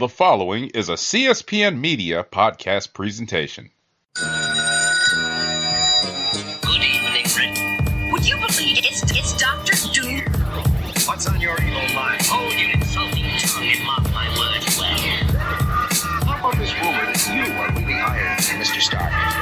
The following is a CSPN Media podcast presentation. Good evening, Rick. Would you believe it's it's Doctor Doom? What's on your evil mind? Oh, Hold your insulting tongue and mock my words well. How about this rumor that you are really hired Mr. Stark?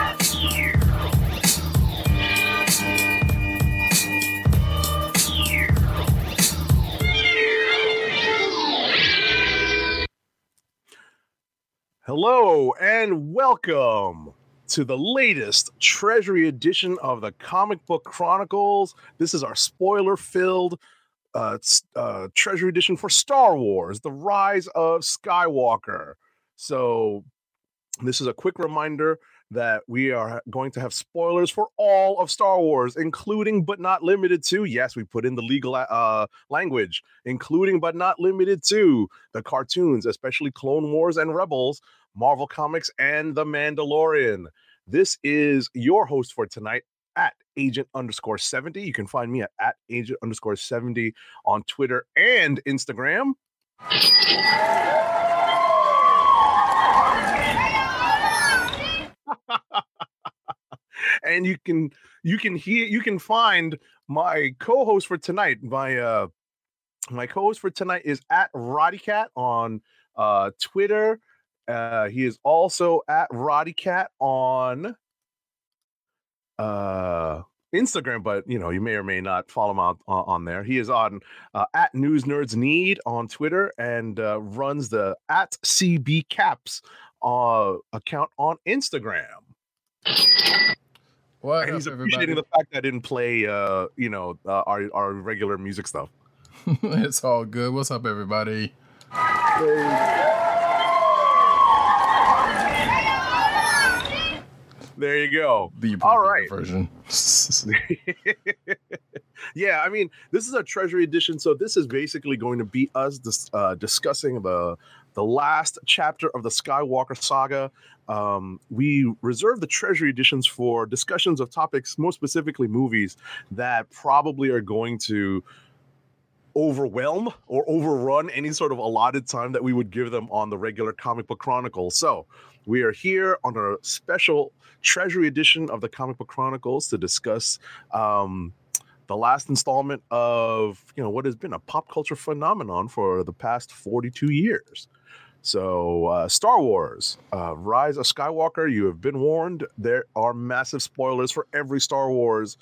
Hello and welcome to the latest Treasury edition of the Comic Book Chronicles. This is our spoiler-filled uh, uh, Treasury edition for Star Wars: The Rise of Skywalker. So, this is a quick reminder that we are going to have spoilers for all of Star Wars, including but not limited to. Yes, we put in the legal uh, language, including but not limited to the cartoons, especially Clone Wars and Rebels. Marvel Comics, and The Mandalorian. This is your host for tonight at agent underscore 70. You can find me at, at agent underscore 70 on Twitter and Instagram. And you can you can hear you can find my co-host for tonight my uh my co-host for tonight is at Roddy Cat on uh Twitter uh, he is also at Roddy Cat on uh, Instagram, but you know you may or may not follow him on, on there. He is on uh, at News Nerds Need on Twitter and uh, runs the at CB Caps uh, account on Instagram. What and up, he's appreciating everybody? the fact that I didn't play, uh, you know, uh, our our regular music stuff. it's all good. What's up, everybody? There you go. The All right. version. yeah, I mean, this is a treasury edition, so this is basically going to be us dis- uh, discussing the the last chapter of the Skywalker saga. Um, we reserve the treasury editions for discussions of topics, more specifically movies that probably are going to overwhelm or overrun any sort of allotted time that we would give them on the regular comic book chronicle. So we are here on a special treasury edition of the comic book chronicles to discuss um, the last installment of you know what has been a pop culture phenomenon for the past 42 years. So uh, star wars uh, rise of skywalker you have been warned. There are massive spoilers for every star wars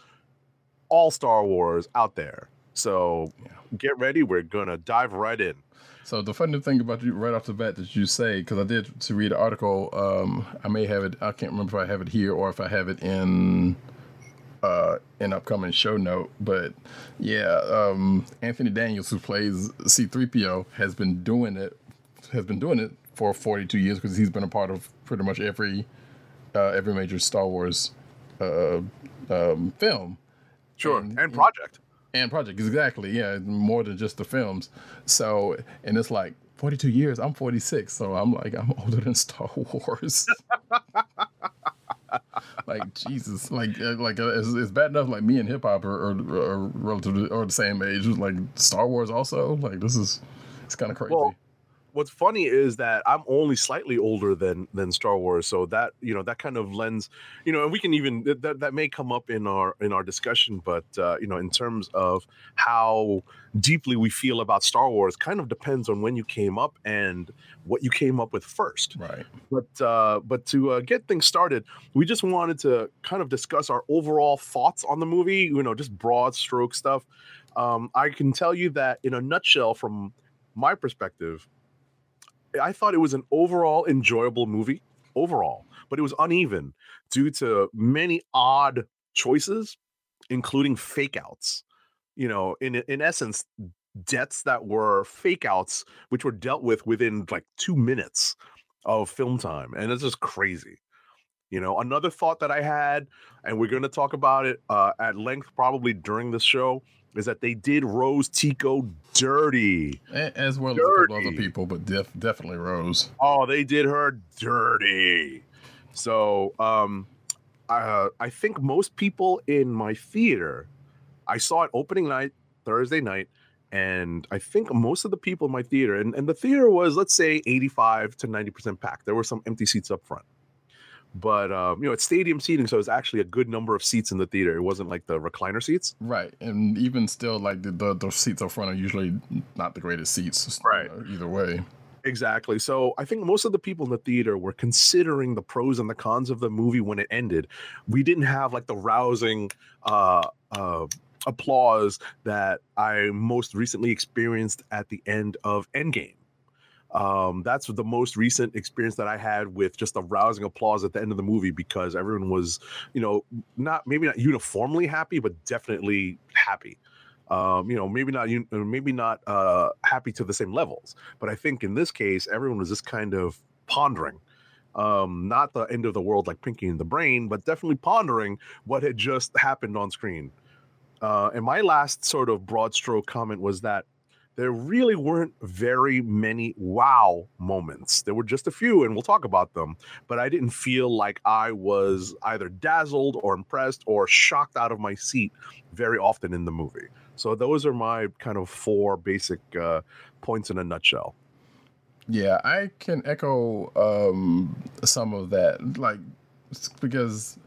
all star wars out there. So get ready. We're gonna dive right in So the funny thing about you right off the bat that you say, because I did to read an article. Um, I may have it. I can't remember if I have it here or if I have it in uh, an upcoming show note. But yeah, um, Anthony Daniels, who plays C-3PO, has been doing it. Has been doing it for 42 years because he's been a part of pretty much every uh, every major Star Wars uh, um, film. sure And- and project And project exactly, yeah, more than just the films. So, and it's like 42 years. I'm 46, so I'm like I'm older than Star Wars. like Jesus, like uh, like uh, it's, it's bad enough. Like me and hip hop are, are, are relatively or the same age. Like Star Wars also. Like this is it's kind of crazy. Well, what's funny is that I'm only slightly older than than Star Wars, so that you know that kind of lends, you know, and we can even that that, may come up in our in our discussion, but uh, you know, in terms of how deeply we feel about Star Wars, kind of depends on when you came up and what you came up with first. right. But uh, but to uh, get things started, we just wanted to kind of discuss our overall thoughts on the movie. You know, just broad stroke stuff. Um, I can tell you that in a nutshell, from my perspective, I thought it was an overall enjoyable movie overall, but it was uneven due to many odd choices, including fake outs. You know, in in essence, deaths that were fake outs, which were dealt with within like two minutes of film time, and it's just crazy. You know, another thought that I had, and we're going to talk about it uh, at length probably during the show, is that they did Rose Tico dirty. As well as a couple other people, but def- definitely Rose. Oh, they did her dirty. So, um, uh, I think most people in my theater, I saw it opening night, Thursday night, and I think most of the people in my theater, and, and the theater was let's say 85 to 90 percent packed. There were some empty seats up front, but um, you know it's stadium seating, so it's actually a good number of seats in the theater. It wasn't like the recliner seats. Right, and even still, like the the, the seats up front are usually not the greatest seats. Right. Either way. Exactly. So I think most of the people in the theater were considering the pros and the cons of the movie when it ended. We didn't have like the rousing uh, uh, applause that I most recently experienced at the end of Endgame. Um, that's the most recent experience that I had with just the rousing applause at the end of the movie because everyone was, you know, not maybe not uniformly happy, but definitely happy. Um, you know, maybe not un- maybe not uh, happy to the same levels, but I think in this case, everyone was just kind of pondering, um, not the end of the world like Pinky in the Brain, but definitely pondering what had just happened on screen. Uh, and my last sort of broad stroke comment was that there really weren't very many wow moments. There were just a few, and we'll talk about them. But I didn't feel like I was either dazzled or impressed or shocked out of my seat very often in the movie. So those are my kind of four basic uh, points in a nutshell. Yeah, I can echo um, some of that, like because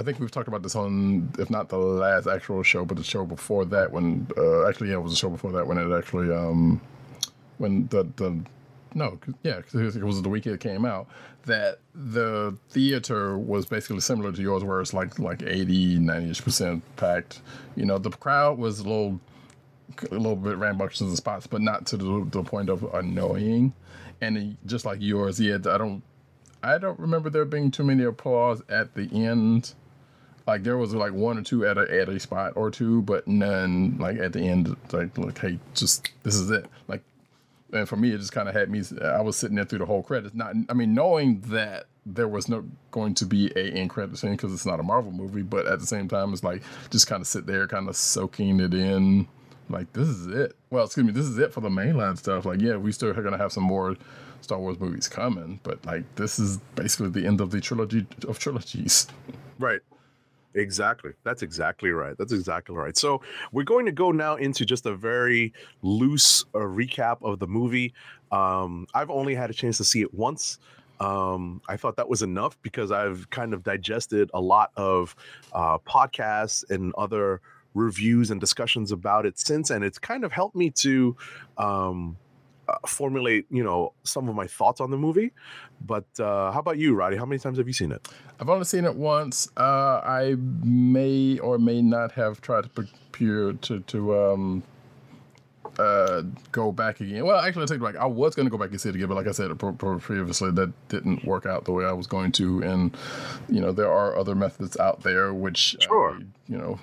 I think we've talked about this on, if not the last actual show, but the show before that. When uh, actually, yeah, it was the show before that when it actually, um, when the the no, yeah, 'cause it was the week it came out. That the theater was basically similar to yours, where it's like like 80, 90 ish percent packed. You know, the crowd was a little a little bit rambunctious in the spots, but not to the, the point of annoying. And just like yours, yeah, I don't, I don't remember there being too many applause at the end. Like there was like one or two at a at a spot or two, but none like at the end. Like, like hey, just this is it. Like, and for me, it just kind of had me. I was sitting there through the whole credits. Not, I mean, knowing that there was no going to be a end credit scene because it's not a Marvel movie, but at the same time, it's like just kind of sit there, kind of soaking it in like this is it. Well, excuse me, this is it for the mainline stuff. Like, yeah, we still are gonna have some more Star Wars movies coming, but like this is basically the end of the trilogy of trilogies. Right. Exactly. That's exactly right. That's exactly right. So we're going to go now into just a very loose uh, recap of the movie. Um, I've only had a chance to see it once. Um, I thought that was enough because I've kind of digested a lot of uh, podcasts and other reviews and discussions about it since, and it's kind of helped me to um, formulate, you know, some of my thoughts on the movie. But uh, how about you, Roddy? How many times have you seen it? I've only seen it once. Uh, I may or may not have tried to procure to to um, uh, go back again. Well, actually, I take it back. I was going to go back and see it again, but like I said previously, that didn't work out the way I was going to. And you know, there are other methods out there which, Sure. uh, you know,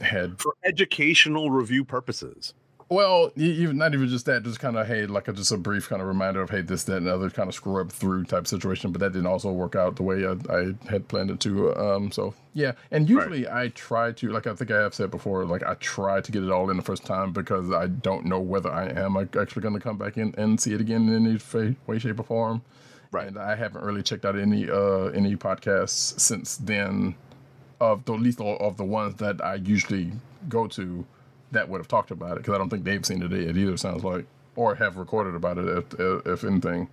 had For educational review purposes. Well, even not even just that, just kind of hey, like a, just a brief kind of reminder of hey, this, that, and other kind of scrub through type situation. But that didn't also work out the way I, I had planned it to. Um, so yeah, and usually I try to, like I think I have said before, like I try to get it all in the first time because I don't know whether I am actually going to come back in and see it again in any fa- way, shape, or form. Right. And I haven't really checked out any uh any podcasts since then, of the at least of the ones that I usually go to that would have talked about it because I don't think they've seen it yet either. Sounds like or have recorded about it if if anything.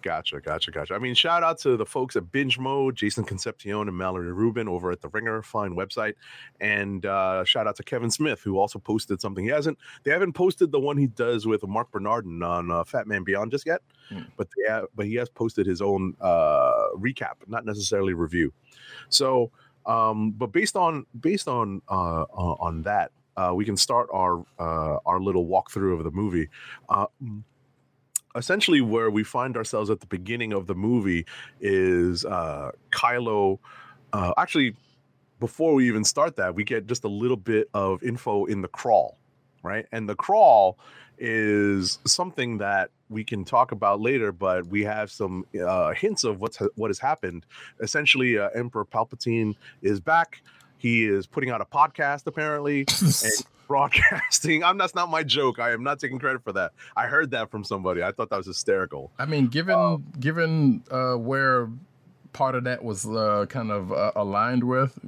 Gotcha, gotcha, gotcha. I mean, shout out to the folks at Binge Mode, Jason Concepcion and Mallory Rubin over at the Ringer, fine website, and uh, shout out to Kevin Smith who also posted something. He hasn't, they haven't posted the one he does with Marc Bernardin on uh, Fat Man Beyond just yet, Hmm. but they have, but he has posted his own uh, recap, not necessarily review. So, um, but based on based on uh, on on that, uh, we can start our uh, our little walkthrough of the movie. Uh, essentially where we find ourselves at the beginning of the movie is uh Kylo uh actually before we even start that we get just a little bit of info in the crawl right? And the crawl is something that we can talk about later but we have some uh hints of what's what has happened. Essentially uh, emperor palpatine is back he is putting out a podcast apparently and broadcasting. I'm that's not my joke. I am not taking credit for that. I heard that from somebody. I thought that was hysterical. I mean, given given uh, where part of that was uh, kind of uh, aligned with,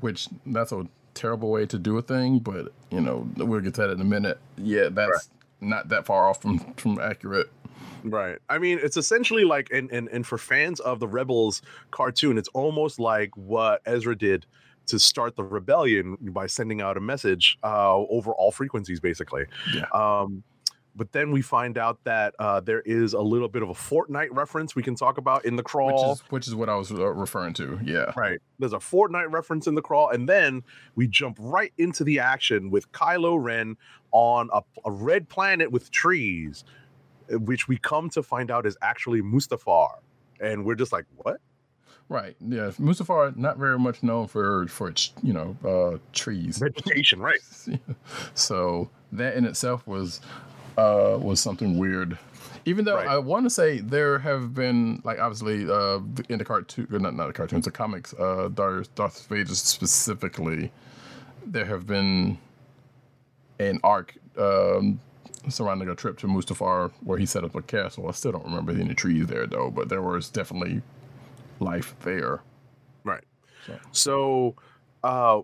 which that's a terrible way to do a thing, but you know we'll get to that in a minute. Yeah, that's not that far off from from accurate. Right. I mean, it's essentially like, and and and for fans of the Rebels cartoon, it's almost like what Ezra did to start the rebellion by sending out a message uh, over all frequencies, basically. Yeah. Um, but then we find out that uh, there is a little bit of a Fortnite reference we can talk about in the Which crawl. is which is what I was uh, referring to. Yeah. Right. There's a Fortnite reference in the crawl, and then we jump right into the action with Kylo Ren on a, a red planet with trees, uh, which we come to find out is actually Mustafar. And we're just like, what? Right. Yeah. Mustafar not very much known for for its you know uh, trees. Vegetation, right? so that in itself was uh was something weird even though Right. i want to say there have been like obviously uh in the cartoon not not the cartoons the comics uh darth, darth vader specifically there have been an arc um surrounding a trip to mustafar where he set up a castle i still don't remember any trees there though but there was definitely life there Right. So- So, uh,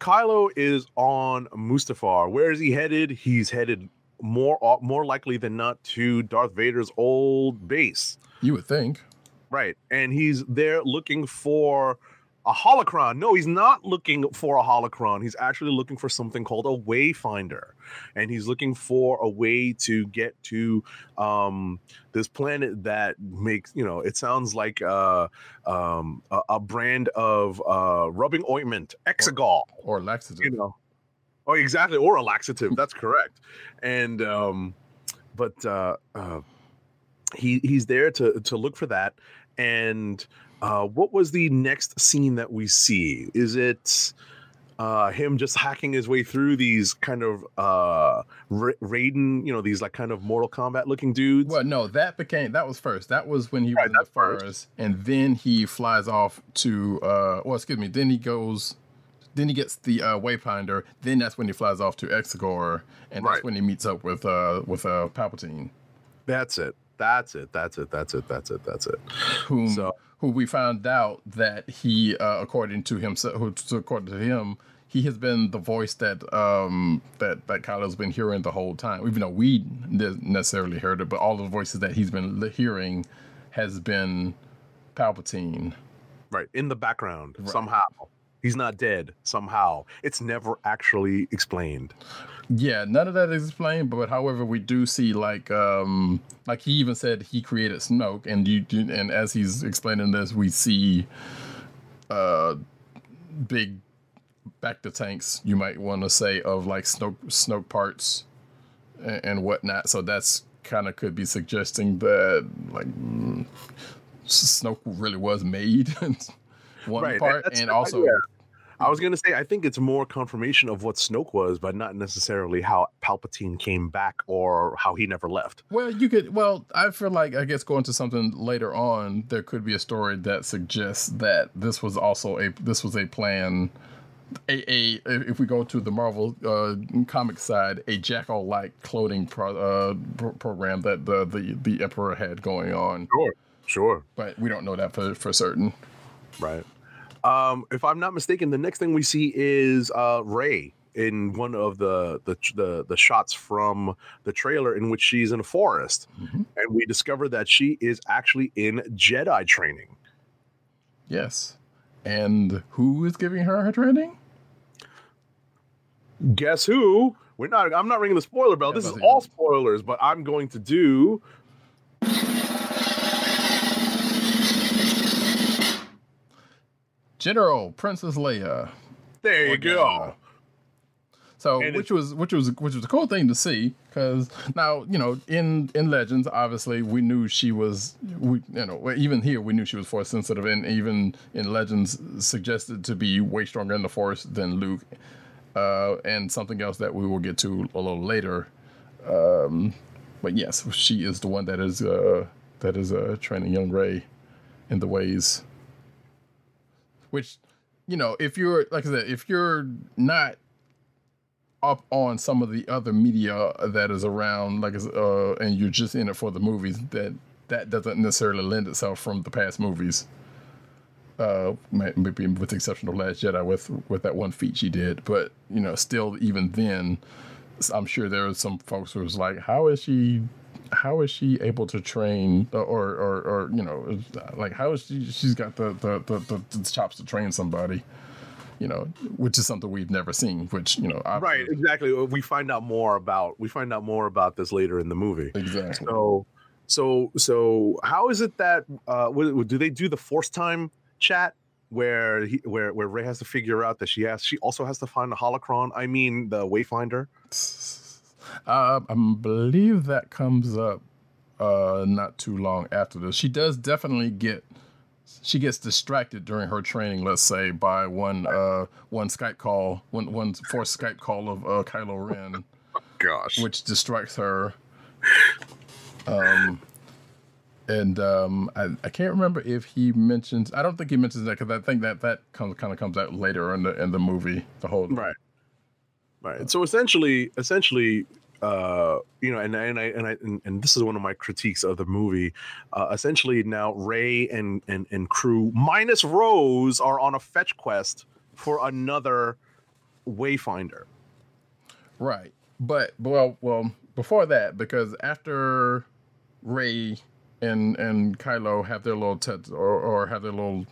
Kylo is on Mustafar. Where is he headed? He's headed more uh, more likely than not to Darth Vader's old base. you would think Right. And he's there looking for a holocron. No, he's not looking for a holocron. He's actually looking for something called a wayfinder. And he's looking for a way to get to um, this planet that makes, you know, it sounds like uh, um, a, a brand of uh, rubbing ointment, Exegol. or laxative. You know. Oh exactly. Or a laxative. That's correct. And um but uh uh he he's there to to look for that. And uh what was the next scene that we see is it uh him just hacking his way through these kind of uh Ra- Raiden, you know, these like kind of Mortal Kombat looking dudes. Well, no, that became that was first. That was when he Right, was in the that's first. and then he flies off to. uh Well, excuse me. Then he goes. Then he gets the uh, Wayfinder. Then that's when he flies off to Exegol, and that's Right. when he meets up with uh with uh Palpatine, That's it. That's it. That's it. That's it. That's it. That's it. whom So- who we found out that he, uh, according to himself, who, according to him, he has been the voice that um that that Kylo's been hearing the whole time. Even though we didn't necessarily heard it, but all the voices that he's been hearing has been Palpatine. Right. In the background, somehow. He's not dead, somehow. It's never actually explained. Yeah, none of that is explained, but however, we do see like um like he even said he created Snoke, and you and as he's explaining this, we see uh big bacta tanks, you might want to say, of like Snoke Snoke parts and, and whatnot. So that's kind of could be suggesting that like mm, Snoke really was made one Right, part, and also. yeah. I was gonna say I think it's more confirmation of what Snoke was, but not necessarily how Palpatine came back or how he never left. Well, you could. Well, I feel like I guess going to something later on, there could be a story that suggests that this was also a this was a plan. A, a if we go to the Marvel uh, comic side, a jackal like cloning pro, uh, pro- program that the, the the Emperor had going on, Sure, sure, but we don't know that for for certain. right. Um, if I'm not mistaken, the next thing we see is uh, Rey in one of the, the the the shots from the trailer in which she's in a forest, Mhm. and we discover that she is actually in Jedi training. Yes, and who is giving her her training? Guess who? We're not. I'm not ringing the spoiler bell. Yeah, this is all spoilers, but I'm going to do. General Princess Leia. There you go. So, And which was which was which was a cool thing to see because now you know in in Legends, obviously we knew she was we you know even here we knew she was force sensitive, and even in Legends suggested to be way stronger in the force than Luke, uh, and something else that we will get to a little later. Um, but yes, she is the one that is uh, that is uh, training young Rey in the ways which you know if you're like i said if you're not up on some of the other media that is around like uh and you're just in it for the movies that that doesn't necessarily lend itself from the past movies Uh, maybe with the exception of Last Jedi, with with that one feat she did, but you know, still even then, I'm sure there was some folks who was like, "How is she? How is she able to train? Or or or you know, like how is she? She's got the the the, the, the chops to train somebody." You know, which is something we've never seen. Which you know, Right, exactly. We find out more about we find out more about this later in the movie. exactly. So, so, so, how is it that uh, do they do the force time chat where he, where where Rey has to figure out that she has she also has to find the holocron? I mean, the Wayfinder. Uh, I believe that comes up uh, not too long after this. She does definitely get she gets distracted during her training. Let's say by one uh, one Skype call, one one forced Skype call of uh, Kylo Ren, Gosh, which distracts her. Um, and um, I, I can't remember if he mentions. I don't think he mentions that because I think that that comes kind of comes out later in the in the movie. The whole right, right. So essentially, essentially, uh, you know, and and I and I and, and this is one of my critiques of the movie. Uh, essentially, now Rey and and and crew minus Rose are on a fetch quest for another Wayfinder. Right. But well, well, before that, because after Rey and and Kylo have their little tet or, or have their little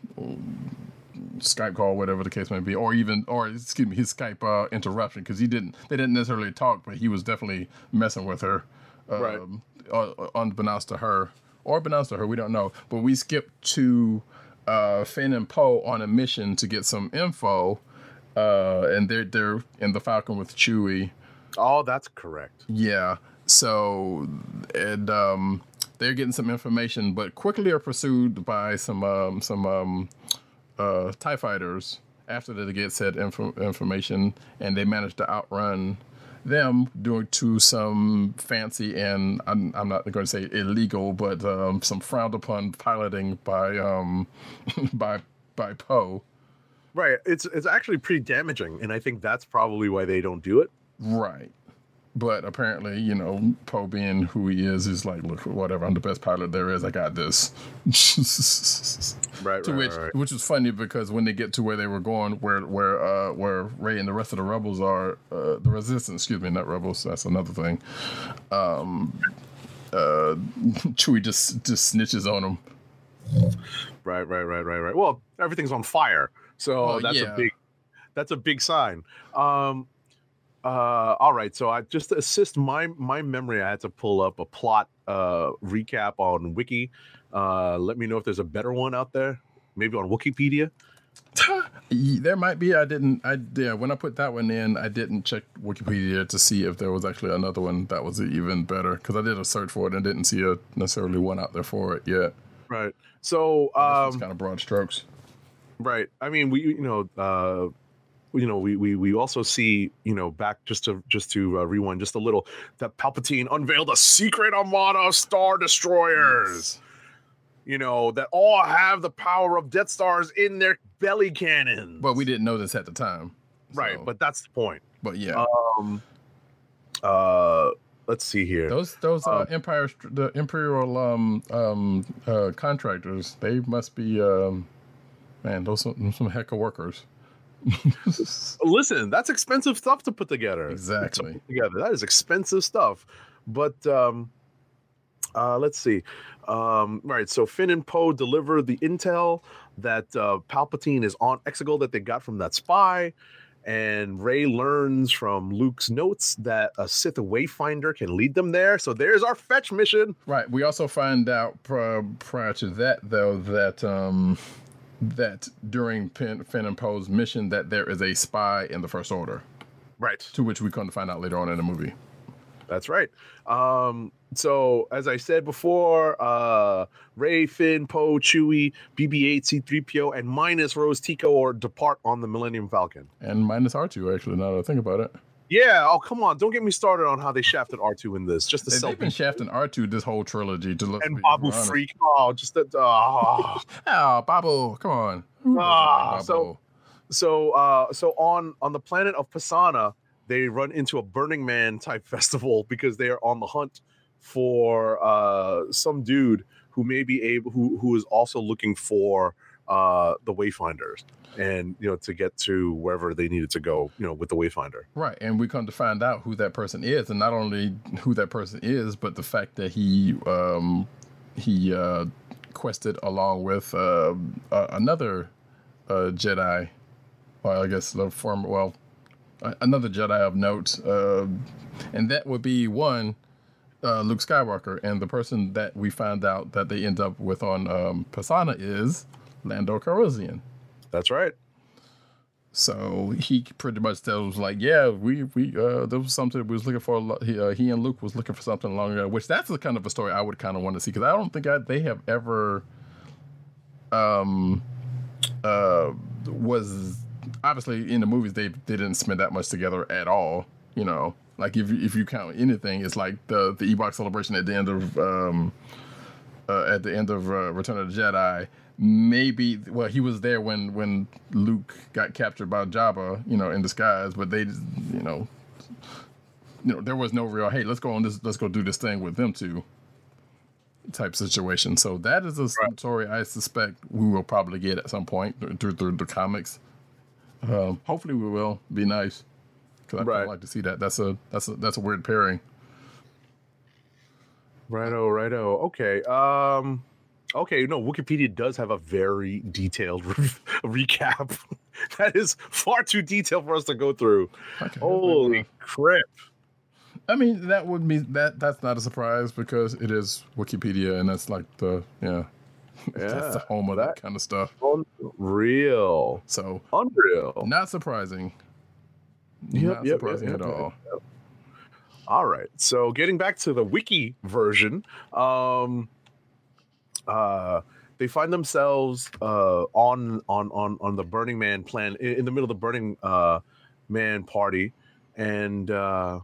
Skype call, whatever the case may be, or even or excuse me, his Skype uh, interruption because he didn't they didn't necessarily talk, but he was definitely messing with her, Right. um, uh, unbeknownst to her or unbeknownst to her, we don't know. But we skip to uh, Finn and Poe on a mission to get some info, uh, and they're they're in the Falcon with Chewie. Oh, that's correct. Yeah. So, and um, they're getting some information, but quickly are pursued by some um, some um, uh, Tie fighters after they get said info- information, and they manage to outrun them due to some fancy and I'm, I'm not going to say illegal, but um, some frowned upon piloting by um, by by Poe. Right. It's it's actually pretty damaging, and I think that's probably why they don't do it. Right. But apparently, you know, Poe being who he is, is like, look, whatever, I'm the best pilot there is. I got this. Right. to right, which, right. which was funny because when they get to where they were going, where where uh, where Rey and the rest of the rebels are, uh, the resistance, excuse me, not rebels. That's another thing. Um, uh, Chewie just just snitches on him. Right, right, right, right, right. Well, everything's on fire, so Well, that's yeah. a big, that's a big sign. Um, uh, all right. So I just to assist my my memory, I had to pull up a plot uh recap on Wiki. Uh, let me know if there's a better one out there, maybe on Wikipedia. There might be. I didn't. I yeah. When I put that one in, I didn't check Wikipedia to see if there was actually another one that was even better because I did a search for it and didn't see a necessarily one out there for it yet. Right. So it's um, kind of broad strokes. Right. I mean, we you know, uh, you know, we we we also see you know back just to just to uh, rewind just a little that Palpatine unveiled a secret armada of star destroyers. You know that all have the power of Death Stars in their belly cannons. But we didn't know this at the time. right. But that's the point. but yeah, Um. Uh. Let's see here. those those uh, um, empire the imperial um um uh, contractors they must be um man those some, some heck of workers. Listen, that's expensive stuff to put together. Exactly. To put together. That is expensive stuff. But um uh let's see. Um right, so Finn and Poe deliver the intel that uh Palpatine is on Exegol that they got from that spy. And Rey learns from Luke's notes that a Sith Wayfinder can lead them there. So there's our fetch mission. Right. We also find out pri- prior to that, though, that um, that during Finn, Finn and Poe's mission, that there is a spy in the First Order, Right. to which we come to find out later on in the movie. That's right. Um, so as I said before, uh, Rey, Finn, Poe, Chewie, BB-8, C-3PO, and minus Rose Tico or depart on the Millennium Falcon. And minus R2, actually, now that I think about it. Yeah. Oh, come on! Don't get me started on how they shafted R2 in this. Just to They, sell have been shafting R2 this whole trilogy to look. and Babu Frik. Oh, just that. Oh. Oh, Babu, come on. Ah, like so- so uh so on on the planet of Pasaana, they run into a Burning Man type festival because they are on the hunt for uh some dude who may be able who who is also looking for uh, the Wayfinders, and you know to get to wherever they needed to go, you know, with the Wayfinder. Right, and we come to find out who that person is, and not only who that person is, but the fact that he um, he uh, quested along with uh, uh, another uh, Jedi, well, I guess the former, well, another Jedi of note, uh, and that would be one uh, Luke Skywalker, and the person that we find out that they end up with on um, Pasaana is Lando Calrissian. That's right. So he pretty much tells like, yeah, we we uh, there was something we was looking for. He, uh, he and Luke was looking for something long ago, which that's the kind of a story I would kind of want to see because I don't think I, they have ever um uh was obviously in the movies they they didn't spend that much together at all. You know, like if you- if you count anything, it's like the the Ewok celebration at the end of um uh, at the end of uh, Return of the Jedi. Maybe well, he was there when when Luke got captured by Jabba, you know, in disguise. But they, just, you know, you know, there was no real hey, let's go on this, let's go do this thing with them two type situation. So that is a story I suspect we will probably get at some point through, through the comics. Um, hopefully, we will. Be nice because I Right. would like to see that. That's a that's a that's a weird pairing. Righto, righto. Okay. Um okay, no, Wikipedia does have a very detailed re- recap. that is far too detailed for us to go through. Okay. Holy crap. I mean, that would be that. That's not a surprise because it is Wikipedia, and that's like the yeah, that's the Yeah. home of that that- kind of stuff. Unreal. So Unreal. not surprising. Yep, not yep, surprising yep, at all. All right. So getting back to the wiki version, um uh they find themselves uh on on on on the Burning Man plan in, in the middle of the Burning uh Man party and uh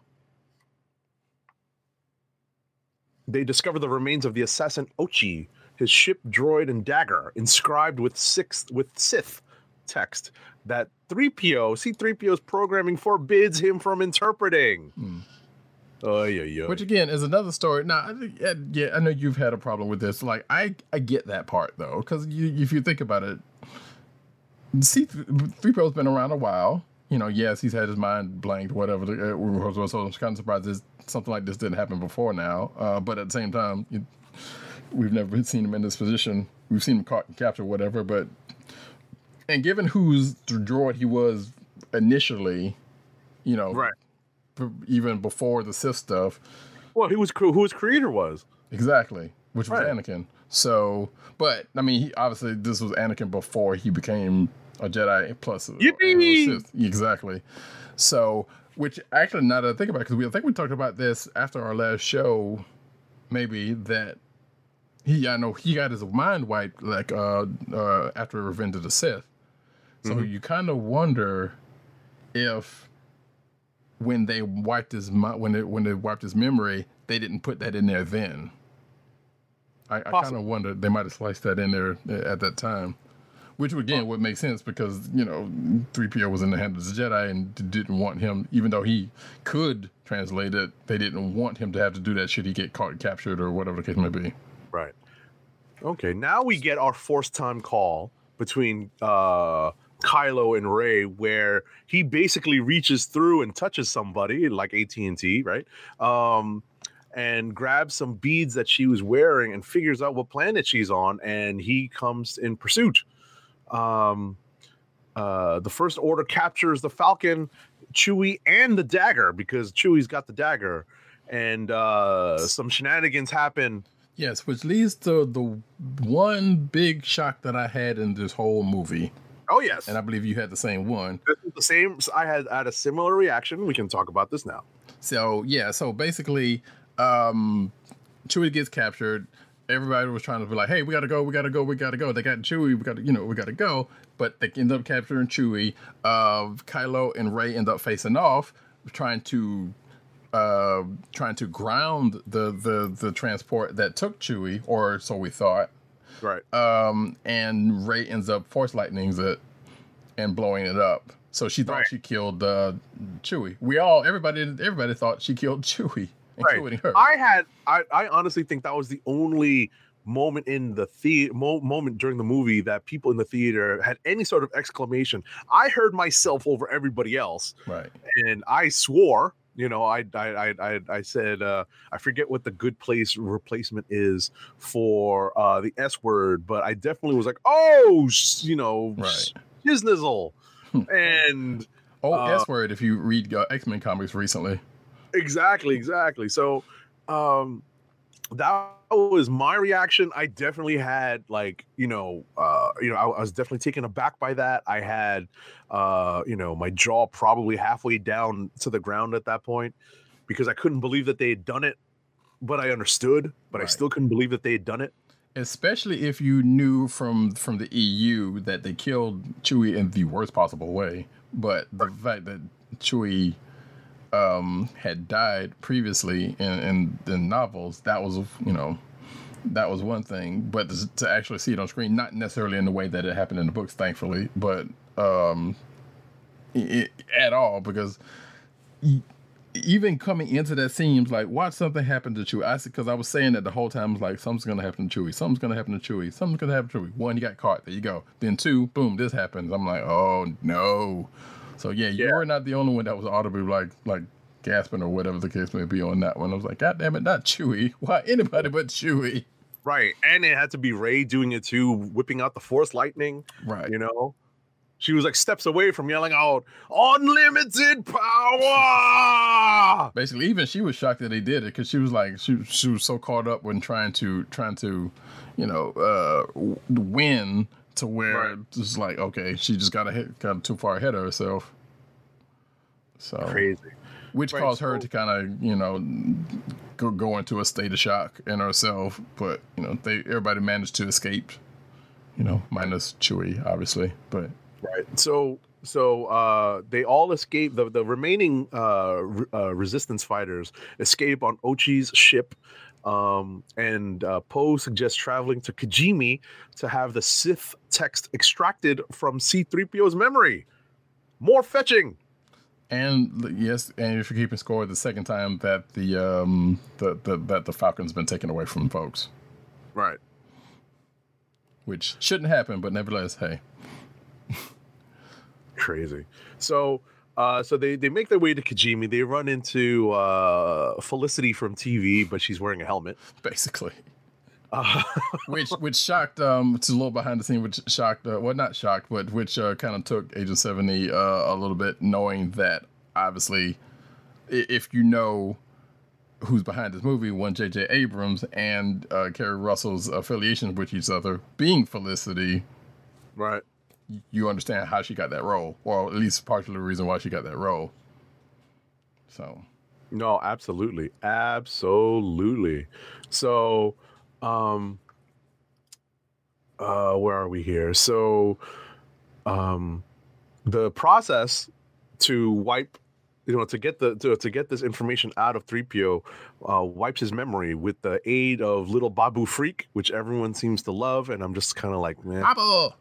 they discover the remains of the assassin Ochi, his ship, droid, and dagger, inscribed with six with Sith text that 3PO, C3PO's programming forbids him from interpreting. Hmm. Oh yeah, yeah. Which again is another story. Now, I think- yeah, yeah, I know you've had a problem with this. Like, I I get that part though, because you, if you think about it, C three PO's been around a while. You know, yes, he's had his mind blanked, whatever. uh, So I'm kind of surprised this, something like this didn't happen before now. Uh, but at the same time, you, we've never seen him in this position. We've seen him caught and captured, whatever. But and given whose droid he was initially, you know, Right. B- even before the Sith stuff, well, he was who his creator was. Exactly, which was Right. Anakin. So, but I mean, he obviously this was Anakin before he became a Jedi plus a- a Sith. Exactly. So, which actually, now that I think about because we I think we talked about this after our last show, maybe that he I know he got his mind wiped like uh uh after Revenge of the Sith. So Mm-hmm. you kind of wonder if when they wiped his when they when they wiped his memory, they didn't put that in there then. I, I kind of wonder they might have sliced that in there at that time, which again would make sense because you know three PO was in the hands of the Jedi and didn't want him, even though he could translate it, they didn't want him to have to do that should he get caught and captured or whatever the case may be. Right. Okay, now we get our force time call between uh Kylo and Rey, where he basically reaches through and touches somebody like AT and T, right? Um, and grabs some beads that she was wearing and figures out what planet she's on, and he comes in pursuit. Um, uh, the First Order captures the Falcon, Chewie, and the dagger because Chewie's got the dagger, and uh, some shenanigans happen. Yes, which leads to the one big shock that I had in this whole movie, Oh yes, and I believe you had the same one. the same. I had had a similar reaction. We can talk about this now. So yeah, so basically, um, Chewie gets captured. Everybody was trying to be like, "Hey, we gotta go, we gotta go, we gotta go." They got Chewie, we gotta, you know, we gotta go. But they end up capturing Chewie. Uh, Kylo and Rey end up facing off, trying to, uh, trying to ground the the the transport that took Chewie, or so we thought. Right. Um, and Rey ends up force lightnings it and blowing it up. So she thought Right. she killed uh, Chewie. We all, everybody, everybody thought she killed Chewie, right. her. I had. I, I honestly think that was the only moment in the the mo- moment during the movie that people in the theater had any sort of exclamation. I heard myself over everybody else, Right. and I swore. You know, I I I I, said uh, I forget what the good place replacement is for uh, the S word, but I definitely was like, oh, you know, Right. shiznizzle, and Oh, Uh, S word. If you read uh, X Men comics recently, exactly exactly so um that was my reaction i definitely had like you know uh you know I, I was definitely taken aback by that. I had uh you know my jaw probably halfway down to the ground at that point because i couldn't believe that they had done it but i understood but i still couldn't believe that they had done it. Especially if you knew from from the EU that they killed Chewie in the worst possible way, but the fact that Chewie um, had died previously in, in the novels, that was you know that was one thing, but to, actually see it on screen, not necessarily in the way that it happened in the books, thankfully, but um, i at all because even coming into that seems like watch something happen to Chewie. I said because I was saying that the whole time. I was like something's gonna happen to Chewie. Something's gonna happen to Chewie. Something's gonna happen to Chewie. One, he got caught. There you go. Then two, boom, this happens. I'm like, oh no. So yeah, you were not the only one that was audibly like like gasping or whatever the case may be on that one. I was like, God damn it, not Chewie. Why anybody but Chewie? right and it had to be rey doing it too whipping out the force lightning Right. you know she was like steps away from yelling out unlimited power Basically, even she was shocked that they did it because she was like, she she was so caught up when trying to trying to, you know, uh, win to where Right. it's like, okay, she just got ahead, got too far ahead of herself. So, crazy which Right, caused her so- to kind of, you know, go, go into a state of shock in herself. But you know, they everybody managed to escape. You know, minus Chewie, obviously, but right so so uh they all escape the the remaining uh, re- uh resistance fighters escape on ochi's ship um and uh poe suggests traveling to kijimi to have the sith text extracted from c3po's memory. More fetching! And yes, and if you're keeping score, the second time that the um the, the that the Falcon's been taken away from folks, right. Which shouldn't happen, but nevertheless, hey, crazy. So uh so they they make their way to kijimi they run into uh felicity from tv but she's wearing a helmet. Basically, uh, which which shocked um is a little behind the scene, which shocked uh, well not shocked, but which uh, kind of took Agent Seventy uh, a little bit, knowing that obviously, if you know who's behind this movie, one J.J. Abrams and uh, Keri Russell's affiliations with each other, being Felicity, right you understand how she got that role, or at least partially the reason why she got that role. So, No, absolutely. Absolutely. So, um uh where are we here? So, um the process to wipe you know to get the to, to get this information out of 3PO uh wipes his memory with the aid of little Babu Frik, which everyone seems to love and I'm just kind of like, man, Papa!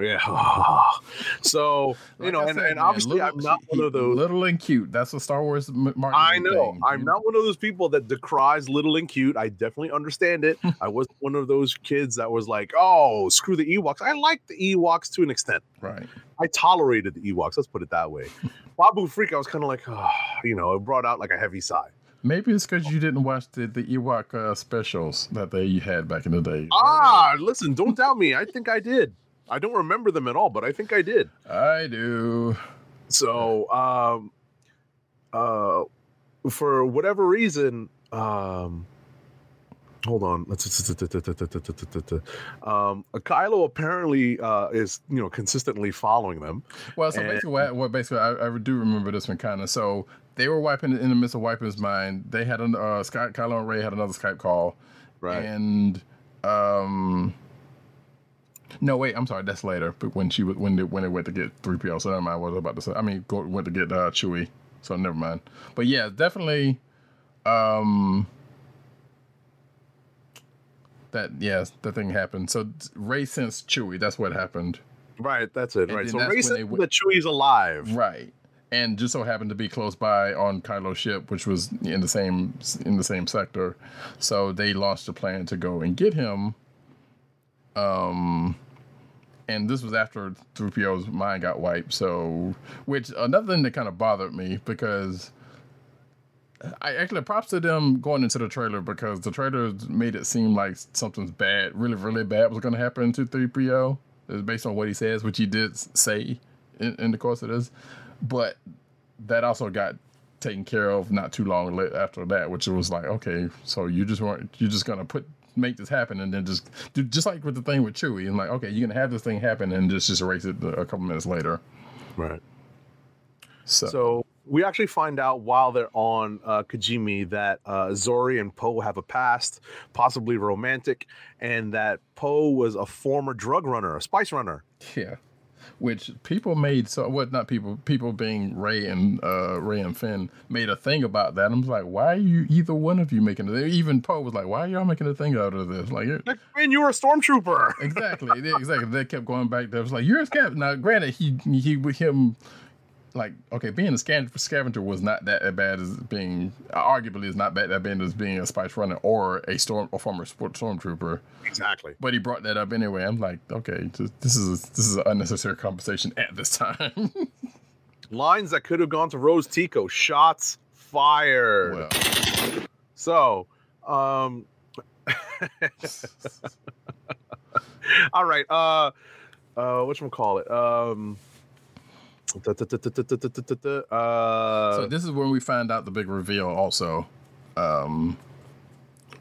Yeah. so, you know, and, said, and man, obviously little- I'm not one of those little and cute. That's a Star Wars m- marketing I know. thing. I'm not one of those people that decries little and cute. I definitely understand it. I wasn't one of those kids that was like, "Oh, screw the Ewoks." I like the Ewoks to an extent. right. I tolerated the Ewoks. Let's put it that way. Babu Frik, I was kind of like, oh, you know, it brought out like a heavy sigh. Maybe it's because you didn't watch the, the Ewok uh, specials that they had back in the day. Ah, listen, don't doubt me. I think I did. I don't remember them at all, but I think I did. I do. So, um, uh, for whatever reason, um, hold on. Let's. Um, Kylo apparently uh, is you know consistently following them. Well, so And- basically, what, what basically I, I do remember this one kind of. So they were wiping in the midst of wiping his mind. They had an uh, Scott, Kylo and Rey had another Skype call, right? and um, no, wait, I'm sorry, that's later. But when she was when they when they went to get three PO, so never mind what I was about to say. I mean, go, went to get uh, Chewie, so never mind. But yeah, definitely. Um, that yeah, the thing happened. So Rey sensed Chewie. That's what happened. Right, that's it. And Right. So Rey says that Chewie's alive. Right. and just so happened to be close by on Kylo's ship, which was in the same in the same sector. So they launched a plan to go and get him. Um, and this was after 3PO's mind got wiped. So, which another thing that kind of bothered me because I actually props to them going into the trailer because the trailer made it seem like something's bad, really, really bad was going to happen to 3PO. It's based on what he says, which he did say in, in the course of this. But that also got taken care of not too long after that, which was like, okay, so you just weren't, you're just going to put, make this happen and then just do, just like with the thing with Chewie and like, okay, you're to have this thing happen and just, just erase it a couple minutes later. Right. So, So we actually find out while they're on uh, Kijimi that uh, Zorii and Poe have a past, possibly romantic, and that Poe was a former drug runner, a spice runner. Yeah. Which people made so what not people people being Rey and uh Rey and Finn made a thing about that. I'm like, why are you either one of you making it? Even Poe was like, why are y'all making a thing out of this? Like it, man, you were a stormtrooper. exactly, exactly. They kept going back there. Was like you're a scavenger. Now, granted, he he with him, like okay, being a scavenger was not that bad as being arguably is not bad that bad as being a spice runner or a storm or former stormtrooper. Exactly. But he brought that up anyway. I'm like, okay, this is this is an unnecessary conversation at this time. Lines that could have gone to Rose Tico. Shots fired. well, So, um, all right. Uh, uh, what call it? Um, uh, so this is when we find out the big reveal, also, um,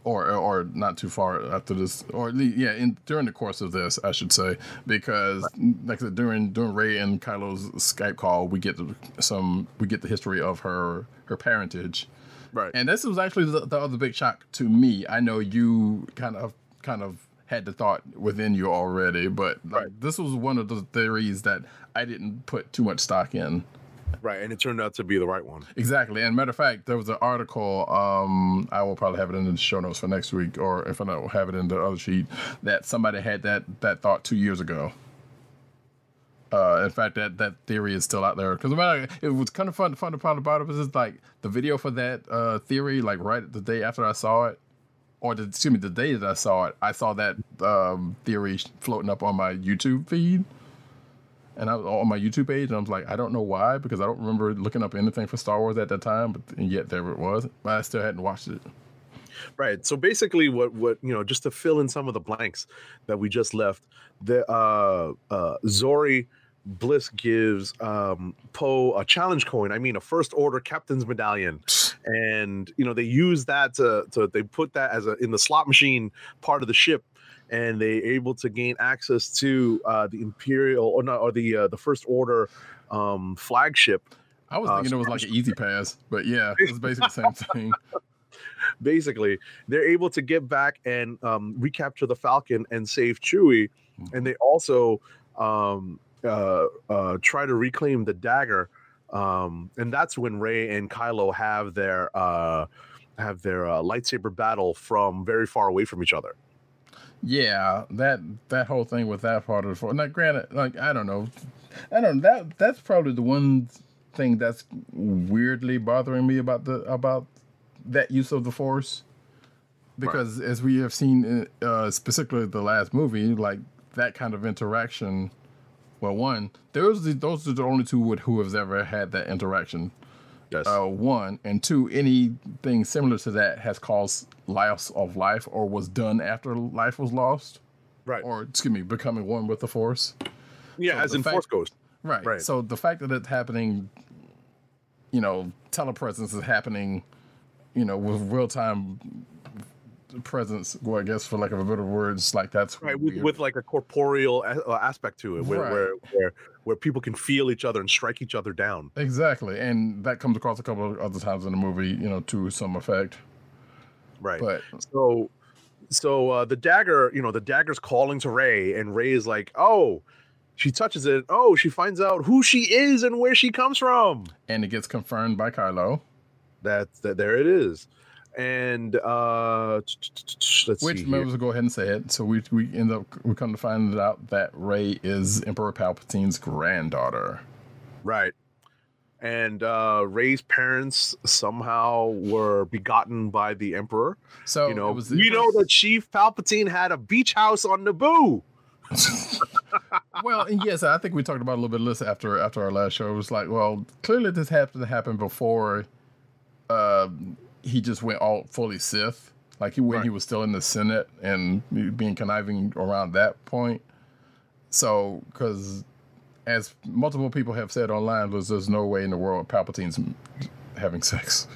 or or not too far after this, or yeah, in during the course of this, I should say, because like I said, during during Rey and Kylo's Skype call, we get the, some we get the history of her her parentage. right. And this was actually the, the other big shock to me. I know you kind of kind of had the thought within you already, but like, Right. this was one of the theories that I didn't put too much stock in. right. And it turned out to be the right one. Exactly. And matter of fact, there was an article. Um, I will probably have it in the show notes for next week, or if I don't have it in the other sheet, that somebody had that that thought two years ago. Uh, in fact, that that theory is still out there because it was kind of fun. Fun to part about it was just like the video for that uh, theory, like right the day after I saw it, or the, excuse me, the day that I saw it, I saw that um, theory floating up on my YouTube feed, and I was on my YouTube page, and I was like, I don't know why because I don't remember looking up anything for Star Wars at that time, but and yet there it was. But I still hadn't watched it. Right. So basically, what what you know, just to fill in some of the blanks that we just left, the uh, uh, Zorii Bliss gives um, Poe a challenge coin. I mean, a first order captain's medallion, and you know they use that to to they put that as a in the slot machine part of the ship. And they able to gain access to uh, the Imperial or not or the uh, the First Order um, flagship I was Uh, thinking it was like an easy pass, but yeah, it's basically the same thing. basically they're able to get back and um, recapture the falcon and save chewie and they also um, uh, uh, try to reclaim the dagger um, and that's when rey and kylo have their uh, have their uh, lightsaber battle from very far away from each other Yeah, that that whole thing with that part of the force. Now, granted, like I don't know, I don't that that's probably the one thing that's weirdly bothering me about the about that use of the force, because as we have seen, uh, specifically the last movie, like that kind of interaction. Well, one, those those are the only two with who has ever had that interaction. Yes. Uh, one and two anything similar to that has caused loss of life or was done after life was lost? Right. Or excuse me becoming one with the force? Yeah so as in fact- force ghost. Right. Right. so the fact that it's happening you know telepresence is happening you know with real-time presence well i guess for lack of a better words like that's right with, with like a corporeal a- uh, aspect to it where, Right. where where where people can feel each other and strike each other down exactly and that comes across a couple of other times in the movie you know to some effect right but So, so uh, the dagger, you know, the dagger's calling to Rey, and Rey is like, "Oh." She touches it. Oh, she finds out who she is and where she comes from. and it gets confirmed by kylo That, that there it is. And uh let's Which see. maybe we'll go ahead and say it. So we we end up we come to find out that Rey is Emperor Palpatine's granddaughter. Right. and uh, Rey's parents somehow were begotten by the Emperor. So you know, was, we know that Sheev Palpatine had a beach house on Naboo. well, and yes, I think we talked about a little bit of less after after our last show. It was like, well, clearly this happened to happen before uh, he just went all fully Sith, like he when Right. he was still in the Senate and being conniving around that point. So, because as multiple people have said online, was there's no way in the world Palpatine's having sex.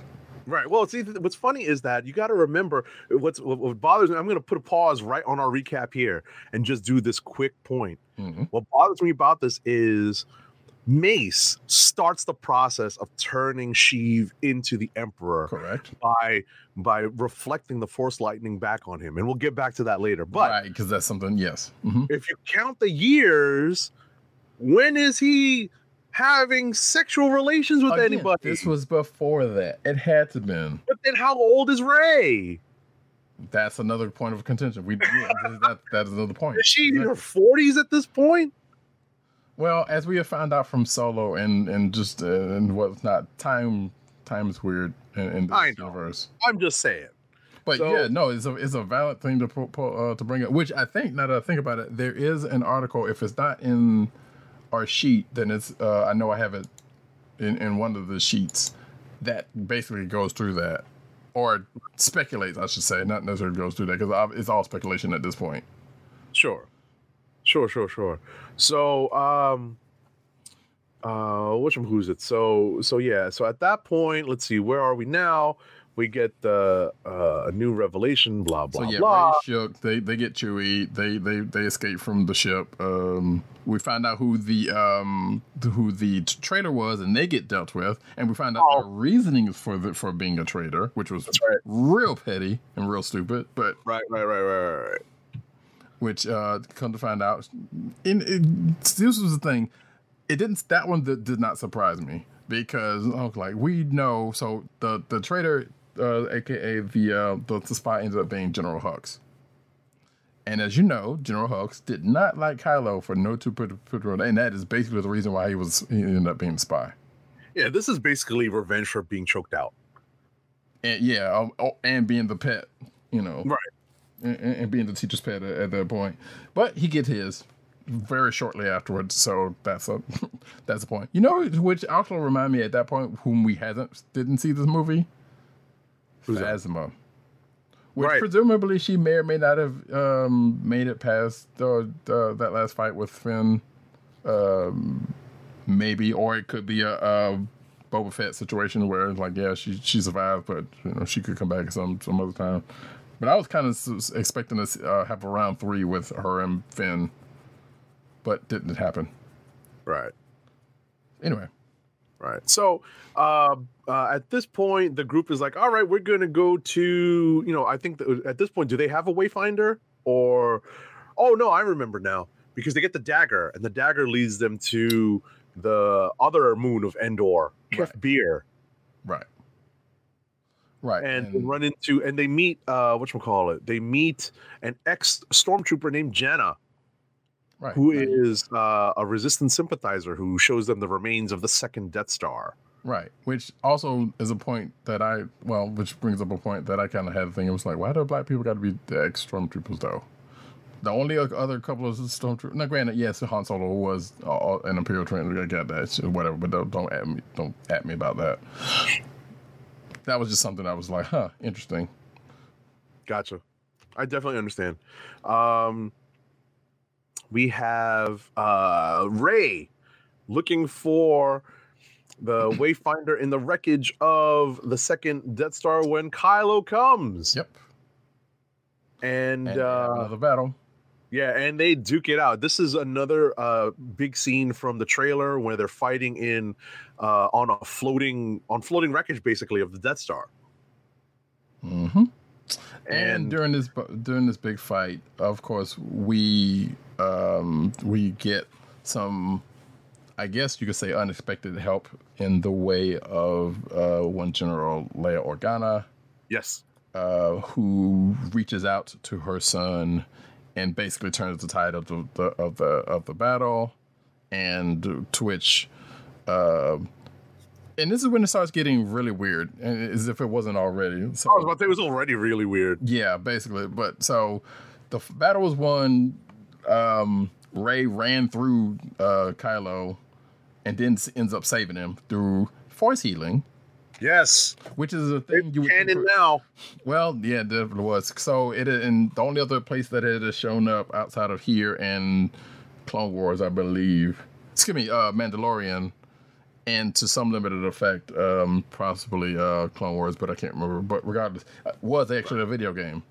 Right. Well, see, what's funny is that you got to remember what's what, bothers me. I'm going to put a pause right on our recap here and just do this quick point. Mhm. What bothers me about this is Mace starts the process of turning Sheev into the Emperor Correct. by by reflecting the Force lightning back on him, and we'll get back to that later. But right, because that's something. Yes. hmm if you count the years, when is he having sexual relations with Again, anybody? This was before that. It had to been. but then how old is Rey? That's another point of contention. We yeah, that that is another point. Is she in her forties at this point? Well, as we have found out from Solo and and just uh, and whatnot, time time is weird in, in this I know. universe. I'm just saying. But So- yeah, no, it's a it's a valid thing to uh, to bring up. Which I think now that I think about it, there is an article. If it's not in our sheet, then it's uh, I know I have it in in one of the sheets that basically goes through that or speculates, I should say, not necessarily goes through that because it's all speculation at this point. Sure. Sure, sure, sure. So, um, uh, which one, who's it? So, so yeah. So at that point, let's see, where are we now? We get the uh, a new revelation. Blah blah blah. So yeah, blah. Rey shook. They they get Chewie. They they they escape from the ship. Um, we find out who the um who the traitor was, and they get dealt with. And we find out Oh. their reasoning for the for being a traitor, which was right. real petty and real stupid. But Right, right, right, right, right, right. Which uh come to find out, in, in this was the thing. It didn't. That one did, did not surprise me because was like, we know. So the the traitor, uh, aka the, uh, the the spy, ended up being General Hux. And as you know, General Hux did not like Kylo for no two put, put and that is basically the reason why he was he ended up being the spy. Yeah, this is basically revenge for being choked out. And yeah, um, oh, and being the pet, you know, Right. And, and being the teacher's pet at, at that point. But he gets his very shortly afterwards, so that's a that's the point. You know, which also remind me at that point, whom we hasn't didn't see this movie, Who's? Phasma. Which Right. presumably she may or may not have um, made it past uh, uh, that last fight with Finn, um, maybe, or it could be a, a Boba Fett situation where it's like, yeah, she she survived, but you know she could come back some some other time. But I was kind of expecting to uh, have a round three with her and Finn, but didn't happen. Right. Anyway, Right. So uh, uh, at this point, the group is like, all right, we're going to go to, you know, I think that at this point, do they have a Wayfinder or, oh, no, I remember now because they get the dagger and the dagger leads them to the other moon of Endor, Kef Right. Bir. right, right, And, they run into, and they meet, uh, what call it they meet an ex stormtrooper named Jannah, right, who right. is uh, a resistance sympathizer who shows them the remains of the second Death Star. Right, which also is a point that I well, which brings up a point that I kind of had to think. It was like, why do black people got to be the ex stormtroopers though? The only other couple of stormtroopers. Now, granted, yes, Han Solo was uh, an Imperial trainer. I get that, whatever. But don't don't at me, don't at me about that. That was just something I was like, huh, interesting. Gotcha. I definitely understand. Um, we have uh, Rey looking for the Wayfinder in the wreckage of the second Death Star when Kylo comes. Yep. And, And uh, another battle. yeah, and they duke it out. This is another uh, big scene from the trailer where they're fighting in uh, on a floating on floating wreckage, basically of the Death Star. Mm-hmm. And, And, during this during this big fight, of course, we um, we get some, I guess you could say, unexpected help in the way of uh, one General Leia Organa, yes, uh, who reaches out to her son and basically turns the tide of the, the of the of the battle, and to which uh, And this is when it starts getting really weird, as if it wasn't already. So, I was about to say it was already really weird. Yeah, basically. But so the battle was won. Um, Rey ran through uh, Kylo and then ends up saving him through force healing, Yes, which is a thing you would canon now. Well, yeah, it definitely was. So it and the only other place that it has shown up outside of here and Clone Wars, I believe. Excuse me, uh, Mandalorian, and to some limited effect, um, possibly uh, Clone Wars, but I can't remember. But regardless, uh, was actually a video game.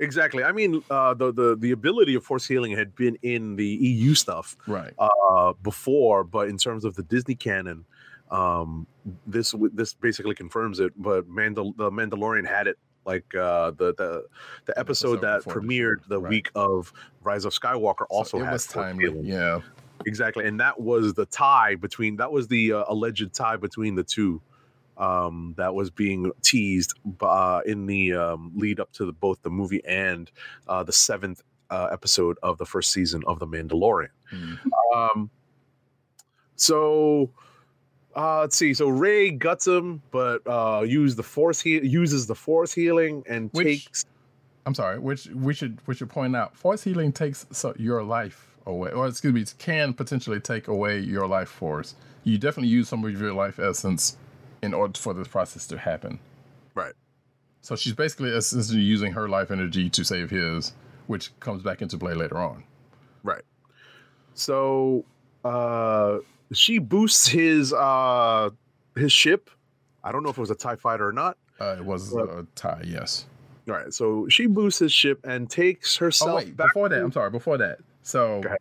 Exactly. I mean, uh, the the the ability of force healing had been in the EU stuff Right. uh, before, but in terms of the Disney canon, um, this this basically confirms it. But Mandal- the Mandalorian had it like uh, the the the episode, episode that premiered the right. week of Rise of Skywalker also it had was timely. Yeah. Exactly, and that was the tie between that was the uh, alleged tie between the two. Um, that was being teased uh, in the um, lead up to the, both the movie and uh, the seventh uh, episode of the first season of The Mandalorian. Mhm. Um, so uh, let's see. So Rey guts him, but uh, use the force he uses the force healing and Which- takes. I'm sorry. Which we should we should point out. Force healing takes so, your life away, or excuse me, can potentially take away your life force. You definitely use some of your life essence in order for this process to happen. Right. So she's basically essentially using her life energy to save his, which comes back into play later on. Right. So uh, she boosts his uh, his ship. I don't know if it was a Tie fighter or not. Uh, it was Right. a tie, yes. All right. So she boosts his ship and takes herself Oh wait, back. before that, I'm sorry. Before that, so Go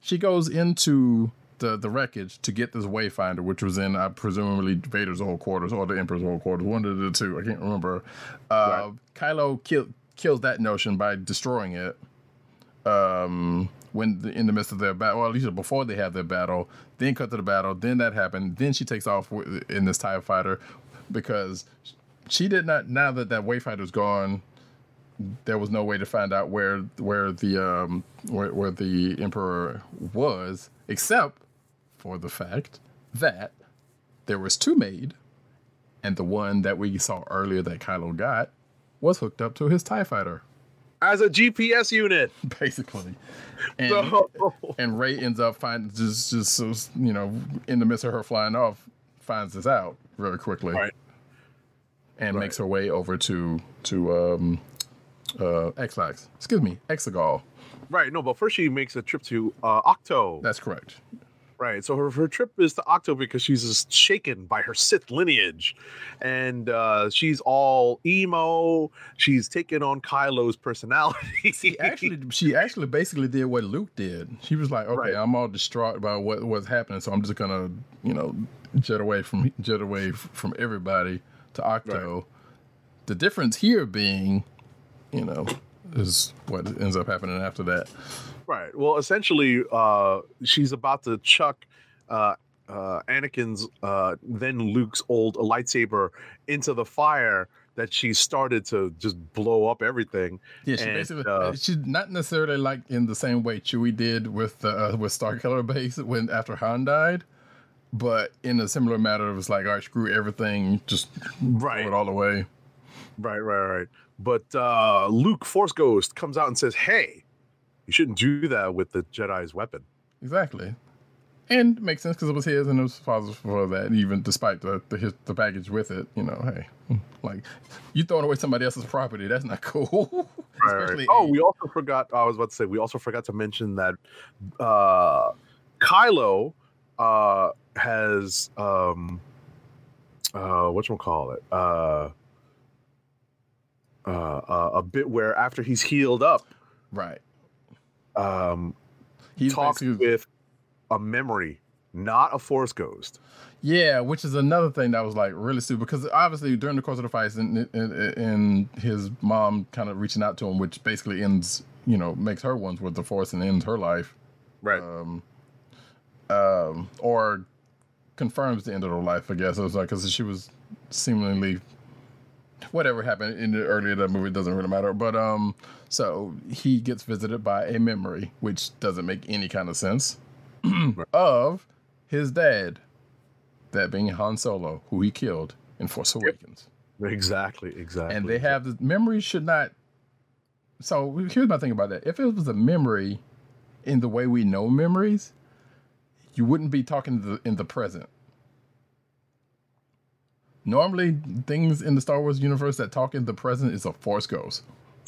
she goes into the the wreckage to get this wayfinder, which was in uh, presumably Vader's old quarters or the Emperor's old quarters, one of the two. I can't remember. Uh, Kylo kill, kills that notion by destroying it. Um, when the, in the midst of their battle, well, at least before they have their battle, then cut to the battle. Then that happened. Then she takes off in this Tie fighter because she did not. Now that that wayfinder's gone, there was no way to find out where where the um where, where the emperor was except for the fact that there was two made and the one that we saw earlier that Kylo got was hooked up to his tie fighter as a GPS unit. basically and So, and Ray ends up finding just just you know in the midst of her flying off finds this out very quickly Right. and Right. makes her way over to to um uh Xlax excuse me Exegol right. No, but first she makes a trip to uh, Ahch-To. that's correct Right. So her, her trip is to Ahch-To because she's just shaken by her Sith lineage. And uh, she's all emo. She's taken on Kylo's personality. She actually, she actually basically did what Luke did. She was like, "Okay, Right. I'm all distraught about what what's happening, so I'm just gonna, you know, jet away from jet away from everybody to Ahch-To." The difference here being, you know, is what ends up happening after that. Right. Well, essentially, uh, she's about to chuck uh, uh, Anakin's, uh, then Luke's old lightsaber into the fire that she started to just blow up everything. Yeah, she And, basically uh, she's not necessarily like in the same way Chewie did with uh, with Starkiller Base when after Han died, but in a similar matter, it was like, all right, screw everything, just Right. throw it all away. Right, right, right. But uh, Luke Force Ghost comes out and says, "Hey, you shouldn't do that with the Jedi's weapon." Exactly. And it makes sense because it was his and it was father's for that. Even despite the the, his, the baggage with it, you know, hey, like you throwing away somebody else's property, that's not cool. Right, right. Oh, we also forgot. I was about to say we also forgot to mention that uh, Kylo uh, has um, uh, what call it uh, uh, uh, a bit where after he's healed up, right. um, He talks basically- with a memory, not a Force Ghost. Yeah, which is another thing that was like really stupid because obviously during the course of the fight, and, and, and his mom kind of reaching out to him, which basically ends, you know, makes her ones with the force and ends her life, Right. um, um, or confirms the end of her life. I guess it was like because she was seemingly whatever happened in the earlier that movie doesn't really matter. But um, so he gets visited by a memory, which doesn't make any kind of sense of his dad that being Han Solo, who he killed in Force Awakens. Exactly, exactly. And they have the memories should not. So here's my thing about that. If it was a memory in the way we know memories, you wouldn't be talking to the, in the present. Normally, things in the Star Wars universe that talk in the present is a Force ghost.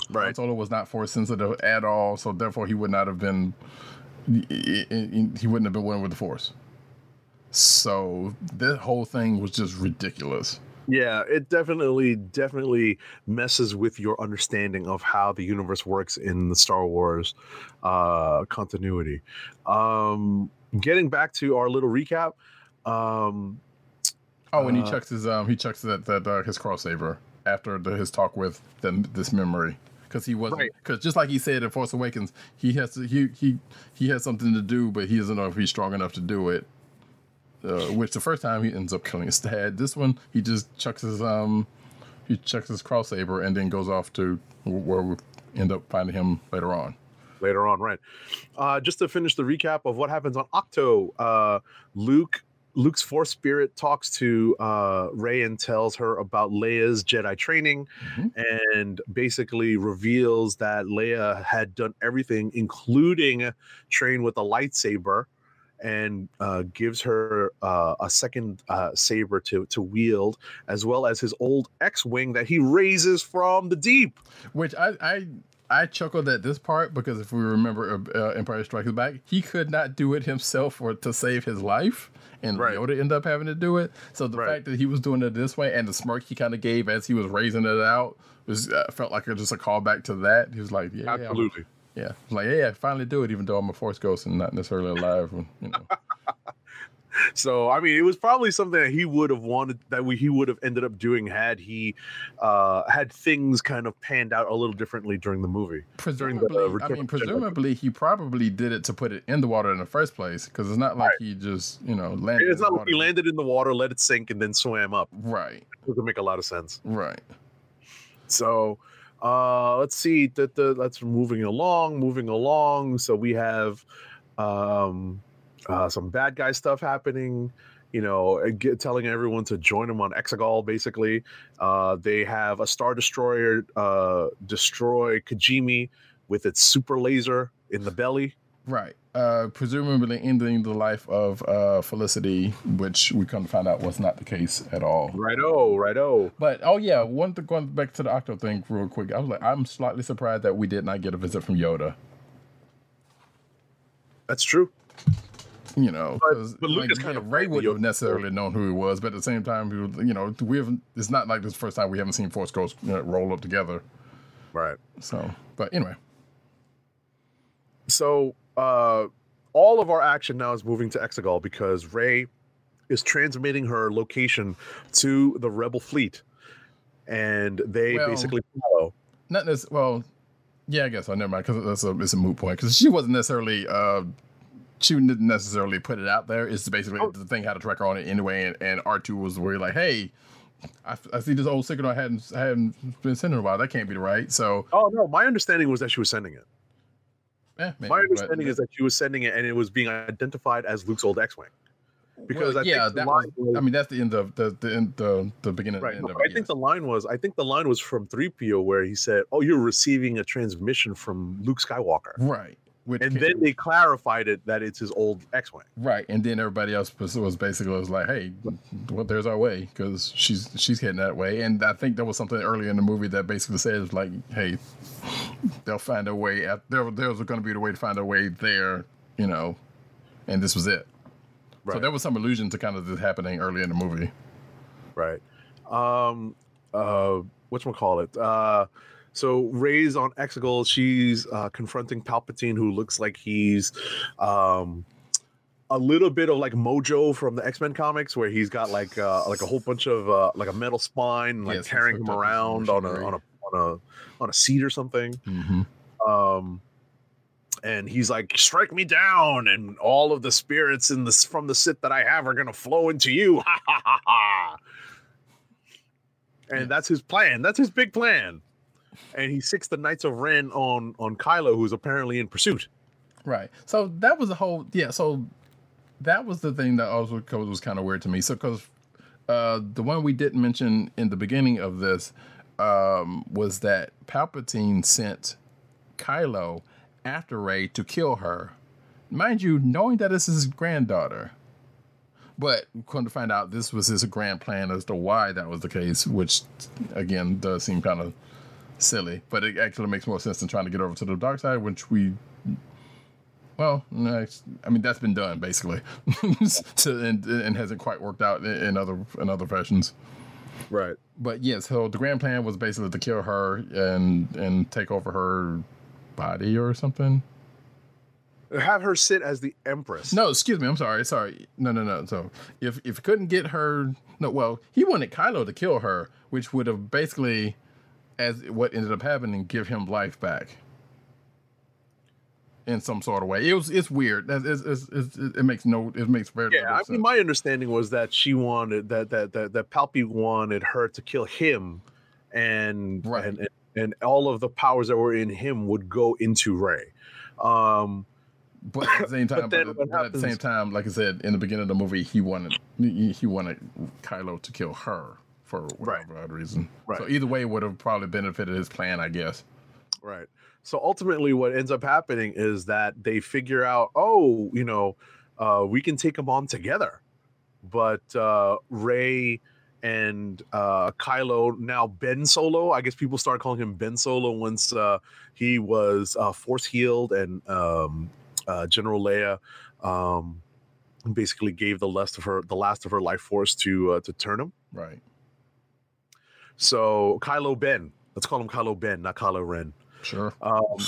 Han right. Solo was not Force sensitive at all, so therefore he would not have been. He he wouldn't have been one with the Force. So this whole thing was just ridiculous. Yeah, it definitely, definitely messes with your understanding of how the universe works in the Star Wars uh, continuity. Um, getting back to our little recap. Um, Oh, and he Uh, checks his um he checks that that uh, his crossover after the, his talk with them this memory because he wasn't Right. because just like he said in Force Awakens he has to he he he has something to do but he doesn't know if he's strong enough to do it. Uh, which the first time he ends up killing his dad. This one he just chucks his um he checks his crossover and then goes off to where we end up finding him later on. later on, right? Uh, just to finish the recap of what happens on Ahch-To, uh, Luke. Luke's force spirit talks to uh, Ray and tells her about Leia's Jedi training, Mhm. and basically reveals that Leia had done everything, including train with a lightsaber, and uh, gives her uh, a second uh, saber to to wield, as well as his old X-wing that he raises from the deep. Which I I I chuckled at this part because if we remember uh, Empire Strikes Back, he could not do it himself or to save his life, and Right. Yoda ended up having to do it. So the Right. fact that he was doing it this way and the smirk he kind of gave as he was raising it out was uh, felt like a, just a callback to that. He was like, "Yeah, I'm- Absolutely. yeah, like yeah, I finally do it, even though I'm a Force ghost and not necessarily alive." You know, So I mean, it was probably something that he would have wanted that we, he would have ended up doing had he uh, had things kind of panned out a little differently during the movie. During the, uh, presumably, I mean, of the Jedi. presumably he probably did it to put it in the water in the first place because it's not like he just you know landed. It's in the not like he water. landed in the water, let it sink, and then swam up. Right, It doesn't make a lot of sense. right. So uh, let's see. That the, that's moving along, moving along. So we have um, uh, some bad guy stuff happening. You know, get, telling everyone to join them on Exegol. Basically, uh, they have a star destroyer uh, destroy Kijimi with its super laser in the belly. Right. Uh, presumably ending the life of uh, Felicity, which we come to find out was not the case at all. Righto, righto. But oh yeah, one thing going back to the Ahch-To thing real quick. I was like, I'm slightly surprised that we did not get a visit from Yoda. That's true. You know, But- but Lucas yeah, kind of Rey would Yoda have necessarily known who he was, but at the same time, was, you know, we haven't. It's not like this first time we haven't seen Force Ghosts you know, roll up together. Right. So, but anyway, so uh all of our action now is moving to Exegol because Rey is transmitting her location to the rebel fleet and they Well- basically follow not this. Well, yeah, I guess I never mind because that's a it's a moot point because she wasn't necessarily. uh she didn't necessarily put it out there. It's basically Oh. the thing had a tracker on it anyway, and, and R two was where like, hey, I, I see this old signal I hadn't I hadn't been sending in a while. That can't be right. So oh no my understanding was that she was sending it eh, maybe, my but- understanding is that she was sending it and it was being identified as luke's old x-wing because well, I yeah, think that was, was- I mean, that's the end of the the end, the, the beginning. right end no, of but i think the line was i think the line was from 3po where he said oh you're receiving a transmission from luke skywalker right. Which and then they clarified it that it's his old x-wing Right, and then everybody else was, was basically was like, "Hey, well, there's our way," because she's she's heading that way. And I think there was something earlier in the movie that basically says like, "Hey, they'll find a way. At, there, there's going to be the way to find a way there," you know. And this was it. So there was some allusion to kind of this happening early in the movie. right um uh What's we call it? uh so Rey's on Exegol. She's uh, confronting Palpatine, who looks like he's um, a little bit of like Mojo from the X Men comics, where he's got like uh, like a whole bunch of uh, like a metal spine, like Yes, carrying him up with some around on a on a on a on a seat or something. Mm-hmm. Um, and he's like, "Strike me down, and all of the spirits in this from the sit that I have are gonna flow into you." Ha ha ha ha. And Yeah. that's his plan. That's his big plan. And he sicks the Knights of Ren on on Kylo, who's apparently in pursuit. Right. So that was a whole yeah. So that was the thing that also was, kind of weird to me. So, because uh, the one we didn't mention in the beginning of this um, was that Palpatine sent Kylo after Rey to kill her, mind you, knowing that it's his granddaughter. But come to find out, this was his grand plan as to why that was the case, which again does seem kind of silly. But it actually makes more sense than trying to get over to the dark side, which we well, I mean that's been done basically, to, and, and hasn't quite worked out in, other in other fashions. Right. But yes, so the grand plan was basically to kill her and and take over her body or something. Have her sit as the empress. No, excuse me. I'm sorry. Sorry. No, no, no. So if if couldn't get her, no. Well, he wanted Kylo to kill her, which would have basically, as what ended up happening, give him life back. In some sort of way, it was it's weird. That it's, it's, it's, it makes no it makes very Yeah, I sense. mean, my understanding was that she wanted that that that that Palpy wanted her to kill him, and Right. and, and and all of the powers that were in him would go into Rey. Um, But at the same time, but, but at the same time, like I said in the beginning of the movie, he wanted he wanted Kylo to kill her for whatever odd reason. Right. So either way, it would have probably benefited his plan, I guess. Right. So ultimately, what ends up happening is that they figure out, oh, you know, uh, we can take them on together. But uh, Rey and uh, Kylo, now Ben Solo, I guess people started calling him Ben Solo once uh, he was uh, force healed and um, uh, General Leia um, basically gave the last of her the last of her life force to uh, to turn him. Right. So Kylo Ben, let's call him Kylo Ben, not Kylo Ren. Sure. Um,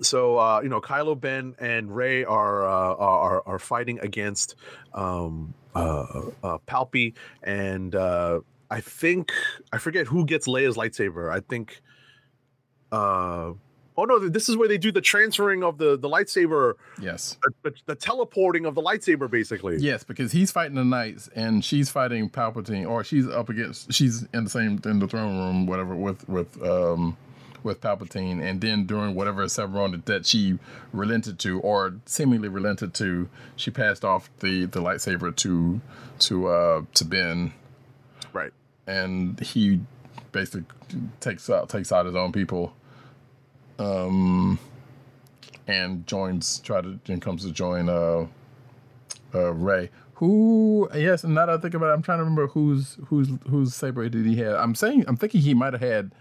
so uh, you know, Kylo Ben and Rey are uh, are are fighting against um, uh, uh, Palpy, and uh, I think I forget who gets Leia's lightsaber. I think. Uh, oh no! This is where they do the transferring of the the lightsaber, yes. the, the, the teleporting of the lightsaber, basically. Yes, because he's fighting the knights and she's fighting Palpatine, or she's up against she's in the same in the throne room, whatever, with with um with Palpatine, and then during whatever ceremony that she relented to, or seemingly relented to, she passed off the the lightsaber to to uh to Ben, Right. and he basically takes out takes out his own people, um, and joins try to and comes to join uh uh, Rey. Who? Yes, and now that I think about it, I'm trying to remember whose whose whose saber did he have. I'm saying I'm thinking he might have had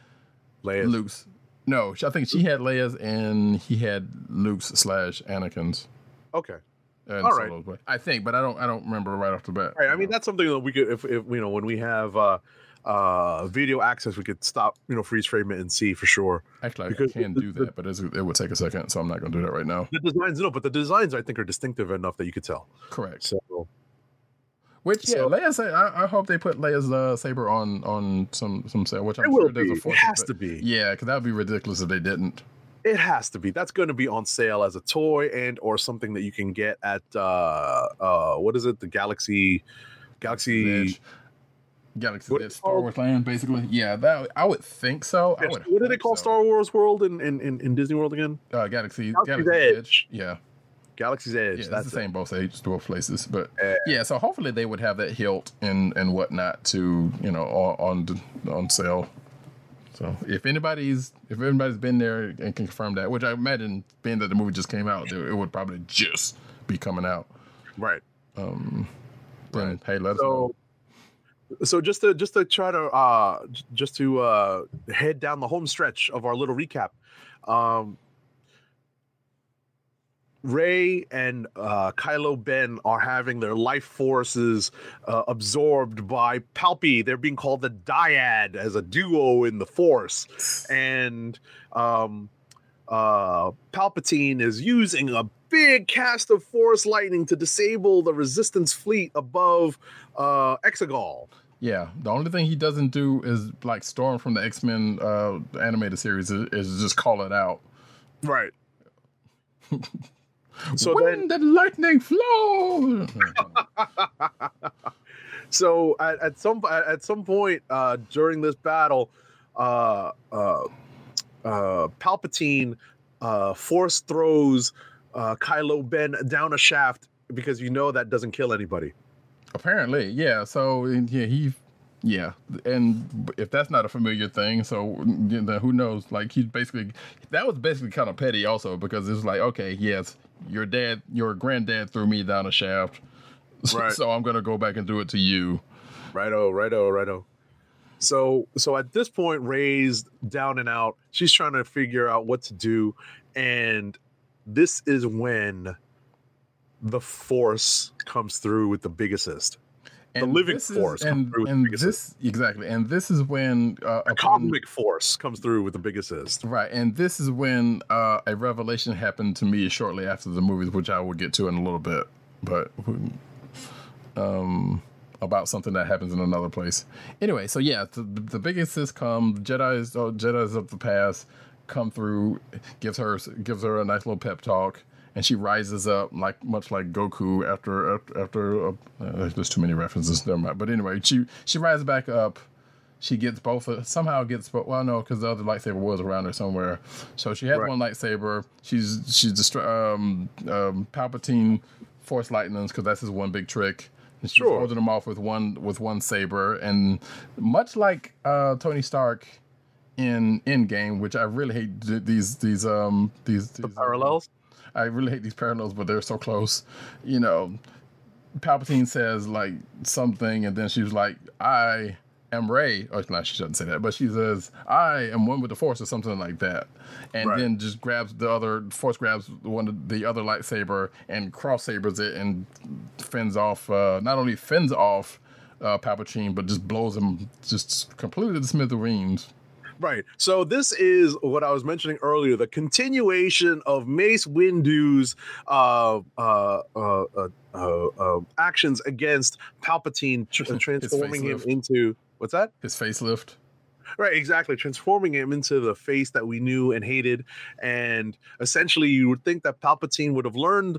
Leia's. Luke's. No, I think she had Leia's and he had Luke's slash Anakin's. Okay. And All right. I think, but I don't I don't remember right off the bat. Right. I mean, that's something that we could, if, if you know, when we have uh, uh, video access, we could stop, you know, freeze frame it and see for sure. Actually, because I can the- do that, but it's, it would take a second, so I'm not going to do that right now. The designs, no, but the designs I think are distinctive enough that you could tell. Correct. So, Which yeah, So- Leia's. I, I hope they put Leia's uh, saber on on some some sale, which I'm It will sure there's be. a It has to be. Yeah, because that would be ridiculous if they didn't. it has to be. That's going to be on sale as a toy and or something that you can get at uh, uh, what is it? The Galaxy, Galaxy. Edge. Galaxy What Star? Wars Land, basically. Yeah, that I would think so. I Yes, would What do they call so. Star Wars World in, in, in, in Disney World again? Uh, Galaxy Galaxy's Galaxy Edge. Yeah, Galaxy's Edge. yeah, that's the same it. both age both places. But Yeah. yeah, so hopefully they would have that hilt and and whatnot to you know on on, on sale. So if anybody's if anybody's been there and can confirm that, which I imagine being that the movie just came out, it would probably just be coming out. Right. Um. Then hey, let us know. So, just to just to try to uh just to uh head down the home stretch of our little recap, um, Rey and uh, Kylo Ben are having their life forces uh, absorbed by Palpy. They're being called the Dyad as a duo in the Force, and um, uh, Palpatine is using a big cast of Force lightning to disable the Resistance fleet above uh, Exegol. Yeah, the only thing he doesn't do is like Storm from the X Men uh, animated series is, is just call it out. Right. so when then, the lightning flow. so at, at some at, at some point uh, during this battle, uh, uh, uh, Palpatine uh, force throws uh, Kylo Ben down a shaft because you know that doesn't kill anybody. Apparently, yeah. So yeah, he, yeah, and if that's not a familiar thing, so you know, who knows? Like he's basically, that was basically kind of petty, also because it's like, okay, yes, your dad, your granddad threw me down a shaft, Right. so I'm gonna go back and do it to you. Righto, righto, righto. So, so at this point, Rey's down and out. She's trying to figure out what to do, and this is when the Force comes through with the big assist. The living force is, comes and, through with and the big this exactly, and this is when uh, upon- cosmic force comes through with the big assist. Right, and this is when uh, a revelation happened to me shortly after the movies, which I will get to in a little bit, but um, about something that happens in another place. Anyway, so yeah, the, the big assist come, Jedi's, uh, Jedi's of the past come through, gives her gives her a nice little pep talk, and she rises up like much like Goku after after, after uh, uh, there's too many references, never mind. But anyway, she she rises back up she gets both of, somehow gets both well no because the other lightsaber was around her somewhere so she had Right. one lightsaber she's she's um, um palpatine force lightnings because that's his one big trick and she's Sure. holding them off with one with one saber and much like uh tony stark in Endgame, which I really hate th- these these um these, these Parallels. I really hate these parallels, but they're so close. You know, Palpatine says like something, and then she was like, "I am Rey." Or no, she doesn't say that, but she says, "I am one with the Force" or something like that, and Right. then just grabs the other Force grabs one of the other lightsaber and cross sabers it and fends off. Uh, not only fends off uh, Palpatine, but just blows him just completely to smithereens. Right. So this is what I was mentioning earlier: the continuation of Mace Windu's uh, uh, uh, uh, uh, uh, actions against Palpatine, tr- transforming him into what's that? His facelift. Right, exactly. Transforming him into the face that we knew and hated, and essentially, you would think that Palpatine would have learned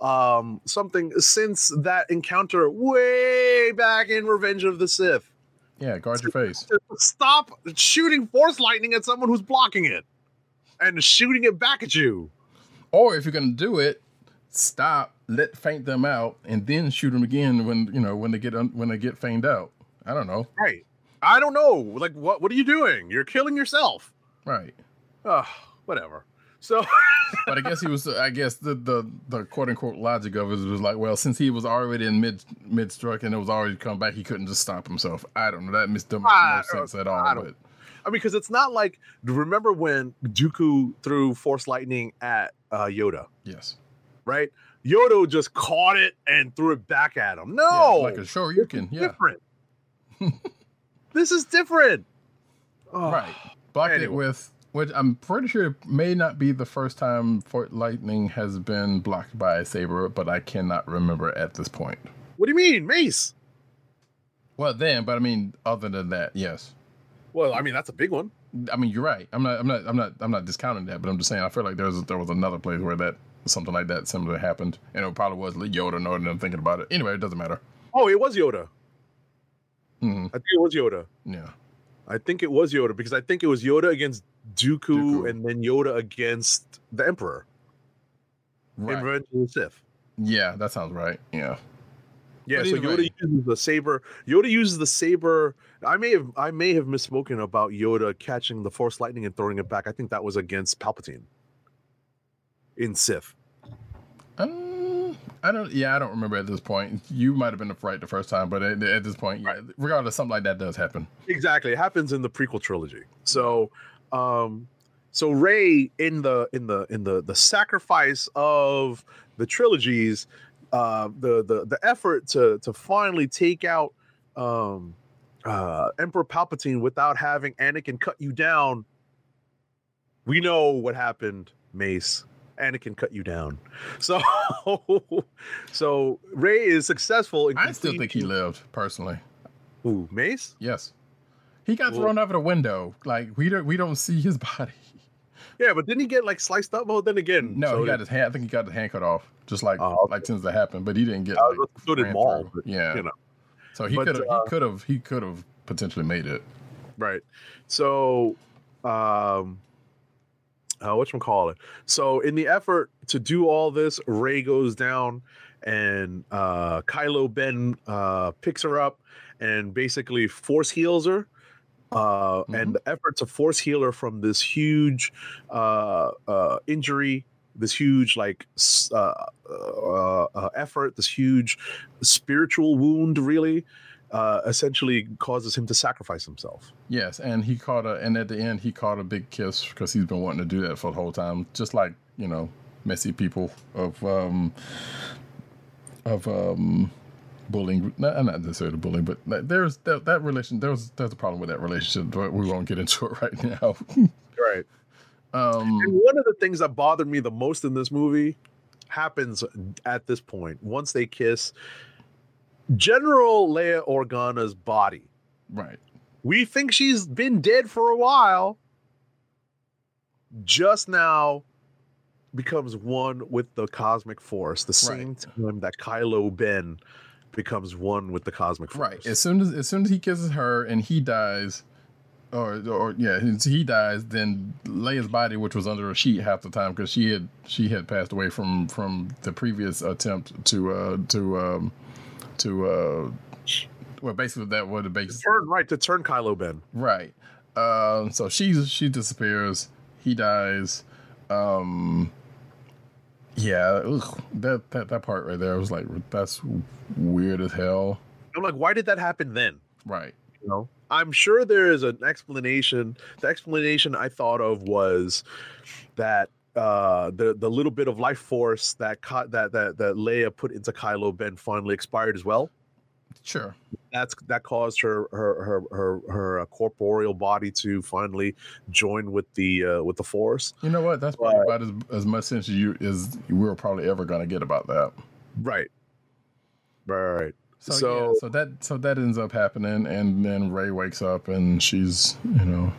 um, something since that encounter way back in Revenge of the Sith. Yeah, guard your face. stop shooting force lightning at someone who's blocking it and shooting it back at you. Or if you're gonna do it, stop, let faint them out, and then shoot them again when you know when they get un- when they get feigned out. I don't know. Right. I don't know. Like, what? What are you doing? You're killing yourself. Right. Ugh, whatever. So, But I guess he was. I guess the the the quote unquote logic of it was like, well, since he was already in mid mid struck and it was already come back, he couldn't just stop himself. I don't know. That makes no I no don't- sense at all. I But I mean, because it's not like. Remember when Dooku threw force lightning at uh, Yoda? yes, Right. Yoda just caught it and threw it back at him. yeah, No, like a sure you can. Yeah, different. this is different. Oh, right. Blocked it with. Which I'm pretty sure it may not be the first time Force lightning has been blocked by a saber, but I cannot remember at this point. What do you mean, Mace? Well, then, but I mean, other than that, yes. Well, I mean, that's a big one. I mean, you're right. I'm not. I'm not. I'm not. I'm not discounting that, but I'm just saying. I feel like there was there was another place where that something like that similar happened, and it probably was Yoda. No, I'm thinking about it. Anyway, it doesn't matter. Oh, it was Yoda. hmm I think it was Yoda. Yeah. I think it was Yoda because I think it was Yoda against Dooku, Dooku. and then Yoda against the Emperor in Right. Revenge of the Sith. Yeah, that sounds right. Yeah. Yeah, so Yoda way. uses the saber. Yoda uses the saber. I may have I may have misspoken about Yoda catching the Force lightning and throwing it back. I think that was against Palpatine in Sith. Um, I don't. Yeah, I don't remember at this point. You might have been right the first time, but at, at this point, yeah, regardless, something like that does happen. Exactly. It happens in the prequel trilogy. So um so Rey in the in the in the the sacrifice of the trilogies, uh the the the effort to to finally take out um uh Emperor Palpatine without having Anakin cut you down. We know what happened, Mace. Anakin cut you down. So so Rey is successful in I still think he lived personally. Ooh, Mace? Yes. He got Well- thrown out of the window. Like we don't we don't see his body. Yeah, but didn't he get like sliced up? Well, then again, No, so he got did, his hand. I think he got his hand cut off, just like okay. like tends to happen. But he didn't get. uh, Like, so did Maul. but, Yeah. you know, So he could have. uh, he could have. He could have potentially made it. right. So, um, uh, what call it? So in the effort to do all this, Rey goes down, and uh, Kylo Ben uh, picks her up and basically force heals her. Uh, And the effort to force heal her from this huge uh, uh, injury, this huge like uh, uh, uh, effort, this huge spiritual wound, really, uh, essentially causes him to sacrifice himself. Yes, and he caught a, and at the end he caught a big kiss because he's been wanting to do that for the whole time, just like you know, messy people of um of um bullying, not, not necessarily bullying, but like, there's that, that relation. There was there's a problem with that relationship, but we won't get into it right now. Right. um, And one of the things that bothered me the most in this movie happens at this point. Once they kiss, General Leia Organa's body. right, We think she's been dead for a while. Just now becomes one with the cosmic force, the same time that Kylo Ben becomes one with the cosmic force. right. As soon as as soon as he kisses her and he dies. Or, or yeah, he- he dies. Then Leia's body, which was under a sheet half the time, because she had she had passed away from from the previous attempt to uh to um to uh well basically that was the basis Turn right to turn Kylo Ben. right. Um so she's she disappears. He dies. Um yeah ugh, that, that that part right there was like that's weird as hell. I'm like, why did that happen then? right. You know? I'm sure there is an explanation. The explanation i thought of was that uh the the little bit of life force that Ky- that that that Leia put into Kylo Ben finally expired as well. Sure. That's that caused her her her her, her uh, corporeal body to finally join with the uh, with the force. You know what? That's probably about as, as much sense as you as we're probably ever gonna get about that. Right. Right. Right so, So- yeah, so that so that ends up happening and then Rey wakes up and she's you know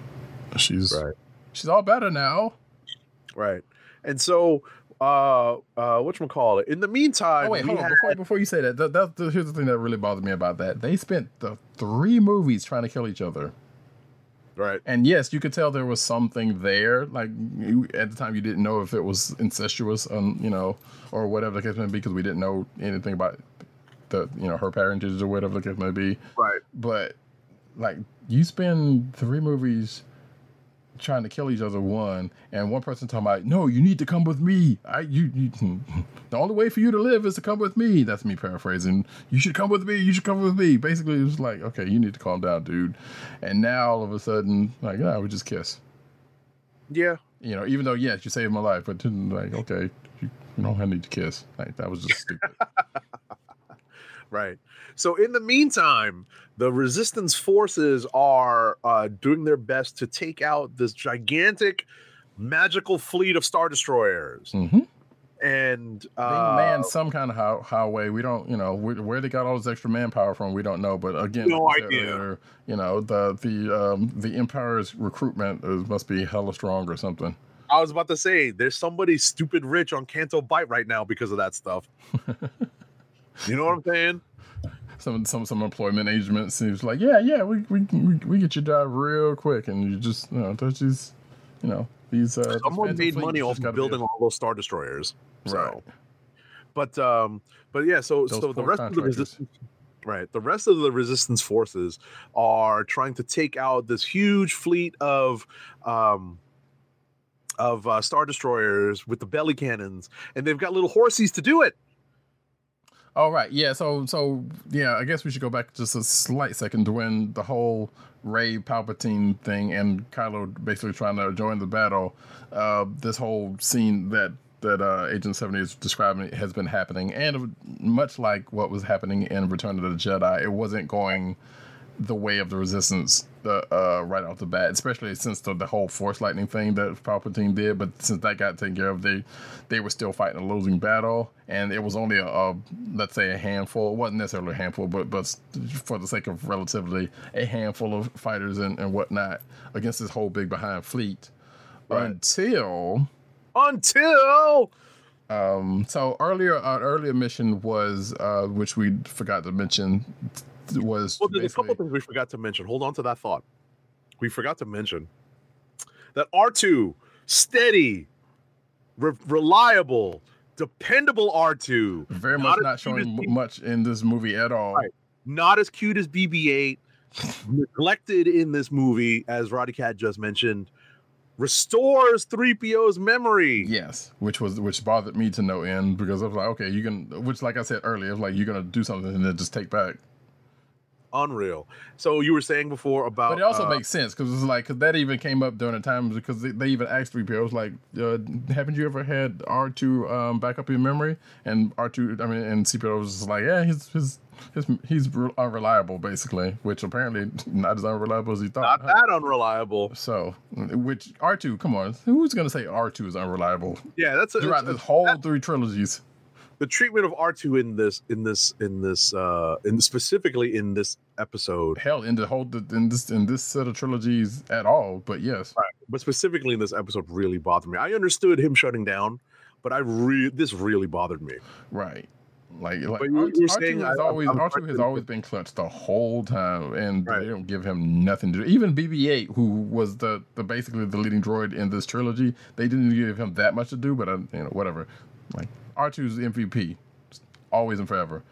she's right. she's all better now right and so uh uh what call it in the meantime Oh wait, hold on. had- Before, before you say that, that, that, that- here's the thing that really bothered me about that. They spent the three movies trying to kill each other, right and yes, you could tell there was something there. Like you, at the time, you didn't know if it was incestuous, um, you know, or whatever the case may be, because we didn't know anything about the, you know, her parentage or whatever the case may be. right But like, you spend three movies trying to kill each other one and one person talking about no you need to come with me. I you, you the only way for you to live is to come with me. That's me paraphrasing. You should come with me. You should come with me. Basically it was like okay you need to calm down dude. And now all of a sudden like yeah we just kiss. Yeah. You know even though yes you saved my life but like okay you, you don't need to kiss. Like that was just stupid. Right. So in the meantime, the resistance forces are uh, doing their best to take out this gigantic magical fleet of star destroyers. mm-hmm. And they uh, man some kind of how, highway. We don't, you know, where, where they got all this extra manpower from, we don't know. But again, No like idea. earlier, you know, the the um, the Empire's recruitment is, must be hella strong or something. I was about to say, there's somebody stupid rich on Canto Bight right now because of that stuff. you know what I'm saying? Some some some employment agent seems like, yeah, yeah, we we, we we get your job real quick, and you just, you know, there's these, you know, these. Uh, Someone made money off of building all those star destroyers. So, Right. but um, but yeah, so Those so the rest of the resistance, right? The rest of the resistance forces are trying to take out this huge fleet of um of uh, star destroyers with the belly cannons, and they've got little horsies to do it. All right, yeah. So, so yeah. I guess we should go back just a slight second to when the whole Rey Palpatine thing and Kylo basically trying to join the battle. Uh, this whole scene that that uh, Agent Seventy is describing has been happening, and much like what was happening in Return of the Jedi, it wasn't going the way of the Resistance uh, uh, right off the bat, especially since the, the whole Force lightning thing that Palpatine did. But since that got taken care of, they they were still fighting a losing battle, and it was only a, a let's say a handful. It wasn't necessarily a handful, but but for the sake of relatively, a handful of fighters and, and whatnot against this whole big behind fleet. Right. Until Until um, so earlier, our earlier mission was, uh, which we forgot to mention, was well, there's a couple basically- things we forgot to mention. Hold on to that thought. We forgot to mention that R2 steady, re- reliable, dependable R2. Very Not much not as showing much in this movie at all. Right. Not as cute as BB-8. neglected in this movie, as Roddy Cat just mentioned. Restores 3PO's memory. Yes, which was which bothered me to no end because I was like, okay, you can, which like I said earlier, like you're gonna do something and then just take back. Unreal. So you were saying before about But it also uh, makes sense because it's like because that even came up during the times because they, they even asked 3PO, it was like, uh, haven't you ever had R2 um, back up your memory? And R2, I mean, and CPO was just like, yeah, he's he's he's, he's re- unreliable basically, which apparently not as unreliable as he thought. not that unreliable. So, which R2, come on, who's gonna say R2 is unreliable Yeah, that's a, throughout this whole that- three trilogies? The treatment of R2 in this in this in this uh in specifically in this episode, Hell, in the whole in this in this set of trilogies at all, but yes, but specifically in this episode really bothered me. I understood him shutting down, but I re- this really bothered me. right. Like, like you- R2, you're R2 saying has I- always R2 has always been clutch the whole time, and Right. they don't give him nothing to do. Even BB-8, who was the, the basically the leading droid in this trilogy, they didn't give him that much to do. But uh, you know, whatever. Like R2's MVP, always and forever.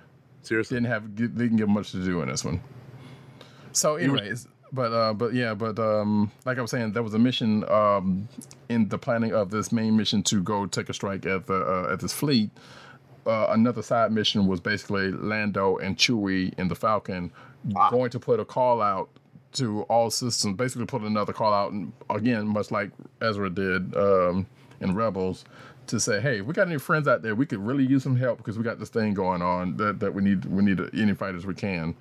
Seriously. didn't have they didn't give much to do in this one. So, anyways, but uh, but yeah, but um, like I was saying, there was a mission um in the planning of this main mission to go take a strike at the uh, at this fleet. Uh, another side mission was basically Lando and Chewie in the Falcon going to put a call out to all systems, basically put another call out, and again, much like Ezra did um, in Rebels, to say, "Hey, we got any friends out there? We could really use some help because we got this thing going on that, that we need we need any fighters we can."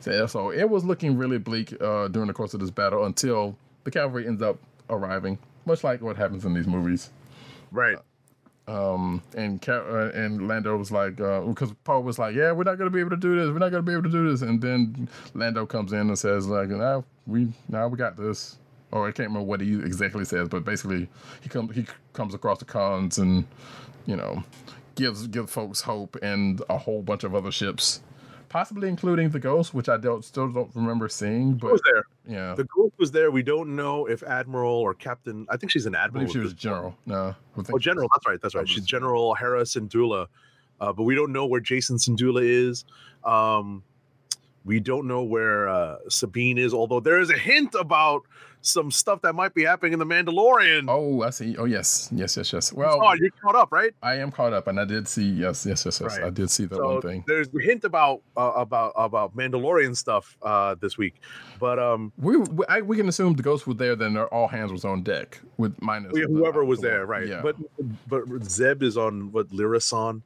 So, so it was looking really bleak uh, during the course of this battle until the cavalry ends up arriving, much like what happens in these movies. right. And Ca- uh, and Lando was like, because Poe was like, "Yeah, we're not gonna be able to do this. We're not gonna be able to do this." And then Lando comes in and says, "Like, now we now we got this." Or I can't remember what he exactly says, but basically he comes he comes across the cons and you know gives gives folks hope and a whole bunch of other ships, possibly including the Ghost, which I don't still don't remember seeing. But was there? yeah, The group was there. We don't know if Admiral or Captain. I think she's an I admiral. believe she was general. No, I Oh, General. That's right. That's right. She's General Hera Syndulla. Uh, but we don't know where Jacen Syndulla is. Um, we don't know where uh, Sabine is, although there is a hint about some stuff that might be happening in The Mandalorian. Oh, I see. Oh, yes, yes, yes, yes. Well, Oh, you're caught up, right? I am caught up, and I did see. Yes, yes, yes, yes. Right. I did see that so one thing. there's a hint about uh, about about Mandalorian stuff uh, this week, but um, We we, I, we can assume the ghost was there. Then all hands was on deck with minus we- the- whoever was the there, right? Yeah. But but Zeb is on what Lira San.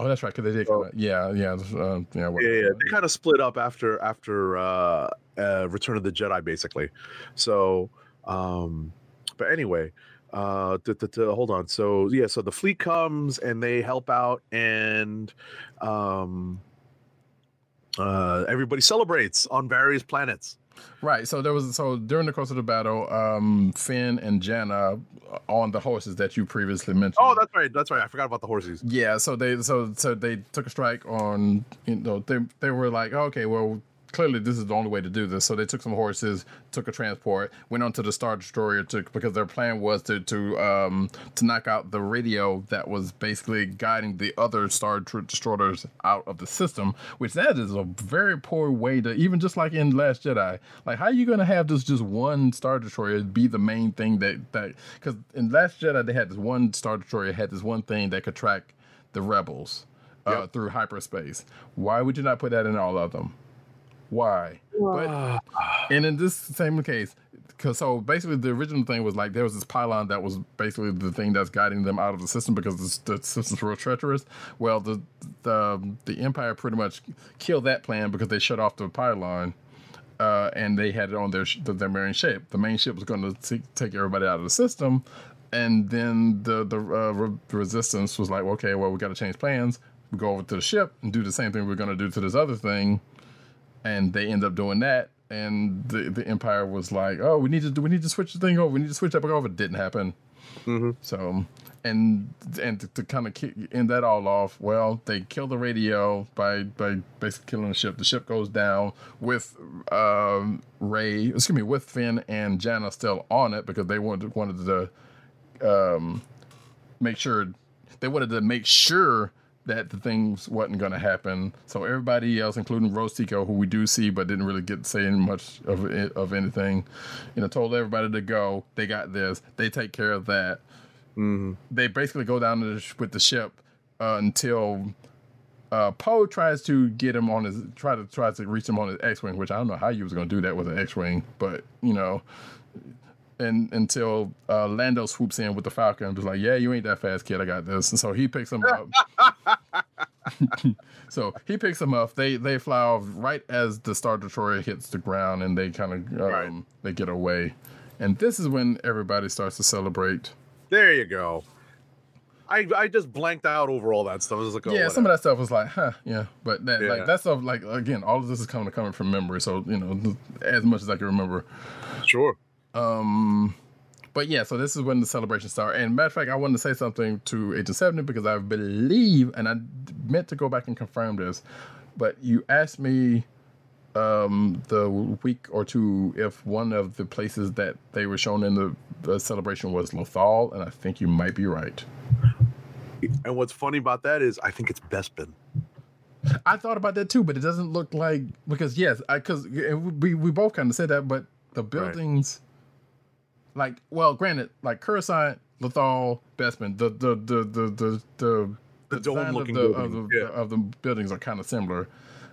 Oh, that's right. Because they did. So- yeah, yeah, uh, yeah. Yeah, yeah, they kind of split up after after uh, uh, Return of the Jedi, basically. So, um, but anyway, uh, t- t- t- hold on. So yeah, so the fleet comes and they help out, and um, uh, everybody celebrates on various planets. Right. So there was so during the course of the battle, um, Finn and Jannah uh, on the horses that you previously mentioned. Oh, that's right. That's right. I forgot about the horses. Yeah, so they so so they took a strike on you know they they were like okay well clearly this is the only way to do this so they took some horses took a transport went onto the star destroyer to because their plan was to to um to knock out the radio that was basically guiding the other star tr- destroyers out of the system which that is a very poor way to even just like in last jedi like how are you gonna have this just one star destroyer be the main thing that that because in last jedi they had this one star destroyer had this one thing that could track the rebels uh, through hyperspace. Why would you not put that in all of them? Why? But and in this same case, because so basically the original thing was like there was this pylon that was basically the thing that's guiding them out of the system because the, the system's real treacherous. Well, the the the Empire pretty much killed that plan because they shut off the pylon. Uh, and they had it on their sh- their main ship. The main ship was going to take everybody out of the system, and then the the uh, re- resistance was like, okay, well, we got to change plans. We go over to the ship and do the same thing we're going to do to this other thing, and they end up doing that. And the the empire was like, oh, we need to we need to switch the thing over. We need to switch that back over. It didn't happen. Mhm. So, and and to, to kind of end that all off, well, they kill the radio by by basically killing the ship. The ship goes down with um, Rey, excuse me, with Finn and Jannah still on it because they wanted wanted to um, make sure they wanted to make sure that the things wasn't going to happen. So everybody else, including Rose Tico, who we do see but didn't really get to say much of of anything, you know, told everybody to go. They got this. They take care of that. They basically go down to the, with the ship uh, until uh, Poe tries to get him on his try to try to reach him on his X-wing, which I don't know how you was going to do that with an X-wing, but you know. And until uh, Lando swoops in with the Falcon, and was like, "Yeah, you ain't that fast, kid. I got this." And so he picks him up. so he picks him up. They they fly off right as the Star Destroyer hits the ground, and they kind of um, Right. they get away. And this is when everybody starts to celebrate. There you go. I I just blanked out over all that stuff. I was like, oh, yeah, some of that stuff was like, huh, yeah. But that Yeah. like that stuff, like again, all of this is coming coming from memory. So you know, as much as I can remember. Sure. Um, but yeah, so this is when the celebration started. And matter of fact, I wanted to say something to Agent 70 because I believe, and I meant to go back and confirm this, but you asked me um the week or two if one of the places that they were shown in the, the celebration was Lothal, and I think you might be right. And what's funny about that is I think it's Bespin. I thought about that too, but it doesn't look like because yes, I because we we both kind of said that, but the buildings, like well, granted, like Coruscant, Lothal, Bespin, the the the the the the, The of dome-looking the, of the buildings, yeah. of the buildings are kind of similar,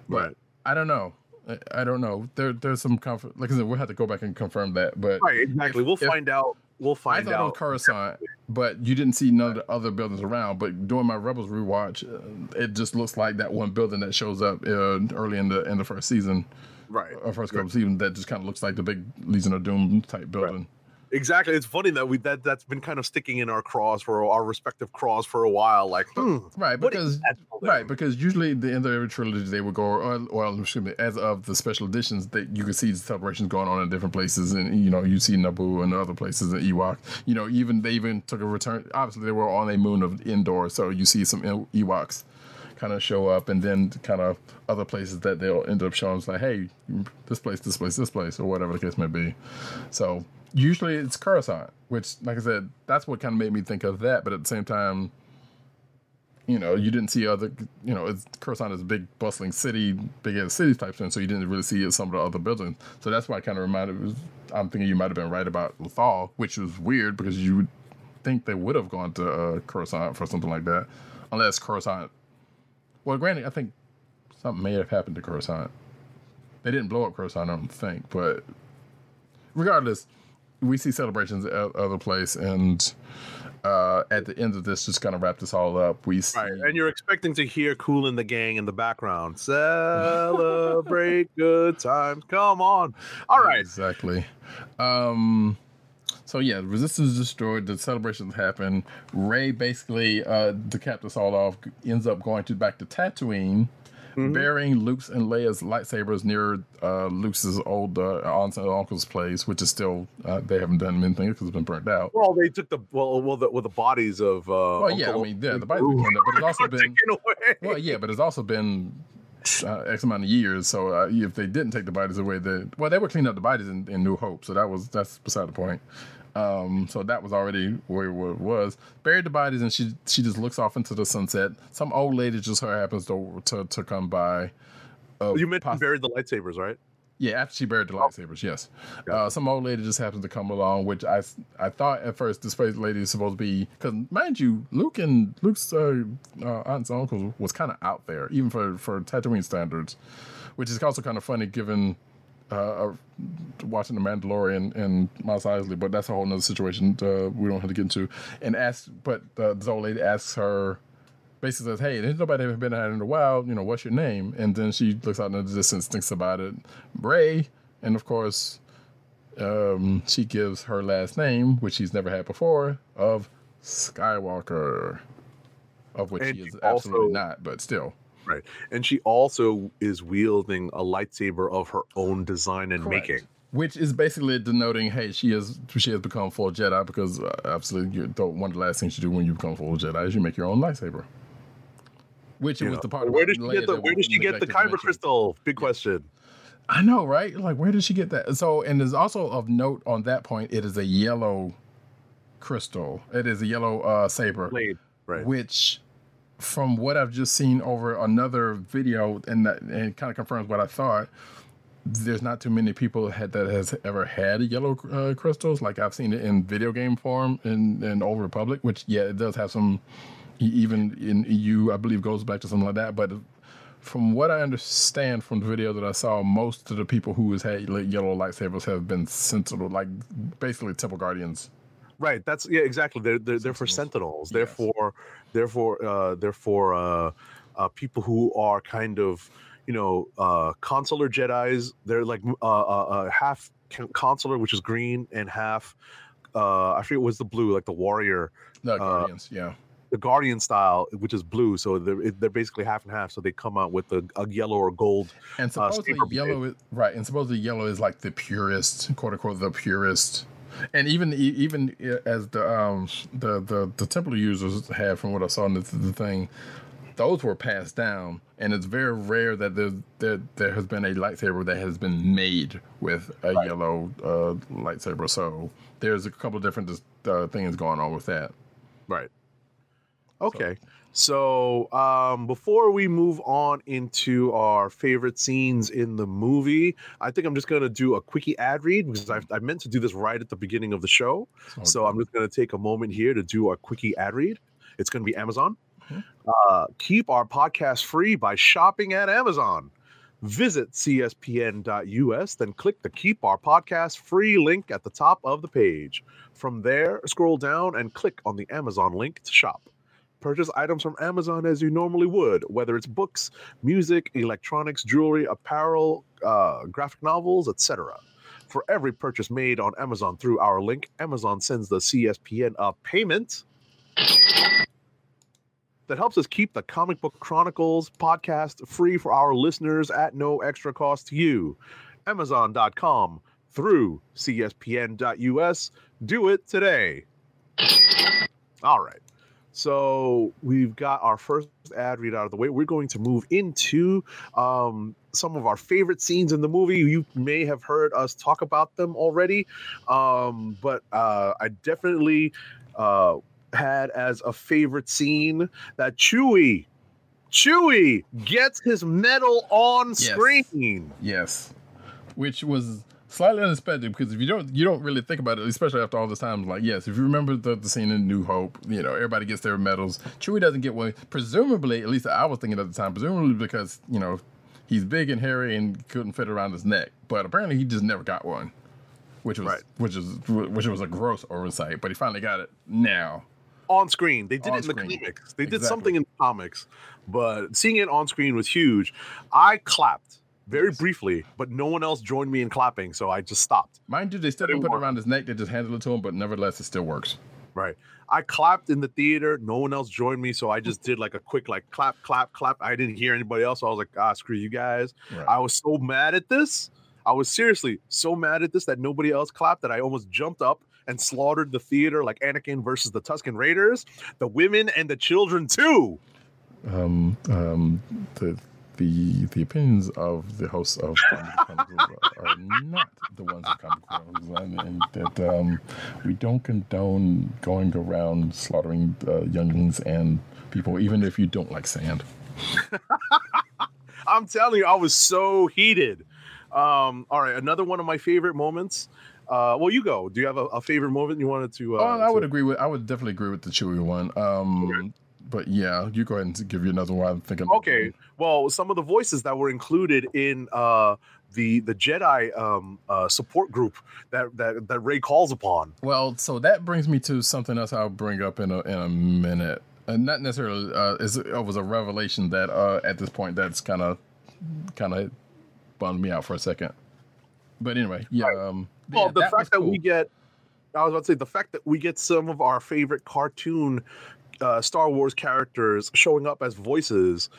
but Right. I don't know. I- I don't know. There, there's some comfort. Like I said, we'll have to go back and confirm that. But Right, exactly. we'll if- find out. We'll find out. I thought it was out. Coruscant, but you didn't see none of the other buildings around. But during my Rebels rewatch, uh, it just looks like that one building that shows up uh, early in the in the first season, right. or first couple of seasons, that just kind of looks like the big Legion of Doom type building. Exactly. It's funny that we that that's been kind of sticking in our craws for our respective craws for a while. Like, hmm, Right, because is that building? right because usually at the end of every trilogy they would go, or, well, excuse me, as of the special editions, that you can see the celebrations going on in different places, and you know you see Naboo and other places in Ewok. You know, even they even took a return. Obviously, they were on a moon of Endor, so you see some Ewoks kind of show up, and then kind of other places that they'll end up showing. It's like, hey, this place, this place, this place, or whatever the case may be. So usually it's Coruscant, which, like I said, that's what kind of made me think of that. But at the same time, you know, you didn't see other, you know, it's, Coruscant is a big bustling city, big ass city type thing, so you didn't really see some of the other buildings. So that's why I kind of reminded. Was, I'm thinking you might have been right about Lothal, which was weird because you would think they would have gone to uh, Coruscant for something like that, unless Coruscant. Well, granted, I think something may have happened to Coruscant. They didn't blow up Coruscant, I don't think, but regardless, we see celebrations at other place, and uh, at the end of this, just kind of wrap this all up. We see, Right, and you're expecting to hear "Kool and the Gang" in the background. Celebrate good times. Come on. All right. exactly. Um, so yeah, resistance is destroyed. The celebrations happen. Rey basically, uh, to cap this all off, ends up going to back to Tatooine. Mm-hmm. Burying Luke's and Leia's lightsabers near uh, Luke's old uh, aunt's and uncle's place, which is still uh, they haven't done anything because it's been burnt out. Well, they took the well, well, the, well, the bodies of. Uh, Well, yeah, I mean, yeah, the bodies been but it's also been taken away. well, yeah, but it's also been uh, X amount of years. So uh, if they didn't take the bodies away, they well, they were cleaning up the bodies in, in New Hope. So that was that's beside the point. Um, so that was already where it was. Buried the bodies, and she she just looks off into the sunset. Some old lady just her happens to to, to come by. Uh, You mentioned poss- buried the lightsabers, right? yeah, after she buried the lightsabers, yes. Uh, some old lady just happens to come along, which I I thought at first this lady is supposed to be because mind you, Luke and Luke's uh, uh, aunts and uncles was kind of out there, even for for Tatooine standards, which is also kind of funny given. Uh, uh, watching the Mandalorian and Mos Eisley, but that's a whole nother situation uh, we don't have to get into. And ask, but uh, this old lady asks her, basically says, "Hey, there's nobody ever been out in a while. You know, what's your name?" And then she looks out in the distance, thinks about it, Rey, and of course, um, she gives her last name, which she's never had before, of Skywalker, of which And she is she absolutely not, but still. Right. And she also is wielding a lightsaber of her own design and Correct. making. which is basically denoting, hey, she has she has become full Jedi because uh, absolutely, you don't, one of the last things you do when you become full Jedi is you make your own lightsaber. Which You was know, the part. where did she get the Where did she get the kyber crystal? Big question. I know, right? Like, where did she get that? So, and there's also of note on that point, it is a yellow crystal. It is a yellow uh, saber, Blade. Right. which, from what I've just seen over another video, and that and it kind of confirms what I thought. There's not too many people had that has ever had yellow uh, crystals. Like I've seen it in video game form in in Old Republic, which yeah, it does have some. Even in EU, I believe goes back to something like that. But from what I understand from the video that I saw, most of the people who has had yellow lightsabers have been sentinel, like basically temple guardians. Right. That's yeah. Exactly. They're they're, they're for sentinels. They're Yes. for they're for uh, they're for uh, uh, people who are kind of you know uh, consular Jedi's. They're like uh, uh, uh, half consular, which is green, and half uh, I forget what's the blue, like the warrior, The guardians, yeah. the guardian style, which is blue. So they're they're basically half and half. So they come out with a, a yellow or gold. And supposedly saber yellow is right, and supposedly yellow is like the purest, quote unquote, the purest. And even even as the um the the the Templar users had from what I saw in the, the thing, those were passed down, and it's very rare that there there, there has been a lightsaber that has been made with a yellow uh, lightsaber. So there's a couple of different uh, things going on with that. Right. Okay. So, um, before we move on into our favorite scenes in the movie, I think I'm just going to do a quickie ad read because I, I meant to do this right at the beginning of the show. So, I'm just going to take a moment here to do a quickie ad read. It's going to be Amazon. Mhm. Uh, keep our podcast free by shopping at Amazon. Visit cspn.us, then click the Keep Our Podcast free link at the top of the page. From there, scroll down and click on the Amazon link to shop. Purchase items from Amazon as you normally would, whether it's books, music, electronics, jewelry, apparel, uh, graphic novels, etc. For every purchase made on Amazon through our link, Amazon sends the CSPN a payment that helps us keep the Comic Book Chronicles podcast free for our listeners at no extra cost to you. Amazon.com through CSPN.us. Do it today. All right. So we've got our first ad read out of the way. We're going to move into um, some of our favorite scenes in the movie. You may have heard us talk about them already, um, but uh, I definitely uh, had as a favorite scene that Chewie, Chewie gets his medal on Yes. screen. Yes, which was slightly unexpected because if you don't you don't really think about it, especially after all this time. Like, yes, if you remember the, the scene in New Hope, you know everybody gets their medals. Chewie doesn't get one. Presumably, at least I was thinking at the time, presumably because you know he's big and hairy and couldn't fit around his neck. But apparently, he just never got one, which was Right. which is which was a gross oversight. But he finally got it now. on screen. They did On it in the screen. comics. They did Exactly. something in the comics, but seeing it on screen was huge. I clapped very briefly, but no one else joined me in clapping, so I just stopped. Mind you, they still didn't put it around his neck. They just handed it to him. But nevertheless, it still works. Right. I clapped in the theater. No one else joined me, so I just did like a quick like clap, clap, clap. I didn't hear anybody else. So I was like, ah, screw you guys. Right. I was so mad at this. I was seriously so mad at this that nobody else clapped that I almost jumped up and slaughtered the theater like Anakin versus the Tusken Raiders, the women and the children too. um, um, the the the opinions of the hosts of are not the ones of Comic Chronicles, and, that um, we don't condone going around slaughtering uh, younglings and people, even if you don't like sand. I'm telling you, I was so heated. Um, all right, another one of my favorite moments. Uh, well, you go. Do you have a, a favorite moment you wanted to? Uh, oh, I would to- agree with. I would definitely agree with the Chewie one. Um, But yeah, you go ahead and give you another one. I'm thinking. Okay. Well, some of the voices that were included in uh, the the Jedi um, uh, support group that, that that Rey calls upon. Well, so that brings me to something else I'll bring up in a in a minute. And not necessarily uh, is it was a revelation that uh, at this point that's kind of kind of bummed me out for a second. But anyway, yeah. Um, Well, yeah, the was fact that cool. we get, I was about to say, the fact that we get some of our favorite cartoon uh, Star Wars characters showing up as voices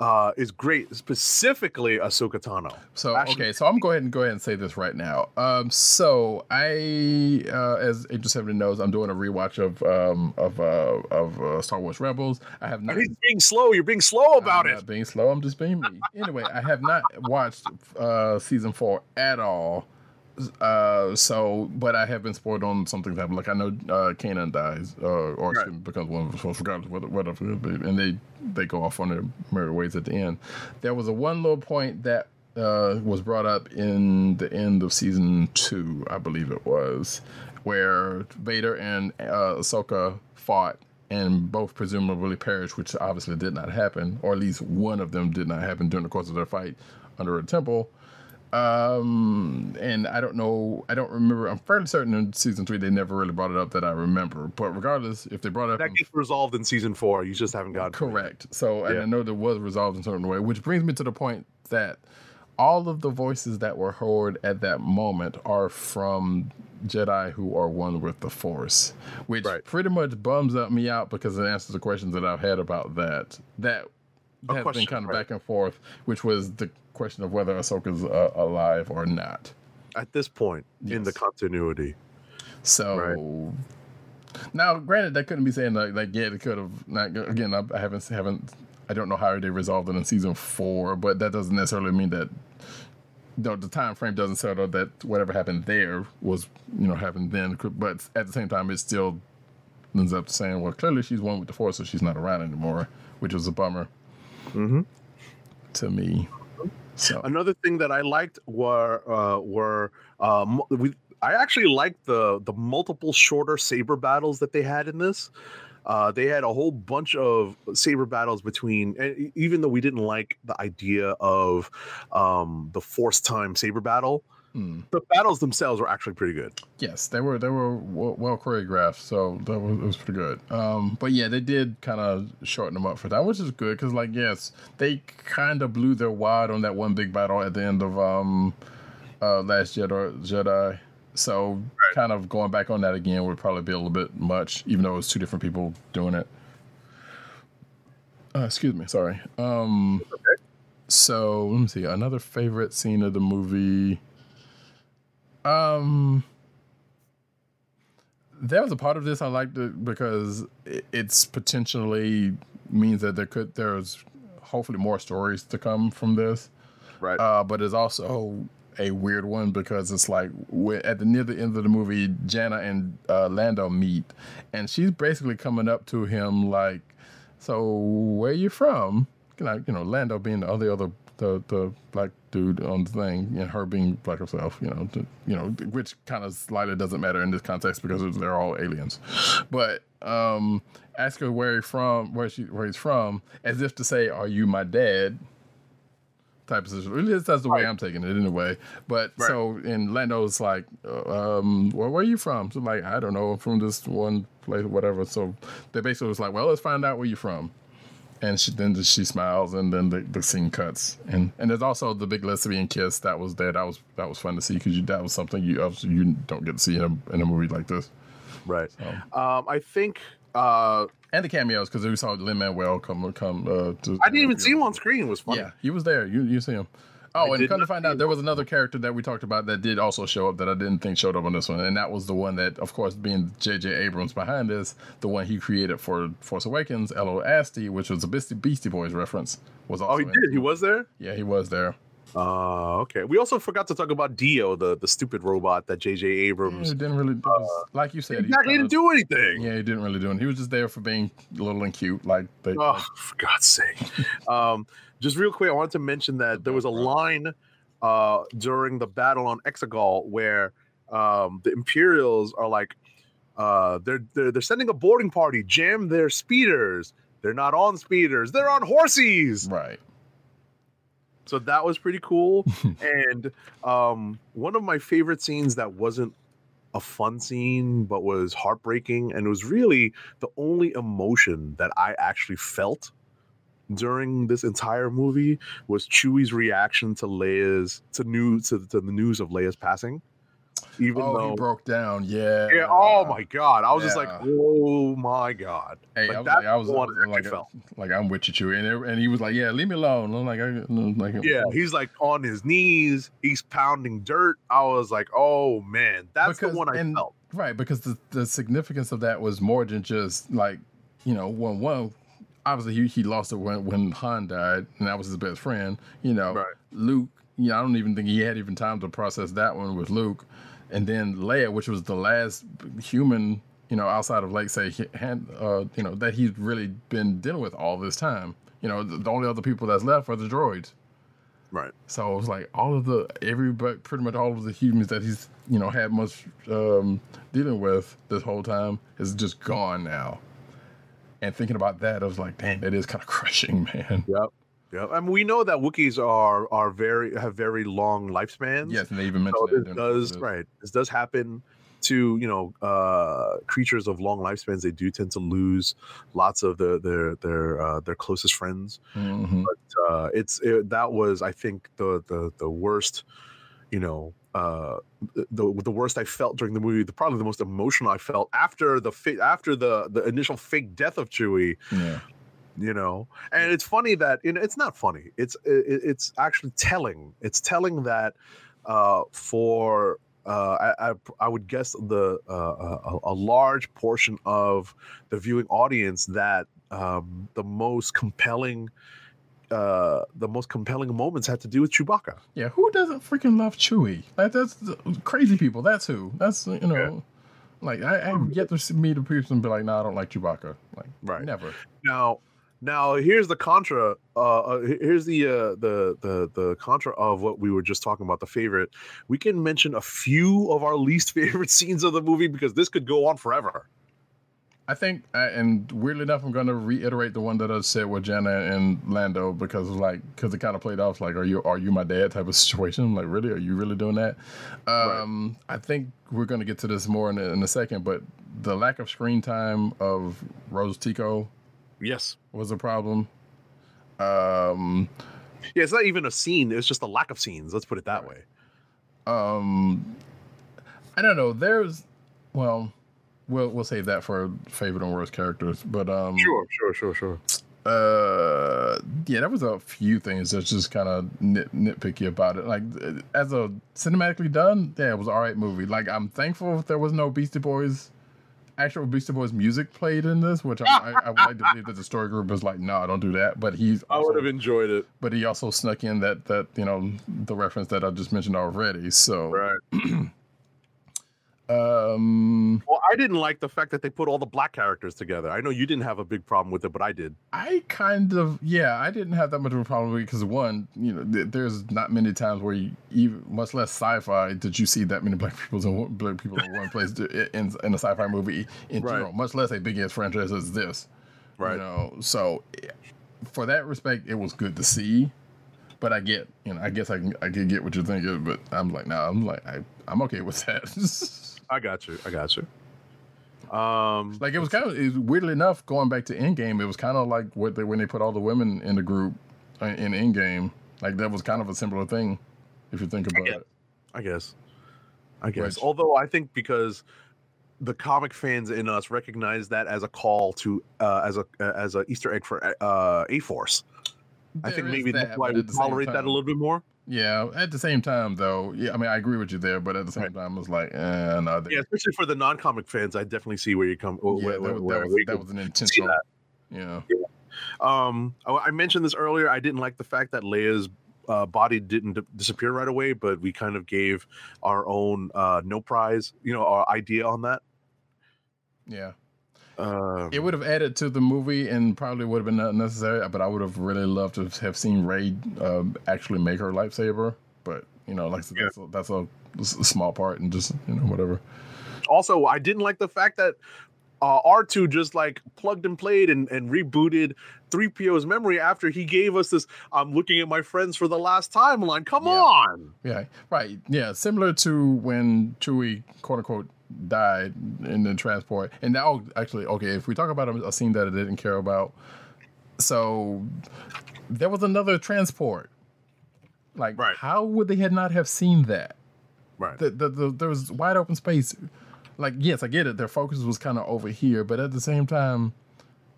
uh, is great, specifically Ahsoka Tano. So Actually- okay, so I'm going ahead and go ahead and say this right now. Um, so I, uh, as Agent Seventy knows, I'm doing a rewatch of um of uh of uh, Star Wars Rebels. I have not. He's being slow. You're being slow about I'm it. Not being slow. I'm just being me. anyway, I have not watched uh season four at all. Uh, so but I have been spoiled on some things happen. Like I know uh Kanan dies, uh, or Right. becomes one of us, regardless whether whatever, and they they go off on their merry ways at the end. There was a one little point that uh was brought up in the end of season two, I believe it was, where Vader and uh, Ahsoka fought and both presumably perished, which obviously did not happen, or at least one of them did not happen during the course of their fight under a temple. Um, and I don't know, I don't remember. I'm fairly certain in season three they never really brought it up that I remember. But regardless, if they brought it up, That gets resolved in season four. You just haven't gotten to it. correct. So and Yeah. I know that was resolved in a certain way, which brings me to the point that all of the voices that were heard at that moment are from Jedi who are one with the Force, which Right. pretty much bums up me out because it answers the questions that I've had about that. That has been kind of right. back and forth, which was the question of whether Ahsoka's uh, alive or not. At this point in the continuity, So now, granted, that couldn't be saying like, like yeah, it could have. Not again, I, I haven't haven't. I don't know how they resolved it in season four, but that doesn't necessarily mean that. The time frame doesn't settle that whatever happened there was you know happened then. But at the same time, it still ends up saying, well, clearly she's one with the force, so she's not around anymore, which was a bummer Mhm. to me. So Another thing that I liked were uh, were um, we. I actually liked the the multiple shorter saber battles that they had in this. Uh, they had a whole bunch of saber battles between, even though we didn't like the idea of um, the force time saber battle, hmm. the battles themselves were actually pretty good. Yes, they were they were well, well choreographed, so that was it was pretty good. Um, but yeah, they did kind of shorten them up for that, which is good because like yes, they kind of blew their wad on that one big battle at the end of um, uh, Last Jedi. Jedi. So kind of going back on that again would probably be a little bit much, even though it was two different people doing it. Uh, excuse me, sorry. Um, so let me see another favorite scene of the movie. Um, there was a part of this I liked it because it, it's potentially means that there could there's hopefully more stories to come from this. Right. Uh, but it's also a weird one because it's like at the near the end of the movie, Jannah and uh, Lando meet, and she's basically coming up to him like, "So where you from?" Know, you know, Lando being the other other the the black dude on the thing, and her being black herself. You know, to, you know, which kind of slightly doesn't matter in this context because they're all aliens. But um, ask her where he from, where she where he's from, as if to say, "Are you my dad?" type of situation. At least that's the way I'm taking it anyway. But Right. so in Lando's like, um, well, where are you from? So like, I don't know, from this one place, whatever. So they basically was like, well, let's find out where you're from. And she, then she smiles, and then the, the scene cuts. And and there's also the big lesbian kiss that was there. That was that was fun to see because that was something you you don't get to see in a, in a movie like this. Right. Um, I think uh, And the cameos because we saw Lin Manuel come come. Uh, to, I didn't even see him on screen. It was funny. Yeah, he was there. You you see him. Oh, I and come to find out, there was another character that we talked about that did also show up that I didn't think showed up on this one, and that was the one that, of course, being J.J. Abrams behind this, the one he created for Force Awakens, Ello Asty, which was a Beastie, Beastie Boys reference, was also. Oh, he did. He was there. Yeah, he was there. Uh, okay. We also forgot to talk about D-O, the the stupid robot that J.J. Abrams. he didn't really, like you said, he exactly kinda- didn't do anything. Yeah, he didn't really do anything. He was just there for being little and cute, like they. Oh, for God's sake. um, just real quick, I wanted to mention that there was a line uh, during the battle on Exegol where um, the Imperials are like, uh, they're, they're they're sending a boarding party, jam their speeders. They're not on speeders, they're on horses. right. So that was pretty cool. and um, one of my favorite scenes that wasn't a fun scene, but was heartbreaking, and it was really the only emotion that I actually felt during this entire movie was Chewie's reaction to Leia's to news to, to the news of Leia's passing. Even oh, though he broke down. Yeah. yeah, oh my god, I was just like, oh my god. Hey, Like, I was like, I was, the I one was I like, felt. like I'm with you, and it- and he was like, yeah, leave me alone. I'm like, I, like, Yeah, he's like on his knees, he's pounding dirt. I was like, oh man, that's Because- the one I and- felt. Right, because the, the significance of that was more than just like, you know, one one obviously he, he lost it when when Han died, and that was his best friend. You know, Right. Luke, you know, I don't even think he had even time to process that one with Luke. And then Leia, which was the last human, you know, outside of like say, Han, uh, you know, that he's really been dealing with all this time. You know, the, the only other people that's left are the droids. Right. So it was like all of the every but pretty much all of the humans that he's you know had much um, dealing with this whole time is just gone now. And thinking about that, I was like, damn, that is kind of crushing, man. Yep. Yep. I mean, we know that Wookiees are are very have very long lifespans. Yes, and they even mentioned So this does right. This does happen to you know uh creatures of long lifespans. They do tend to lose lots of the, their their uh, their closest friends. Mhm. uh, it's it, that was I think the the the worst, you know, uh, the the worst I felt during the movie. The probably the most emotional I felt after the fa- after the the initial fake death of Chewie. Yeah, You know, and it's funny that you know, it's not funny. It's it, it's actually telling. It's telling that uh, for. Uh, I, I I would guess the uh, a, a large portion of the viewing audience that um, the most compelling uh the most compelling moments had to do with Chewbacca. yeah. Who doesn't freaking love Chewie? Like that's the- crazy people. That's who. That's you know, like I, I yet to meet a person and be like, no, I don't like Chewbacca. Like, Right. never. Now, now here's the contra. Uh, uh here's the uh, the the the contra of what we were just talking about. The favorite. We can mention a few of our least favorite scenes of the movie because this could go on forever. I think, uh, and weirdly enough, I'm going to reiterate the one that I said with Jenna and Lando because like, because it kind of played off like, "Are you, are you my dad?" type of situation. I'm like, really? Are you really doing that? Um, I think we're going to get to this more in a, in a second, but the lack of screen time of Rose Tico Yes. was a problem. Um, Yeah, it's not even a scene. It's just a lack of scenes. Let's put it that way. um, I don't know. There's, well, we'll we'll save that for favorite and worst characters, but um, Sure, sure, sure, sure. Uh, yeah, there was a few things that's just kind of nit, nitpicky about it. Like as a cinematically done, yeah, it was alright movie. Like I'm thankful there was no Beastie Boys, actual Beastie Boys music played in this, which I, I, I would like to believe that the story group was like, no, don't do that. But he's I would have enjoyed it. but he also snuck in that that you know the reference that I just mentioned already. So Right. um, Well, I didn't like the fact that they put all the black characters together. I know you didn't have a big problem with it, but I did. I kind of yeah, I didn't have that much of a problem with it because one, you know, th- there's not many times where you even much less sci-fi did you see that many black people in one, black people in one place to- in in a sci-fi movie in Right. general, much less a big ass franchise as this. Right. You know, so for that respect, it was good to see. But I get, you know, I guess I can I can get what you're thinking, but I'm like, nah, I'm like, I I'm okay with that. I got you. I got you. Um, Like it was kind of was- weirdly enough, going back to Endgame, it was kind of like what they, when they put all the women in the group uh, in Endgame. Like that was kind of a similar thing, if you think about get it. I guess. I guess. Which- Although I think because the comic fans in us recognize that as a call to uh, as a as a Easter egg for uh, A Force. I think maybe that's why we tolerate that a little bit more. Yeah, at the same time though, yeah, I mean I agree with you there, but at the same time, it's like, eh, no, they- Yeah, especially for the non-comic fans, I definitely see where you come. yeah, where, that, where, was- where that was that was an intentional. that. Yeah, Um, I, I mentioned this earlier. I didn't like the fact that Leia's uh, body didn't d- disappear right away, but we kind of gave our own uh, no prize, you know, our idea on that. yeah. Um, It would have added to the movie and probably would have been not necessary, but I would have really loved to have seen Rey um, actually make her lightsaber. But you know, like Yeah. that's, a, that's a, small part and just you know whatever. also, I didn't like the fact that uh, R2 just like plugged and played and, and rebooted 3PO's memory after he gave us this I'm looking at my friends for the last time line. Come Yeah. on. Yeah, right. Yeah, similar to when Chewie quote unquote died in the transport. And now, oh, actually, okay, if we talk about a, a scene that I didn't care about, so there was another transport. Like, Right. how would they had not have seen that? Right. The, the, the, there was wide open space. Like, yes, I get it. Their focus was kind of over here, but at the same time,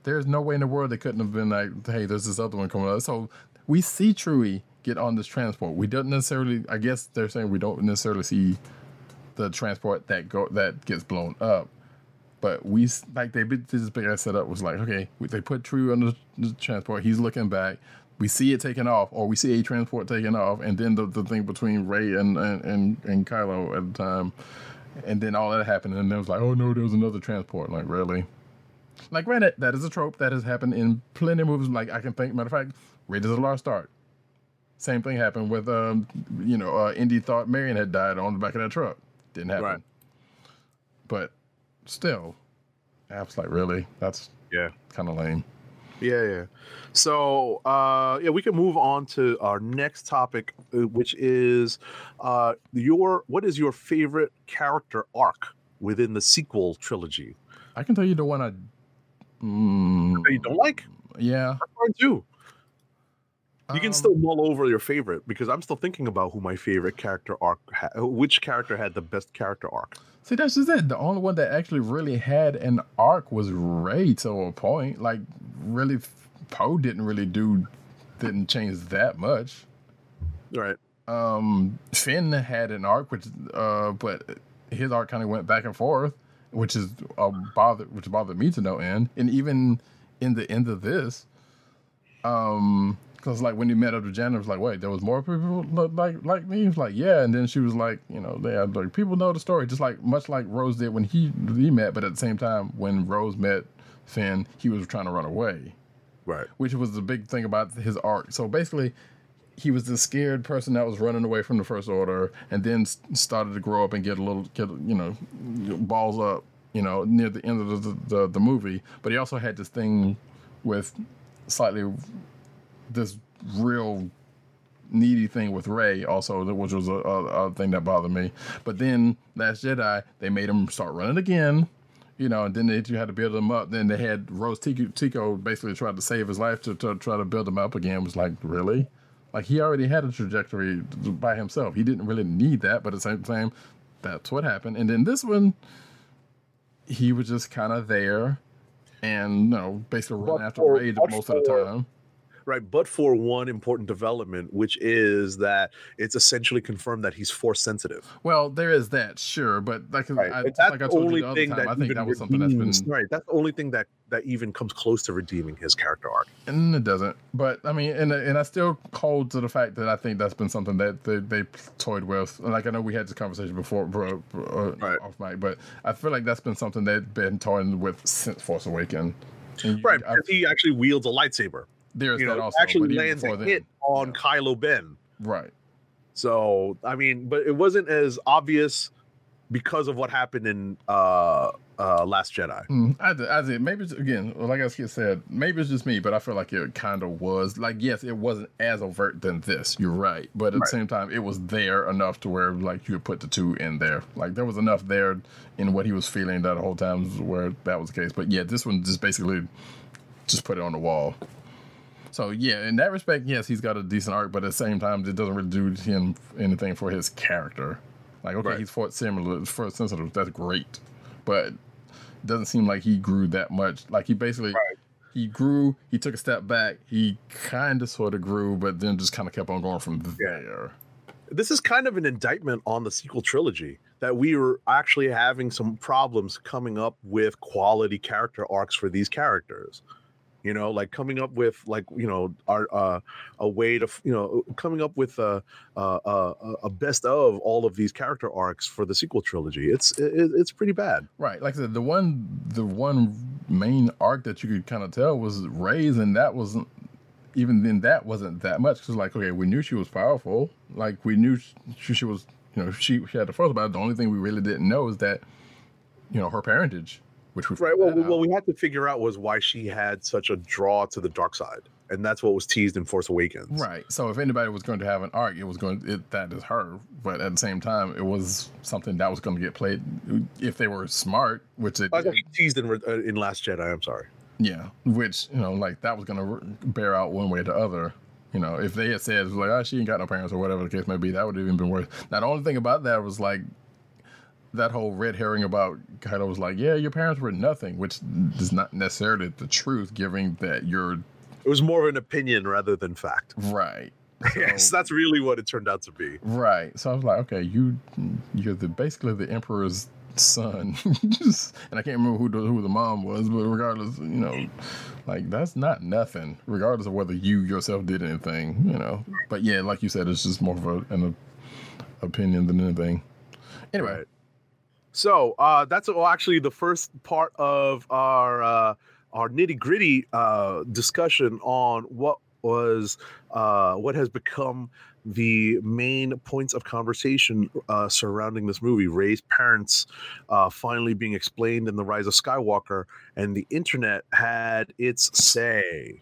there's no way in the world they couldn't have been like, hey, there's this other one coming up. So we see Chewie get on this transport. We don't necessarily. I guess they're saying we don't necessarily see the transport that go that gets blown up. But we like they did this big ass setup was like okay they put True on the, the transport. He's looking back. We see it taking off or we see a transport taking off and then the, the thing between Rey and, and and and Kylo at the time and then all that happened and then it was like oh no there was another transport. Like really? Like granted that is a trope that has happened in plenty of movies. Like I can think matter of fact Raiders of the Lost Ark. Same thing happened with um you know uh, Indy thought Marion had died on the back of that truck didn't happen Right. but still, I was like, really? That's Yeah. kind of lame. Yeah, yeah. So, uh, yeah, we can move on to our next topic, uh, which is uh, your what is your favorite character arc within the sequel trilogy? I can tell you the one I. Mm, you don't like? yeah. That's fine too. You can Um, still mull over your favorite because I'm still thinking about who my favorite character arc, ha- which character had the best character arc. See, that's just it. The only one that actually really had an arc was Rey to a point. Like, really, Poe didn't really do, didn't change that much. Right. Um, Finn had an arc, which, uh, but his arc kind of went back and forth, which is uh, bothered, which bothered me to no end. And even in the end of this, um, because like when he met up with Jannah, it was like, wait, there was more people look like like me. He was like, yeah, and then she was like, you know, they had like people know the story, just like much like Rose did when he he met, but at the same time, when Rose met Finn, he was trying to run away Right. which was the big thing about his arc. So basically, he was the scared person that was running away from the First Order, and then started to grow up and get a little, get you know, balls up, you know, near the end of the the, the movie. But he also had this thing with slightly this real needy thing with Rey also, which was a, a, a thing that bothered me. But then Last Jedi, they made him start running again. You know, and then they you had to build him up. Then they had Rose Tico, Tico basically tried to save his life to, to try to build him up again. It was like, really? Like he already had a trajectory by himself. He didn't really need that, but at the same time, that's what happened. And then this one, he was just kind of there, and you know, basically running after Rey most of the time. Right. But for one important development, which is that it's essentially confirmed that he's force sensitive. Well, there is that, sure, but like, Right. I, that's like I told only you the other thing time, that I think that was something that's been, right. That's the only thing that that even comes close to redeeming his character arc. and it doesn't. But I mean, and and I still hold to the fact that I think that's been something that they, they toyed with. Like I know we had this conversation before, bro, bro, uh, Right. off mic, but I feel like that's been something they've been toying with since Force Awakens. You- Right. Because he actually wields a lightsaber. There's You that know, also, actually lands a then, hit on Kylo Ben. right? So I mean, but it wasn't as obvious because of what happened in uh uh Last Jedi. Mm, I, did- I did. Maybe it's, again, like I said, maybe it's just me, but I feel like it kind of was. Like, yes, it wasn't as overt than this. You're right, but at Right. the same time, it was there enough to where like you could put the two in there. Like there was enough there in what he was feeling that whole time where that was the case. But yeah, this one just basically just put it on the wall. So yeah, in that respect, yes, he's got a decent arc, but at the same time, it doesn't really do him anything for his character. Like, okay, Right. he's force similar, force sensitive. That's great, but doesn't seem like he grew that much. Like he basically Right. he grew, he took a step back, he kind of sort of grew, but then just kind of kept on going from there. This is kind of an indictment on the sequel trilogy that we were actually having some problems coming up with quality character arcs for these characters. You know, like coming up with like you know our uh, a way to you know coming up with a, a, a, best of all of these character arcs for the sequel trilogy. It's it, it's pretty bad. Right, like said, the one the one main arc that you could kind of tell was Rey's, and that wasn't even then that wasn't that much because like okay, we knew she was powerful, like we knew she, she was you know she, she had the force, but the only thing we really didn't know is that you know her parentage, which we Right. Well, found uh what we had to figure out was why she had such a draw to the dark side, and that's what was teased in Force Awakens. Right. So if anybody was going to have an arc, it was going it that is her. But at the same time, it was something that was going to get played uh, if they were smart, which it I got teased in, uh, in Last Jedi. I'm sorry. yeah, which you know like that was going to bear out one way or the other. You know, if they had said like, "Oh, she ain't got no parents" or whatever the case may be, that would have even been worse. Now, the only thing about that was like that whole red herring about Kylo was like, "Yeah, your parents were nothing," which is not necessarily the truth, given that you're It was more of an opinion rather than fact. right. yes, that's really what it turned out to be. Right. So I was like, okay, you you're the basically the emperor's son, and I can't remember who the, who the mom was, but regardless, you know, like that's not nothing, regardless of whether you yourself did anything, you know. But yeah, like you said, it's just more of a, an opinion than anything. Anyway, Right. So uh, that's well, actually the first part of our uh, our nitty gritty uh, discussion on what was uh, what has become the main points of conversation uh, surrounding this movie. Rey's parents uh, finally being explained in the Rise of Skywalker, and the internet had its say.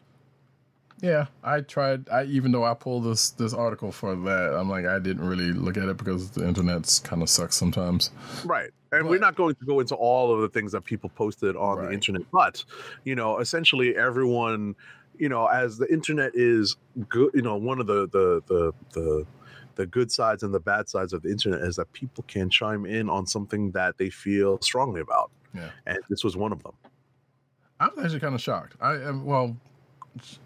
Yeah, I tried. I even though I pulled this this article for that, I'm like, I didn't really look at it because the internet's kind of sucks sometimes. Right. And we're not going to go into all of the things that people posted on Right. the internet, but you know, essentially everyone, you know, as the internet is good, you know, one of the the the the the good sides and the bad sides of the internet is that people can chime in on something that they feel strongly about. Yeah. And this was one of them. I was actually kind of shocked. I am well,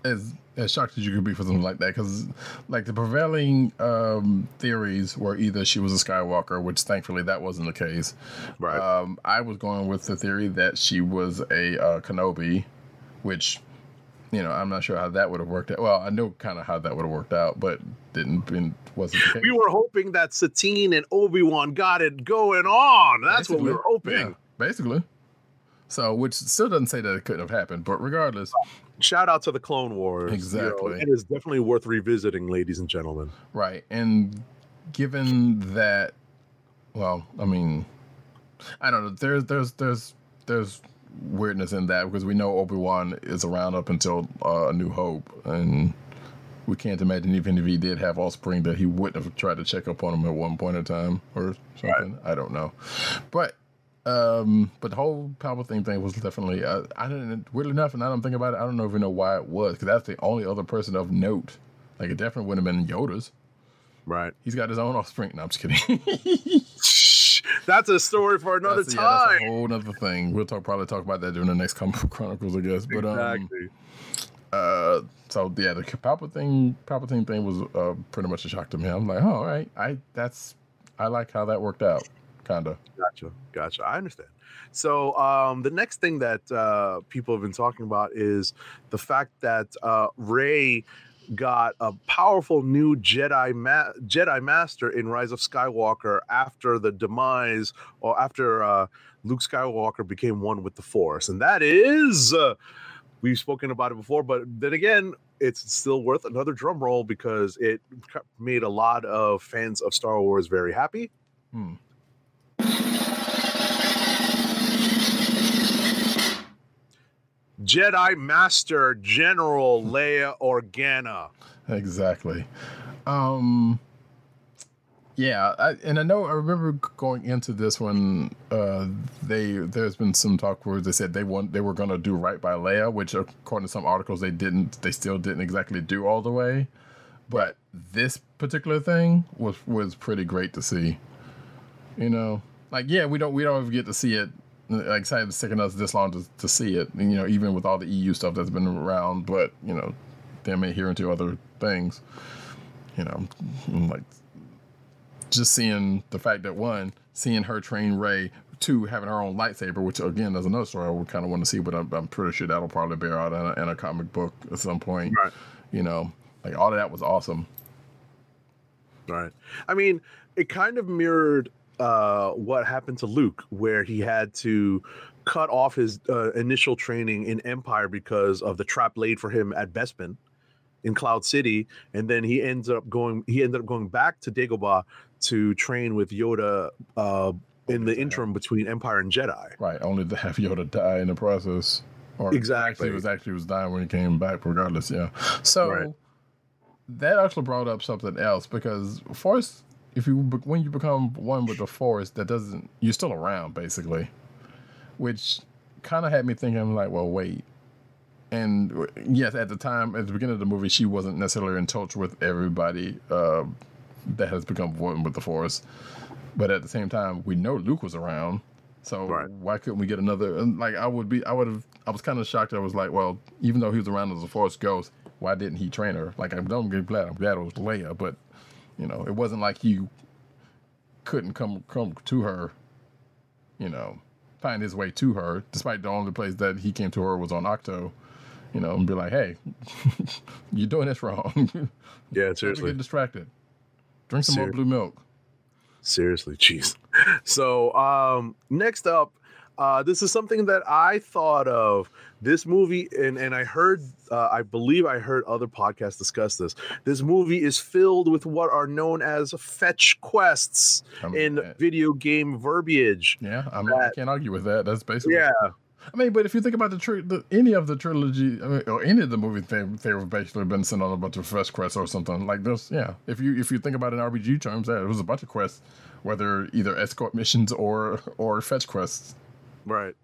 as as shocked as you could be for something like that, because like the prevailing um, theories were either she was a Skywalker, which thankfully that wasn't the case. Right. Um, I was going with the theory that she was a uh, Kenobi, which you know I'm not sure how that would have worked out. Well, I know kind of how that would have worked out, but didn't been wasn't the case. we were hoping that Satine and Obi-Wan got it going on. That's what we Basically, were hoping. yeah, basically. So, which still doesn't say that it couldn't have happened, but regardless, Shout out to the Clone Wars. You know, Exactly. it is definitely worth revisiting, ladies and gentlemen. Right. And given that well, I mean I don't know, there's there's there's there's weirdness in that because we know Obi Wan is around up until uh, A New Hope and we can't imagine even if he did have offspring that he wouldn't have tried to check up on him at one point in time or something. I don't know. But um, but the whole Palpatine thing was definitely uh, I didn't weirdly enough, and I don't think about it. I don't know even know why it was because that's the only other person of note. Like it definitely wouldn't have been Yoda's. Right. He's got his own offspring. No, I'm just kidding. That's a story for another that's, yeah, that's time. a whole other thing. We'll talk probably talk about that during the next Comic Chronicles, I guess. But um, exactly. uh, so yeah, the Palpatine Palpatine thing was uh, pretty much a shock to me. I'm like, oh, all right, I that's I like how that worked out, kind of. Gotcha. Gotcha. I understand. So um, the next thing that uh, people have been talking about is the fact that uh, Rey got a powerful new Jedi ma- Jedi Master in Rise of Skywalker after the demise or after uh, Luke Skywalker became one with the Force, and that is uh, we've spoken about it before, but then again, it's still worth another drum roll because it made a lot of fans of Star Wars very happy. Hmm. Jedi Master General Leia Organa. Exactly. Um yeah, I, and I know I remember going into this one. Uh, they there's been some talk where they said they want they were gonna do right by Leia, which according to some articles they didn't. They still didn't exactly do all the way, but this particular thing was was pretty great to see. You know, like yeah, we don't we don't ever get to see it. Like it's taken us this long to, to see it. And, you know, even with all the EU stuff that's been around, but you know, them adhering to other things. You know, like just seeing the fact that one, seeing her train Rey, two, having her own lightsaber, which again is another story I would kind of want to see, but I'm, I'm pretty sure that'll probably bear out in a, in a comic book at some point. Right. You know, like all of that was awesome. Right. I mean, it kind of mirrored uh, what happened to Luke, where he had to cut off his uh, initial training in Empire because of the trap laid for him at Bespin in Cloud City, and then he ends up going. He ended up going back to Dagobah to train with Yoda uh, in the interim between Empire and Jedi. Right. Only to have Yoda die in the process. Or Exactly. he was actually was dying when he came back, regardless. Yeah. So Right. that actually brought up something else because Force, if you when you become one with the Force, that doesn't you're still around basically, which kind of had me thinking like, well, wait. and yes, at the time, at the beginning of the movie, she wasn't necessarily in touch with everybody uh, that has become one with the Force. But at the same time, we know Luke was around, so Right. why couldn't we get another? Like I would be, I would have, I was kind of shocked. I was like, well, even though he was around as a Force ghost, why didn't he train her? Like I'm, I'm glad, I'm glad it was Leia, but you know, it wasn't like he couldn't come come to her, you know, find his way to her, despite the only place that he came to her was on Ahch-To, you know, and be like, hey, you're doing this wrong. Yeah, seriously. get distracted. Drink some more blue milk. Seriously, jeez. So, um, next up, uh, this is something that I thought of. This movie, and and I heard, uh, I believe I heard other podcasts discuss this. This movie is filled with what are known as fetch quests I mean, in uh, video game verbiage. yeah, I mean, I can't argue with that. That's basically Yeah, I mean, but if you think about the, tri- the any of the trilogy I mean, or any of the movies, they they've basically been sent on a bunch of fetch quests or something like this. Yeah, if you if you think about it in RPG terms, yeah, it was a bunch of quests, whether either escort missions or or fetch quests. Right.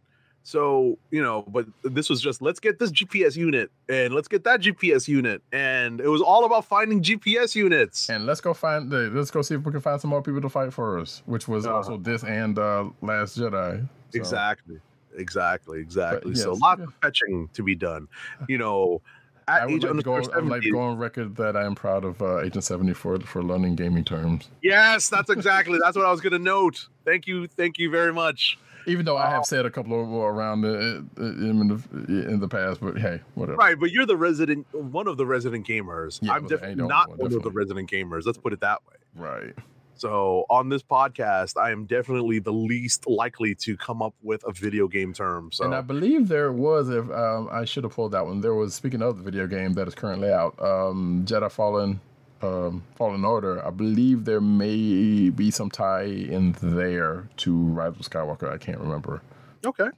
So you know, but this was just let's get this GPS unit and let's get that GPS unit, and it was all about finding GPS units. And let's go find the let's go see if we can find some more people to fight for us, which was Uh-huh. also this and uh Last Jedi. So, Exactly. Exactly. Exactly. so yes, lots yeah. of fetching to be done. You know, I would like, go, I would like to go on record that I am proud of uh, Agent 70 for, for learning gaming terms. Yes, that's exactly. that's what I was going to note. Thank you. Thank you very much. Even though I have said a couple of around uh, in the, in the past, but hey, whatever. Right, but you're the resident, one of the resident gamers. Yeah, I'm definitely not one, one of the resident gamers. Let's put it that way. Right. So on this podcast, I am definitely the least likely to come up with a video game term. So And I believe there was, if um, I should have pulled that one. There was speaking of the video game that is currently out, um, Jedi Fallen, um, Fallen Order. I believe there may be some tie in there to Rise of Skywalker. I can't remember. okay,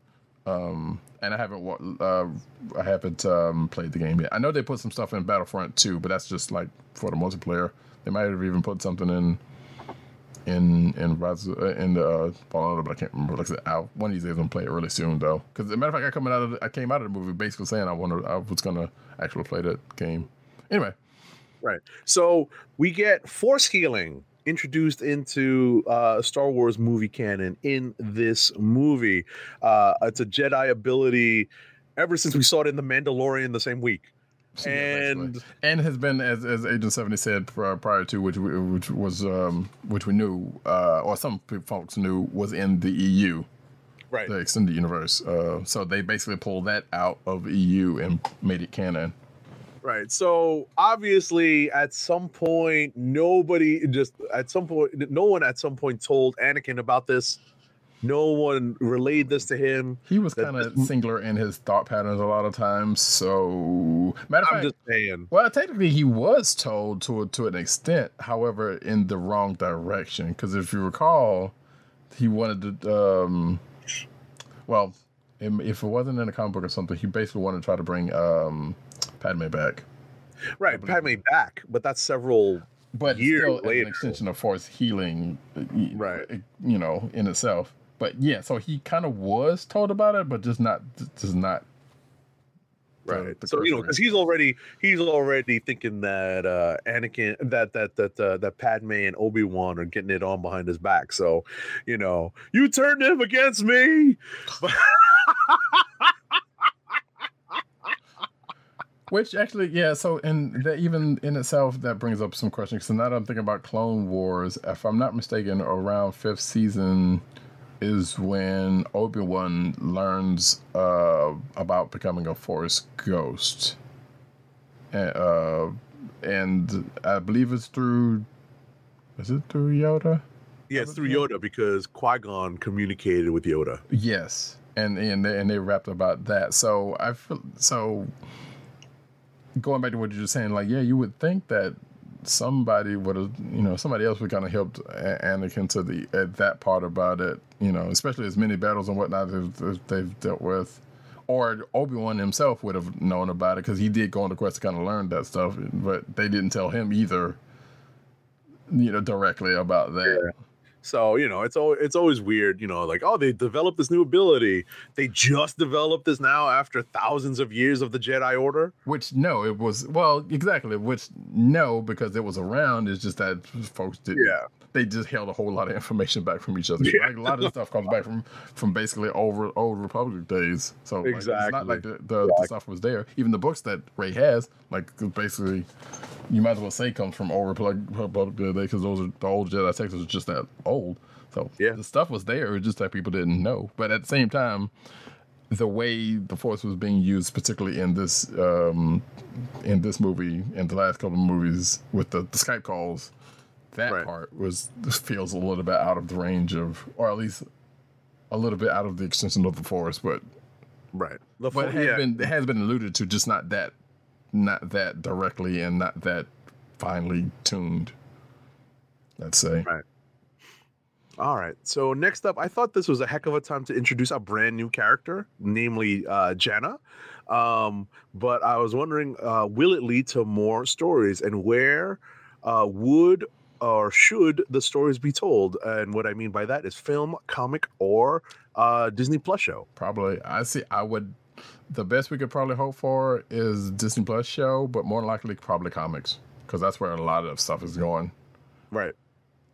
Um, and I haven't uh, I haven't um, played the game yet. I know they put some stuff in Battlefront too, but that's just like for the multiplayer. They might have even put something in in in Rise uh, in the uh, Fallen Order, but I can't remember. Like I said, I, one of these days I'm gonna play it really soon though. Because as a matter of fact, I coming out of the, I came out of the movie basically saying I wanted I was gonna actually play that game. Anyway, right. So we get force healing introduced into uh, Star Wars movie canon in this movie. Uh, it's a Jedi ability ever since we saw it in The Mandalorian the same week. Yeah, basically. and and has been as, as Agent Seventy said prior, prior to which we, which was um, which we knew uh, or some folks knew was in the EU. right, the extended universe. Uh, so they basically pulled that out of EU and made it canon. Right. So obviously, at some point, nobody just at some point, no one at some point told Anakin about this. No one relayed this to him. He was kind of singular in his thought patterns a lot of times. So, matter of I'm fact, just saying. well, technically he was told to to an extent, however, in the wrong direction. Because if you recall, he wanted to. Um, well, if it wasn't in a comic book or something, he basically wanted to try to bring um, Padme back. Right. Padme back, but that's several. but years still later. an extension of force healing, Right. You know, in itself. But yeah, so he kind of was told about it, but just not, just not. Right. the so you know, because he's already he's already thinking that uh Anakin that that that uh, that Padme and Obi Wan are getting it on behind his back. So, you know, you turned him against me. Which actually, yeah. So, and that even in itself, that brings up some questions. So now that I'm thinking about Clone Wars, if I'm not mistaken, around fifth season is when Obi Wan learns uh, about becoming a Force ghost, and, uh, and I believe it's through. Is it through Yoda? Yeah, it's through Yoda because Qui Gon communicated with Yoda. Yes, and and they, and they rapped about that. So I feel so. Going back to what you're just saying, like yeah, you would think that somebody would have, you know, somebody else would kind of helped Anakin to the at that part about it, you know, especially as many battles and whatnot they've, they've dealt with. Or Obi Wan himself would have known about it because he did go on the quest to kind of learn that stuff, but they didn't tell him either, you know, directly about that. So you know, it's always it's always weird. You know, like oh, they developed this new ability. They just developed this now after thousands of years of the Jedi Order. Which no, it was well exactly. Which no, because it was around. It's just that folks did. Yeah. They just held a whole lot of information back from each other. Yeah. Like, a lot of stuff comes back from from basically old old Republic days. So like, it's not like the, the, the stuff was there. Even the books that Rey has, like basically, you might as well say comes from old Republic Republic day because those are the old Jedi texts are just that old. So Yeah. the stuff was there. It's just that people didn't know. But at the same time, the way the force was being used, particularly in this um, in this movie and the last couple of movies with the, the Skype calls, that Right. part was feels a little bit out of the range of, or at least a little bit out of the extension of the Force, But Right. The but it fo- has yeah. been it has been alluded to, just not that not that directly and not that finely tuned. Let's say. Right. All right. So next up, I thought this was a heck of a time to introduce a brand new character, namely uh, Jannah. Um, but I was wondering, uh, will it lead to more stories, and where uh, would or should the stories be told? And what I mean by that is film, comic, or uh, Disney Plus show. Probably. I see. I would. The best we could probably hope for is Disney Plus show, but more likely probably comics because that's where a lot of stuff is going. Right.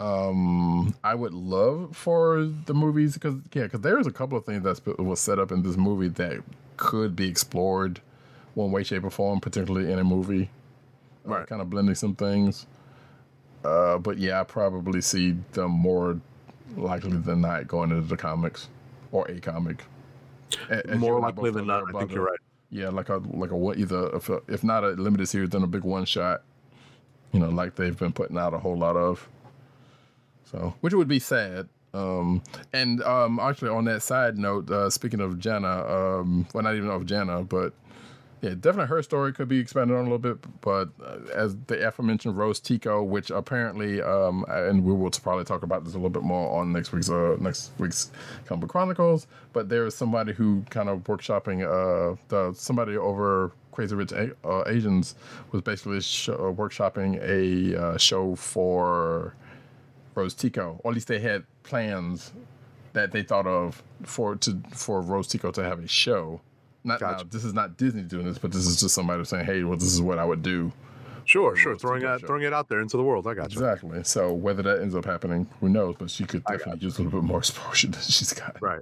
Um, I would love for the movies because yeah, because there's a couple of things that was set up in this movie that could be explored one way, shape, or form, particularly in a movie. Uh, Right. kind of blending some things. Uh, but yeah, I probably see them more likely than not going into the comics or a comic. As More likely than not, I think you're right. Yeah, like a like a what either if, a, if not a limited series, then a big one shot. You know, like they've been putting out a whole lot of. So, which would be sad. Um, and um, actually, on that side note, uh, speaking of Jannah, um, well, not even of Jannah, but yeah, definitely her story could be expanded on a little bit. But uh, as the aforementioned Rose Tico, which apparently, um, and we will probably talk about this a little bit more on next week's uh, next week's Comic Chronicles. But there is somebody who kind of workshopping, uh, the somebody over Crazy Rich uh, Asians was basically sh- uh, workshopping a uh, show for Rose Tico, or at least they had plans that they thought of for to for Rose Tico to have a show. Not now, this is not Disney doing this, but this is just somebody saying, "Hey, well, this is what I would do." Sure, sure. Throwing out, show. throwing it out there into the world. I got you. Exactly. So whether that ends up happening, who knows? But she could definitely use a little bit more exposure than she's got. Right.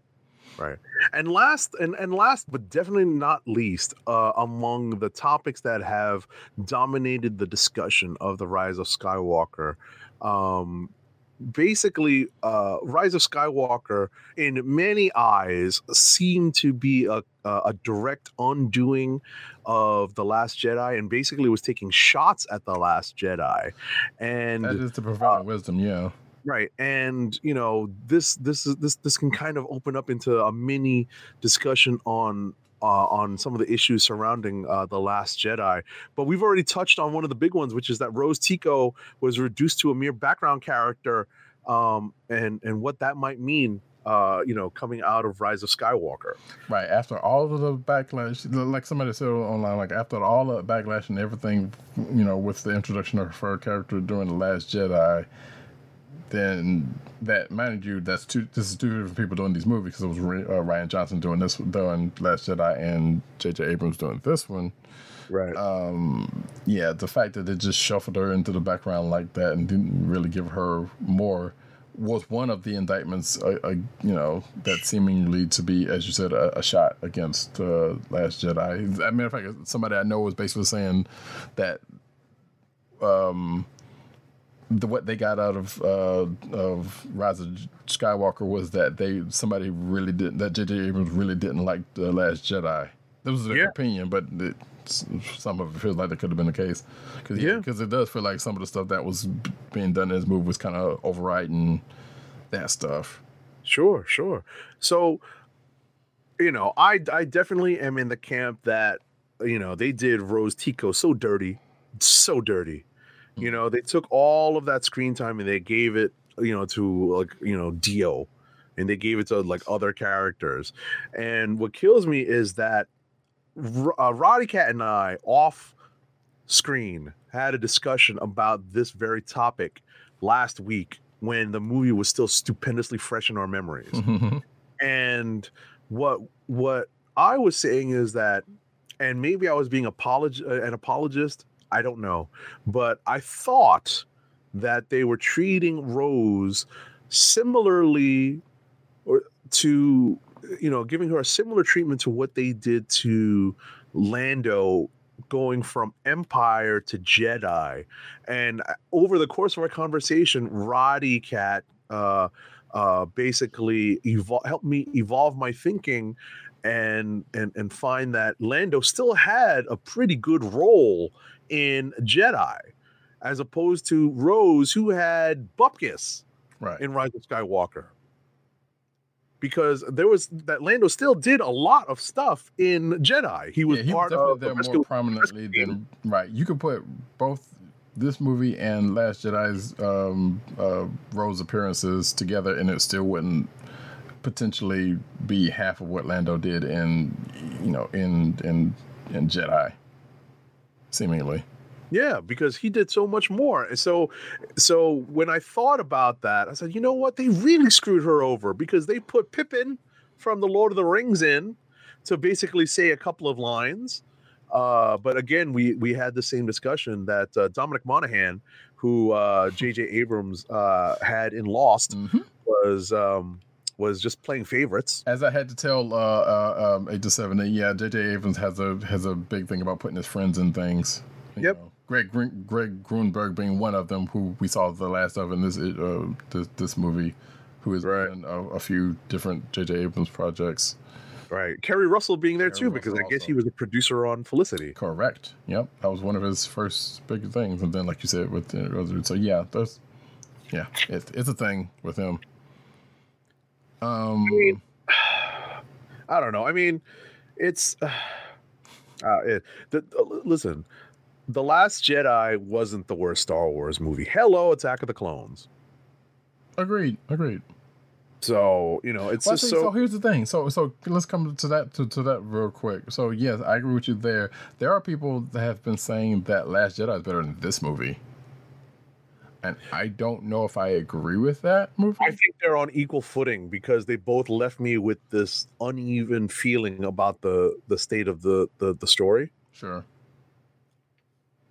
Right. And last and, and last but definitely not least, uh, among the topics that have dominated the discussion of the rise of Skywalker, um, basically uh, rise of skywalker in many eyes seemed to be a, a, direct undoing of the last jedi and basically was taking shots at the last jedi and That is the prevailing wisdom, yeah. right and you know this this is this this can kind of open up into a mini discussion on uh, on some of the issues surrounding uh, the last jedi but we've already touched on one of the big ones which is that rose tico was reduced to a mere background character um, and and what that might mean uh, you know coming out of rise of skywalker. Right after all of the backlash, like somebody said online, like after all the backlash and everything, you know, with the introduction of her character during the Last Jedi, then that mind you, that's two. This is two different people doing these movies because it was uh, Rian Johnson doing this doing Last Jedi and J.J. Abrams doing this one. right Um, yeah, the fact that they just shuffled her into the background like that and didn't really give her more was one of the indictments, uh, uh, you know, that seemingly to be, as you said, a, a shot against uh, Last Jedi. as a matter of fact, somebody I know was basically saying that um, the what they got out of uh, of Rise of Skywalker was that they somebody really didn't that J.J. Abrams really didn't like the Last Jedi. That was their Yeah. opinion, but it, some of it feels like that could have been the case. Cause, Yeah. because it does feel like some of the stuff that was being done in this movie was kind of overriding that stuff. Sure, sure. So, you know, I I definitely am in the camp that you know they did Rose Tico so dirty, so dirty. You know, they took all of that screen time and they gave it, you know, to like you know D-O, and they gave it to like other characters. And what kills me is that R- uh, Roddy Cat and I off screen had a discussion about this very topic last week when the movie was still stupendously fresh in our memories. Mhm. And what what I was saying is that, and maybe I was being apolog- an apologist. I don't know, but I thought that they were treating Rose similarly, or to you know, giving her a similar treatment to what they did to Lando going from Empire to Jedi. And uh, over the course of our conversation, Roddy Cat uh, uh, basically evol- helped me evolve my thinking and and and find that Lando still had a pretty good role in Jedi, as opposed to Rose, who had Bupkis right. in Rise of Skywalker. Because there was that Lando still did a lot of stuff in Jedi. He was yeah, he part of the there more prominently than right. You could put both this movie and Last Jedi's um, uh, Rose appearances together, and it still wouldn't potentially be half of what Lando did in you know in in in Jedi, seemingly. Yeah, because he did so much more. And so so when I thought about that, I said, you know what? They really screwed her over because they put Pippin from the Lord of the Rings in to basically say a couple of lines. Uh, but again, we we had the same discussion that uh, Dominic Monaghan, who uh, J.J. Abrams uh, had in Lost, Mhm. was um, was just playing favorites. As I had to tell uh, uh, um, eight to seven, yeah, J.J. Abrams has a has a big thing about putting his friends in things. Yep. know. Greg Greg Grunberg being one of them, who we saw the last of in this uh, this, this movie, who is Right. in a, a few different J.J. Abrams projects. Right, Keri Russell being there Keri too, because I guess also. he was a producer on Felicity. Correct. Yep, that was one of his first big things, and then like you said with the other, so yeah, that's yeah, it's it's a thing with him. Um, mean, I don't know. I mean, it's uh, it, the, uh, listen. The Last Jedi wasn't the worst Star Wars movie. Hello, Attack of the Clones. agreed, agreed. So you know, it's Well, just so, so here's the thing. So so let's come to that to, to that real quick. So yes, I agree with you there. There are people that have been saying that Last Jedi is better than this movie, and I don't know if I agree with that movie. I think they're on equal footing because they both left me with this uneven feeling about the the state of the the, the story. Sure.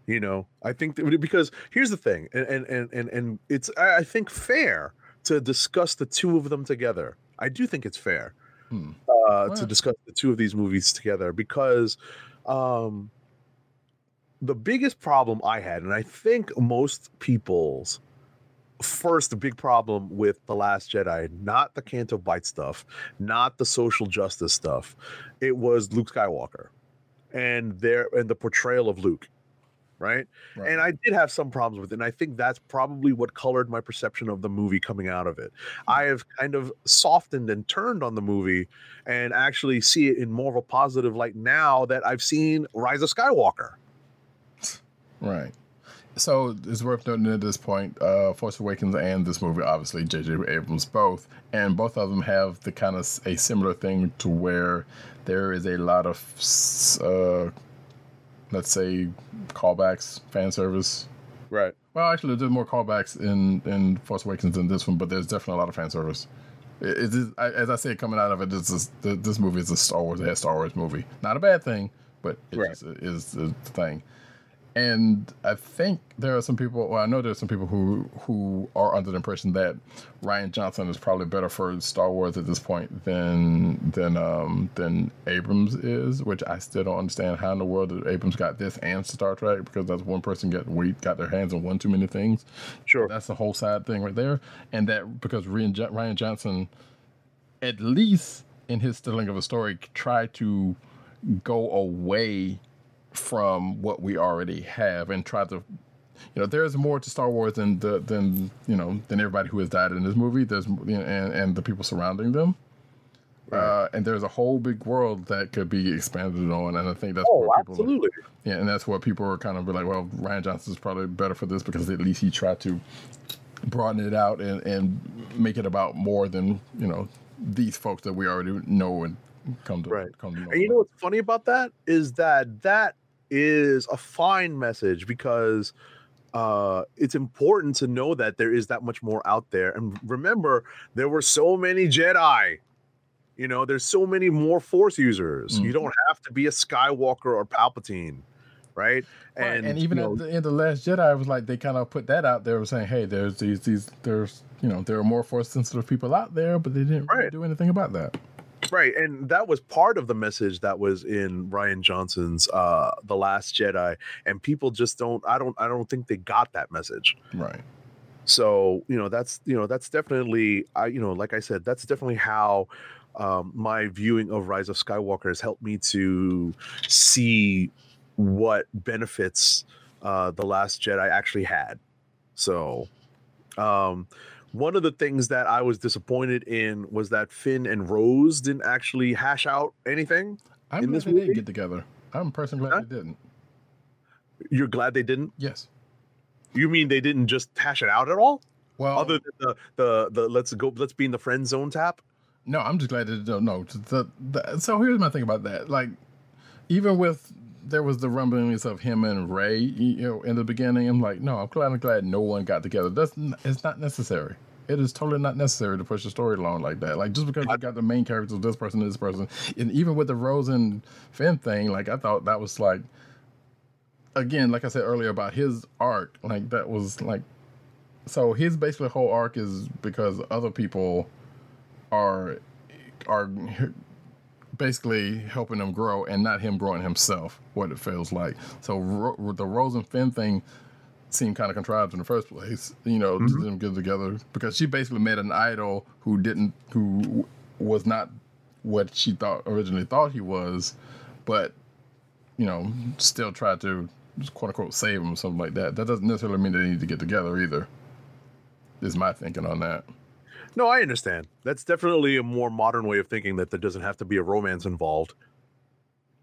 you know i think that, because here's the thing and and and and, it's I, I think fair to discuss the two of them together i do think it's fair Hmm. uh, to discuss the two of these movies together because um the biggest problem i had and i think most people's first big problem with the last jedi not the canto bight stuff not the social justice stuff it was luke skywalker and their and the portrayal of luke right Right. and I did have some problems with it. And I think that's probably what colored my perception of the movie coming out of it. Hmm. I have kind of softened and turned on the movie and actually see it in more of a positive light now that I've seen Rise of Skywalker. Right. So it's worth noting at this point, uh, Force Awakens and this movie, obviously J.J. Abrams both, and both of them have the kind of s- a similar thing to where there is a lot of, s- uh, let's say, callbacks, fan service. Right. Well, actually, there's more callbacks in in Force Awakens than this one, but there's definitely a lot of fan service. It, it is, I, as I say, coming out of it, this is this movie is a Star Wars, a Star Wars movie. Not a bad thing, but it Right. is the thing. And I think there are some people. Well, I know there's some people who who are under the impression that Rian Johnson is probably better for Star Wars at this point than than um than Abrams is, which I still don't understand how in the world that Abrams got this and Star Trek because that's one person got we got their hands on one too many things. Sure. That's the whole side thing right there, and that because Rian, Rian Johnson, at least in his telling of a story, tried to go away from what we already have and try to you know there's more to Star Wars than the than you know than everybody who has died in this movie there's you know, and and the people surrounding them uh, and there's a whole big world that could be expanded on and I think that's Oh, absolutely. yeah, and that's what people are kind of like, well, Rian Johnson's probably better for this because at least he tried to broaden it out and, and make it about more than, you know, these folks that we already know and come to Right. come to know. And you know what's funny about that is that that is a fine message because uh, it's important to know that there is that much more out there. And remember, there were so many Jedi. You know, there's so many more Force users. You Mhm. don't have to be a Skywalker or Palpatine, right? And, and even you at the end of Last Jedi, it was like they kind of put that out there, saying, "Hey, there's these these there's you know there are more force sensitive people out there, but they didn't really do anything about that." Right and that was part of the message that was in rian johnson's uh the last jedi and people just don't i don't i don't think they got that message Right. so you know that's you know that's definitely i you know like i said that's definitely how um my viewing of rise of skywalker has helped me to see what benefits uh the last jedi actually had so um one of the things that i was disappointed in was that finn and rose didn't actually hash out anything I'm In glad this they didn't get together. I'm personally glad Huh? they didn't. you're glad they didn't Yes. you mean they didn't just hash it out at all Well, other than the the the let's go let's be in the friend zone tap No, I'm just glad that no. The, the, so here's my thing about that. Like, even with there was the rumblings of him and Rey, you know, in the beginning. I'm like, no, I'm glad. I'm glad no one got together. That's n- it's not necessary. It is totally not necessary to push the story along like that. Like just because you got the main characters, this person, this person, and even with the Rose and Finn thing, like I thought that was like, again, like I said earlier about his arc, like that was like, so his basically whole arc is because other people are are basically helping him grow and not him growing himself what it feels like so Ro- the rose and finn thing seemed kind of contrived in the first place you know to them get together. Because she basically met an idol who didn't who was not what she thought originally thought he was but you know still tried to quote unquote save him or something like that. That doesn't necessarily mean they need to get together either is my thinking on that. No, I understand. That's definitely a more modern way of thinking that there doesn't have to be a romance involved,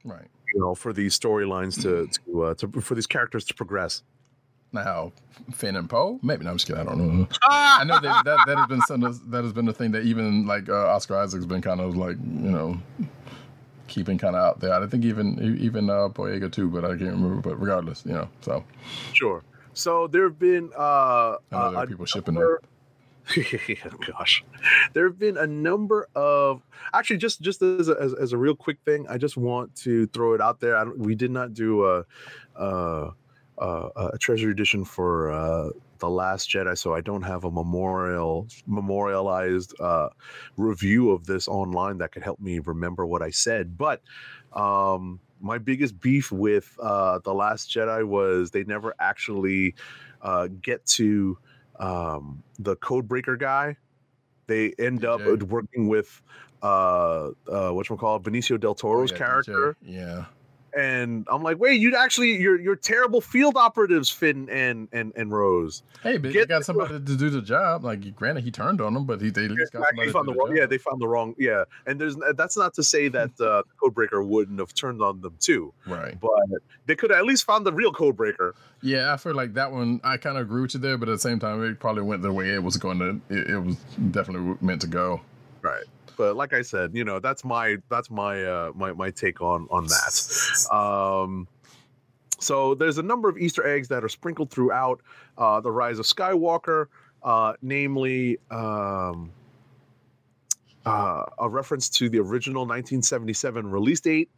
right. You know, for these storylines to to, uh, to for these characters to progress. Now, Finn and Poe, maybe. No, I'm just kidding. I don't know. I know that, that that has been some that has been the thing that even like uh, Oscar Isaac's been kind of like you know keeping kind of out there. I think even even uh, Boyega too, but I can't remember. But regardless, you know. So Sure. So there have been uh, uh, people shipping them. Gosh, there have been a number of actually just just as a, as, as a real quick thing. I just want to throw it out there. I don't, we did not do a a, a, a treasure edition for uh, the Last Jedi, so I don't have a memorial memorialized uh, review of this online that could help me remember what I said. But um, my biggest beef with uh, the Last Jedi was they never actually uh, get to um, the Codebreaker guy. They end up working with uh, uh, what call Benicio del Toro's Oh, Yeah, character, Yeah. And I'm like, wait, you'd actually you're you're terrible field operatives, Finn and and and Rose. Hey, but Get you got somebody to do the job. Like, granted, he turned on them, but he they at least got Yeah, somebody to found the the wrong, job. yeah, they found the wrong. Yeah, and there's that's not to say that uh, Codebreaker wouldn't have turned on them too, right. but they could at least found the real Codebreaker. Yeah, I feel like that one. I kind of agree with you there, but at the same time, it probably went the way it was going to. It, it was definitely meant to go. Right. But like I said, you know, that's my that's my uh my my take on on that. Um so there's a number of Easter eggs that are sprinkled throughout uh the rise of Skywalker, uh namely um uh, a reference to the original 1977 release date.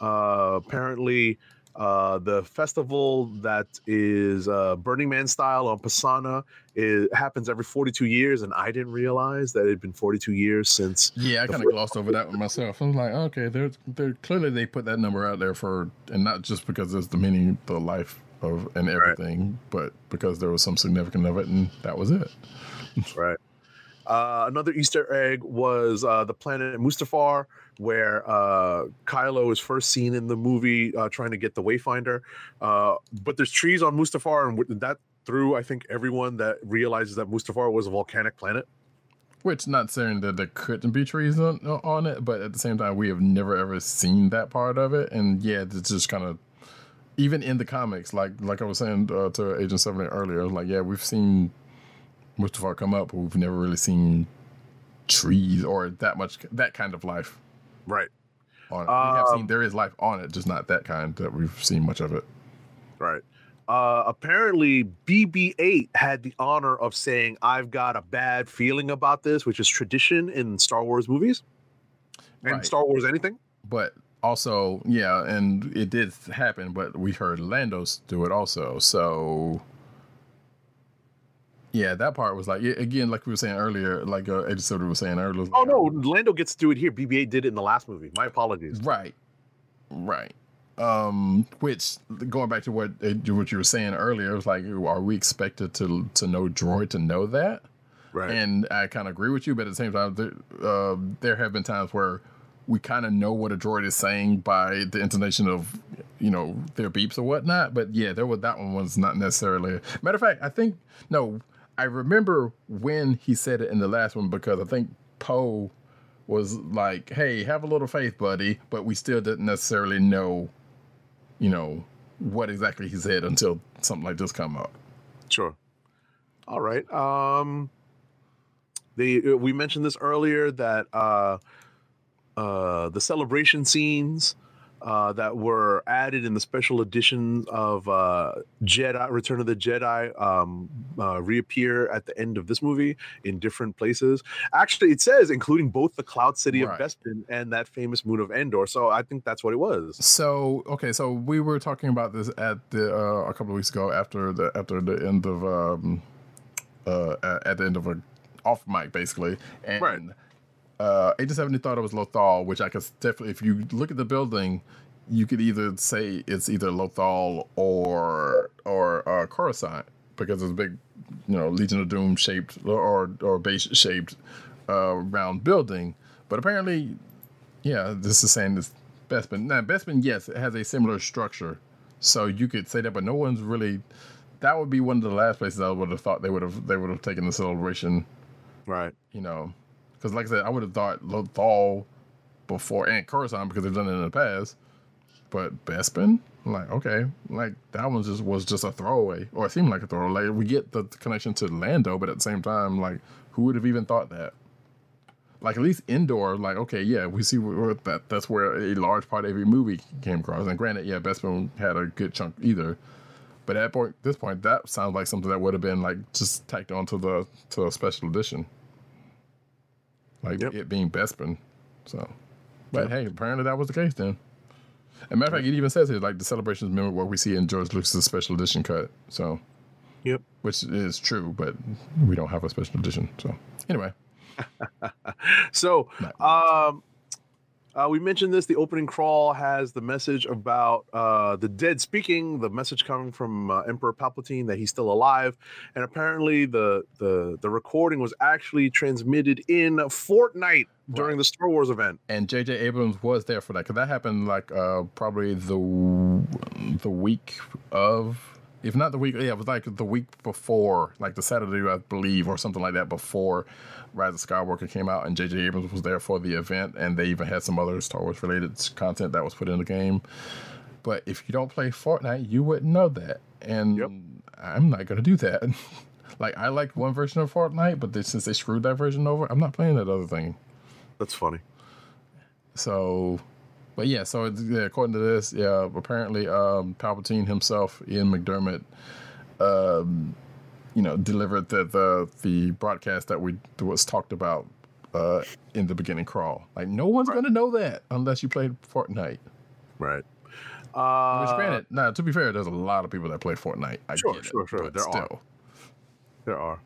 Uh, apparently, uh, the festival that is uh, Burning Man style on Pasaana it happens every 42 years, and I didn't realize that it had been 42 years since. Yeah, I kind of glossed over that one myself. I was like, okay, they're they're clearly they put that number out there for, and not just because it's the meaning, the life of and everything, but because there was some significance of it, and that was it. Right. Uh, another Easter egg was uh, the planet Mustafar, where uh, Kylo is first seen in the movie uh, trying to get the Wayfinder. Uh, but there's trees on Mustafar, and that threw, I think, everyone that realizes that Mustafar was a volcanic planet. Which not saying that there couldn't be trees on on it, but at the same time, we have never ever seen that part of it, and yeah, it's just kind of even in the comics, like like I was saying uh, to Agent Seven earlier, like, yeah, we've seen Mustafar come up, but we've never really seen trees or that much that kind of life Right. on it. we have Um, seen there is life on it, just not that kind that we've seen much of it. Right. uh, apparently BB-8 had the honor of saying, "I've got a bad feeling about this," which is tradition in Star Wars movies and Right. Star Wars anything. but also yeah and it did happen but we heard lando's do it also so yeah that part was like again like we were saying earlier like uh Silver was saying earlier Oh no, Lando gets to do it here. BB-8 did it in the last movie. My apologies. right right um which going back to what uh, what you were saying earlier it was like are we expected to to know droid to know that Right. and I kind of agree with you, but at the same time, there, uh, there have been times where we kind of know what a droid is saying by the intonation of, you know, their beeps or whatnot. But yeah, there was that one was not necessarily. Matter of fact, I think no, I remember when he said it in the last one because I think Poe was like, "Hey, have a little faith, buddy," but we still didn't necessarily know, you know, what exactly he said until something like this come up. Sure. All right. Um they uh, we mentioned this earlier that uh uh the celebration scenes uh that were added in the special edition of uh Jedi Return of the Jedi um uh, reappear at the end of this movie in different places. Actually, it says including both the Cloud City Right. of Bespin and that famous moon of Endor. So I think that's what it was. So okay, so we were talking about this at the uh, a couple of weeks ago after the after the end of um uh at at the end of a off mic basically, and Right. Uh, 87 thought it was Lothal, which I could definitely if you look at the building, you could either say it's either Lothal or or uh, Coruscant because it's a big, you know, Legion of Doom shaped or or base shaped uh, round building, but apparently yeah, this is saying this Bespin. Now, Bespin, yes, it has a similar structure, so you could say that, but no one's really. That would be one of the last places I would have thought they would have they would have taken the celebration. Right. You know, because like I said, I would have thought Lothal before and Coruscant because they've done it in the past. But Bespin, like okay, like that one just was just a throwaway, or it seemed like a throwaway. Like we get the connection to Lando, but at the same time, like who would have even thought that? like at least indoor, like okay, yeah, we see where, that that's where a large part of every movie came across. And granted, yeah, Bespin had a good chunk either, but at point this point, that sounds like something that would have been like just tacked onto the to a special edition, like Yep. it being Bespin. So, but hey, apparently that was the case then. And matter of fact, it even says here like the celebrations mirror what we see in George Lucas's special edition cut. So, Yep. which is true, but we don't have a special edition. So, anyway. So, um, uh, we mentioned this. The opening crawl has the message about uh, the dead speaking. The message coming from uh, Emperor Palpatine that he's still alive, and apparently the the the recording was actually transmitted in Fortnite during Right. the Star Wars event. and J.J. Abrams was there for that because that happened like uh, probably the the week of, if not the week, yeah, it was like the week before, like the Saturday, I believe, or something like that before Rise of Skywalker came out, and J.J. Abrams was there for the event, and they even had some other Star Wars related content that was put in the game. But if you don't play Fortnite, you wouldn't know that, and Yep. I'm not gonna do that. like I like one version of Fortnite, but they, since they screwed that version over, I'm not playing that other thing. That's funny. So, but yeah, so yeah, according to this, yeah, apparently um, Palpatine himself, Ian McDiarmid, um, you know, delivered the, the the broadcast that we was talked about uh, in the beginning crawl. Like, no one's gonna know that unless you played Fortnite. Right. Which, Uh, granted, now to be fair, there's a lot of people that play Fortnite. I Sure, get it, sure, sure, there are. There are.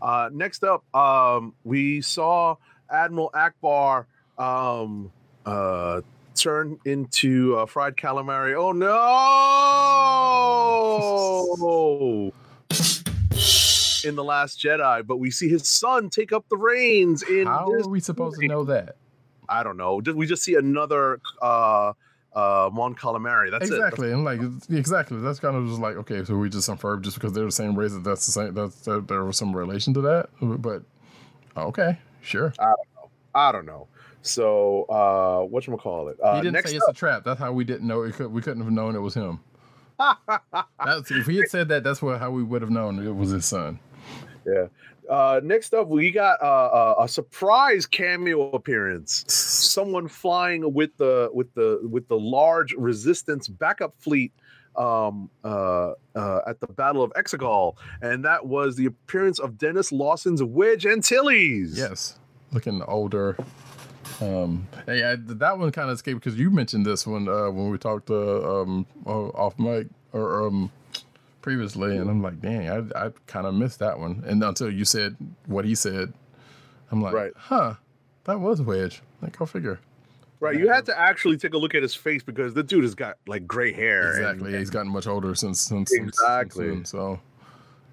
Uh, next up, um, we saw Admiral Ackbar um, uh, turn into uh, fried calamari. Oh no! In the Last Jedi, but we see his son take up the reins in. How are we supposed to know that? I don't know. Did We just see another uh, uh, Mon Calamari. That's it. exactly, and like exactly, that's kind of just like okay, so we just inferred just because they're the same race that that's the same. That's that there was some relation to that, but okay, sure. I don't know. I don't know. So uh, what you call it? Uh, he didn't say it's a trap. That's how we didn't know. It could, we couldn't have known it was him. That's, if he had said that, that's what how we would have known it was his son. Yeah. Uh, next up, we got uh, a, a surprise cameo appearance. Someone flying with the with the with the large resistance backup fleet um, uh, uh, at the Battle of Exegol, and that was the appearance of Denis Lawson's Wedge Antilles. Yes, looking older. Um, hey, I, that one kind of escaped because you mentioned this one uh, when we talked uh, um, off mic or um, previously, and I'm like, dang, I, I kind of missed that one. And until you said what he said, I'm like, Right. huh, that was Wedge. Like, go figure. Right, you had to actually take a look at his face because the dude has got like gray hair. and- Exactly. He's gotten much older since since Exactly. since so,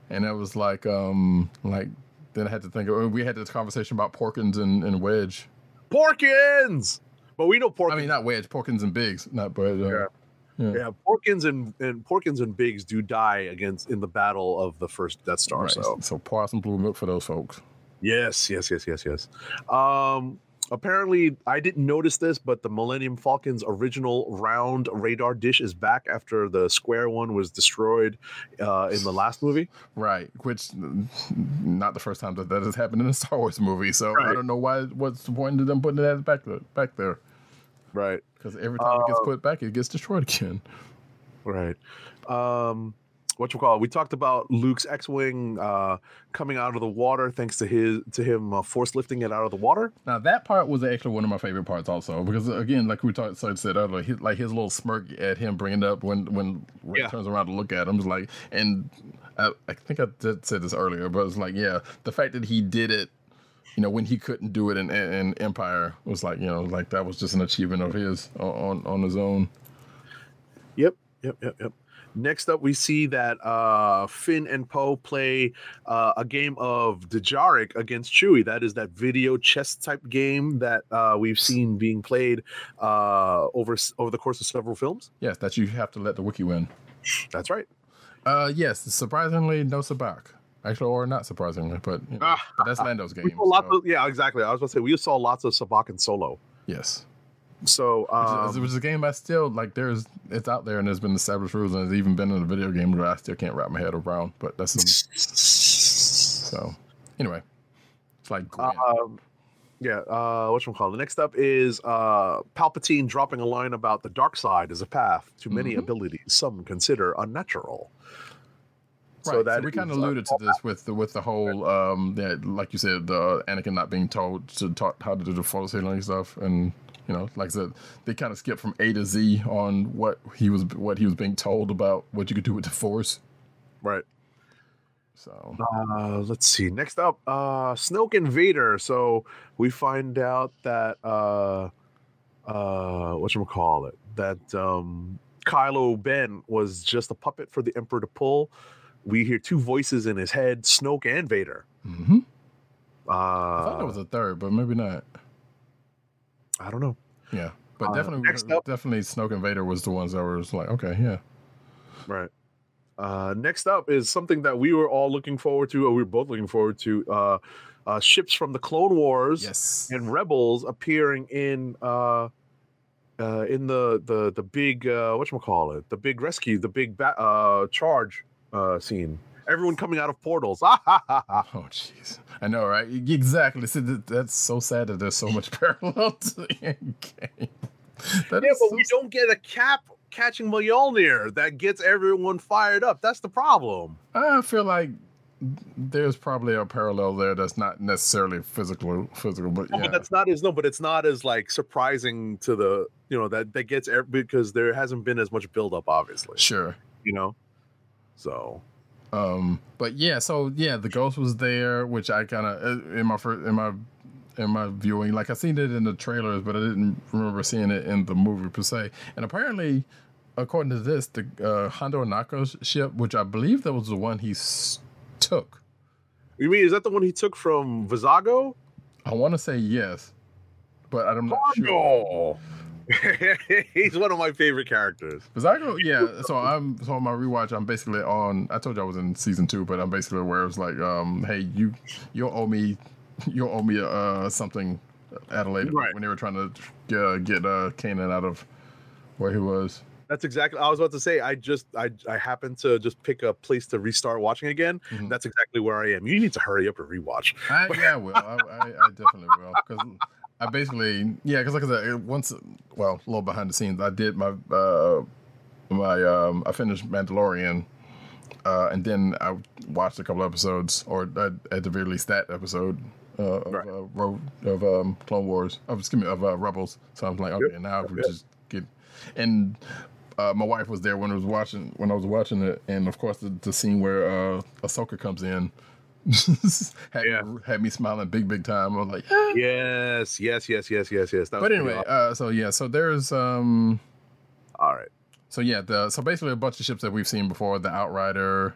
and it was like um like then I had to think of we had this conversation about Porkins and, and Wedge. Porkins, but we know Porkins. I mean not Wedge, Porkins and Biggs, not but uh, Yeah. yeah, Porkins and, and Porkins and Biggs do die against in the battle of the first Death Star. right. So so pour some blue milk for those folks. yes, yes, yes, yes, yes. Um, apparently, I didn't notice this, but the Millennium Falcon's original round radar dish is back after the square one was destroyed uh, in the last movie. Right, which not the first time that that has happened in a Star Wars movie. So I don't know why. What's the point of them putting that back there? Back there, Right. because every time it Uh, gets put back, it gets destroyed again. Right. Um, what you call it? We talked about Luke's X-wing uh, coming out of the water thanks to his to him uh, force lifting it out of the water. Now that part was actually one of my favorite parts, also because again, like we talked, so I said earlier, his, like his little smirk at him bringing it up when when Rey Yeah. turns around to look at him is like, and I, I think I did say this earlier, but it's like, yeah, the fact that he did it, you know, when he couldn't do it in, in Empire was like, you know, like that was just an achievement of his on on, on his own. Yep, yep, yep, yep. Next up, we see that uh, Finn and Poe play uh, a game of Dejarik against Chewie. That is that video chess type game that uh, we've seen being played uh, over over the course of several films. Yes, that you have to let the Wookiee win. That's right. Uh, yes, surprisingly, no sabacc. Actually, or not surprisingly, but you know, Ah, but that's Lando's game. We saw lots so, of, yeah, exactly. I was going to say we saw lots of Sabacc and Solo. yes. So is- um, which is a game I still like. There's it's out there and there's been established rules and it's even been in a video game that I still can't wrap my head around. But that's so. Anyway, it's like. Um, yeah, uh, what you call it? Next up is uh, Palpatine dropping a line about the dark side as a path to many Mhm. abilities some consider unnatural. right. So, that we kind of uh, alluded to this with the with the whole um that like you said the Anakin not being told to taught how to do the force healing stuff and you know like I said they kind of skipped from A to Z on what he was what he was being told about what you could do with the force. right. So Uh, let's see. Next up, uh, Snoke and Vader. So we find out that uh, uh, what you call it? That um, Kylo Ben was just a puppet for the Emperor to pull. We hear two voices in his head: Snoke and Vader. Mm-hmm. Uh, I thought there was a third, but maybe not. I don't know. Yeah, but Uh, definitely, next up- definitely, Snoke and Vader was the ones that were like, okay, yeah, Right. Uh, next up is something that we were all looking forward to, or we were both looking forward to. Uh, uh, ships from the Clone Wars yes, and Rebels appearing in uh, uh, in the the the big uh, what call it, the big rescue, the big ba- uh, charge uh, scene. Everyone coming out of portals. Ah, ha, ha, ha. Oh, jeez. I know, right? Exactly. See, that's so sad that there's so much parallel to the end game. That Yeah, but so we don't get a cap catching Mjolnir that gets everyone fired up. That's the problem. I feel like there's probably a parallel there that's not necessarily physical, physical, but No, yeah. But that's not as no, but it's not as like surprising to the you know that that gets because there hasn't been as much buildup, obviously. sure. You know, so Um, but yeah, so yeah, the ghost was there, which I kind of in my first in my in my viewing, like I seen it in the trailers, but I didn't remember seeing it in the movie per se. And apparently, according to this, the uh, Hondo Ohnaka's ship, which I believe that was the one he s- took. you mean is that the one he took from Vizago? I want to say yes, but I'm not sure. He's one of my favorite characters. Cause I go, yeah. So I'm so on my rewatch. I'm basically on. I told you I was in season two, but I'm basically where it's like, um, hey, you you'll owe me, you'll owe me uh something at a later Right. when they were trying to get, uh, get uh Kanan out of where he was. That's exactly. I was about to say. I just I I happened to just pick a place to restart watching again. Mhm. That's exactly where I am. You need to hurry up and rewatch. I, yeah, I will. I, I, I definitely will. Because I basically, yeah, because like I said, once, well, a little behind the scenes, I did my uh, my um, I finished Mandalorian, uh, and then I watched a couple episodes, or at, at the very least that episode uh, of Right. uh, of um, Clone Wars, of excuse me, of uh, Rebels. So I was like, okay, Yep. now we Yep. just get. And uh, my wife was there when I was watching when I was watching it, and of course the, the scene where uh, Ahsoka comes in. had, Yeah. me, had me smiling big, big time. I was like, "Yeah." Yes, yes, yes, yes, yes, yes. That but anyway, awesome. uh, so yeah, so there's um, all right. so yeah, the so basically a bunch of ships that we've seen before, the Outrider,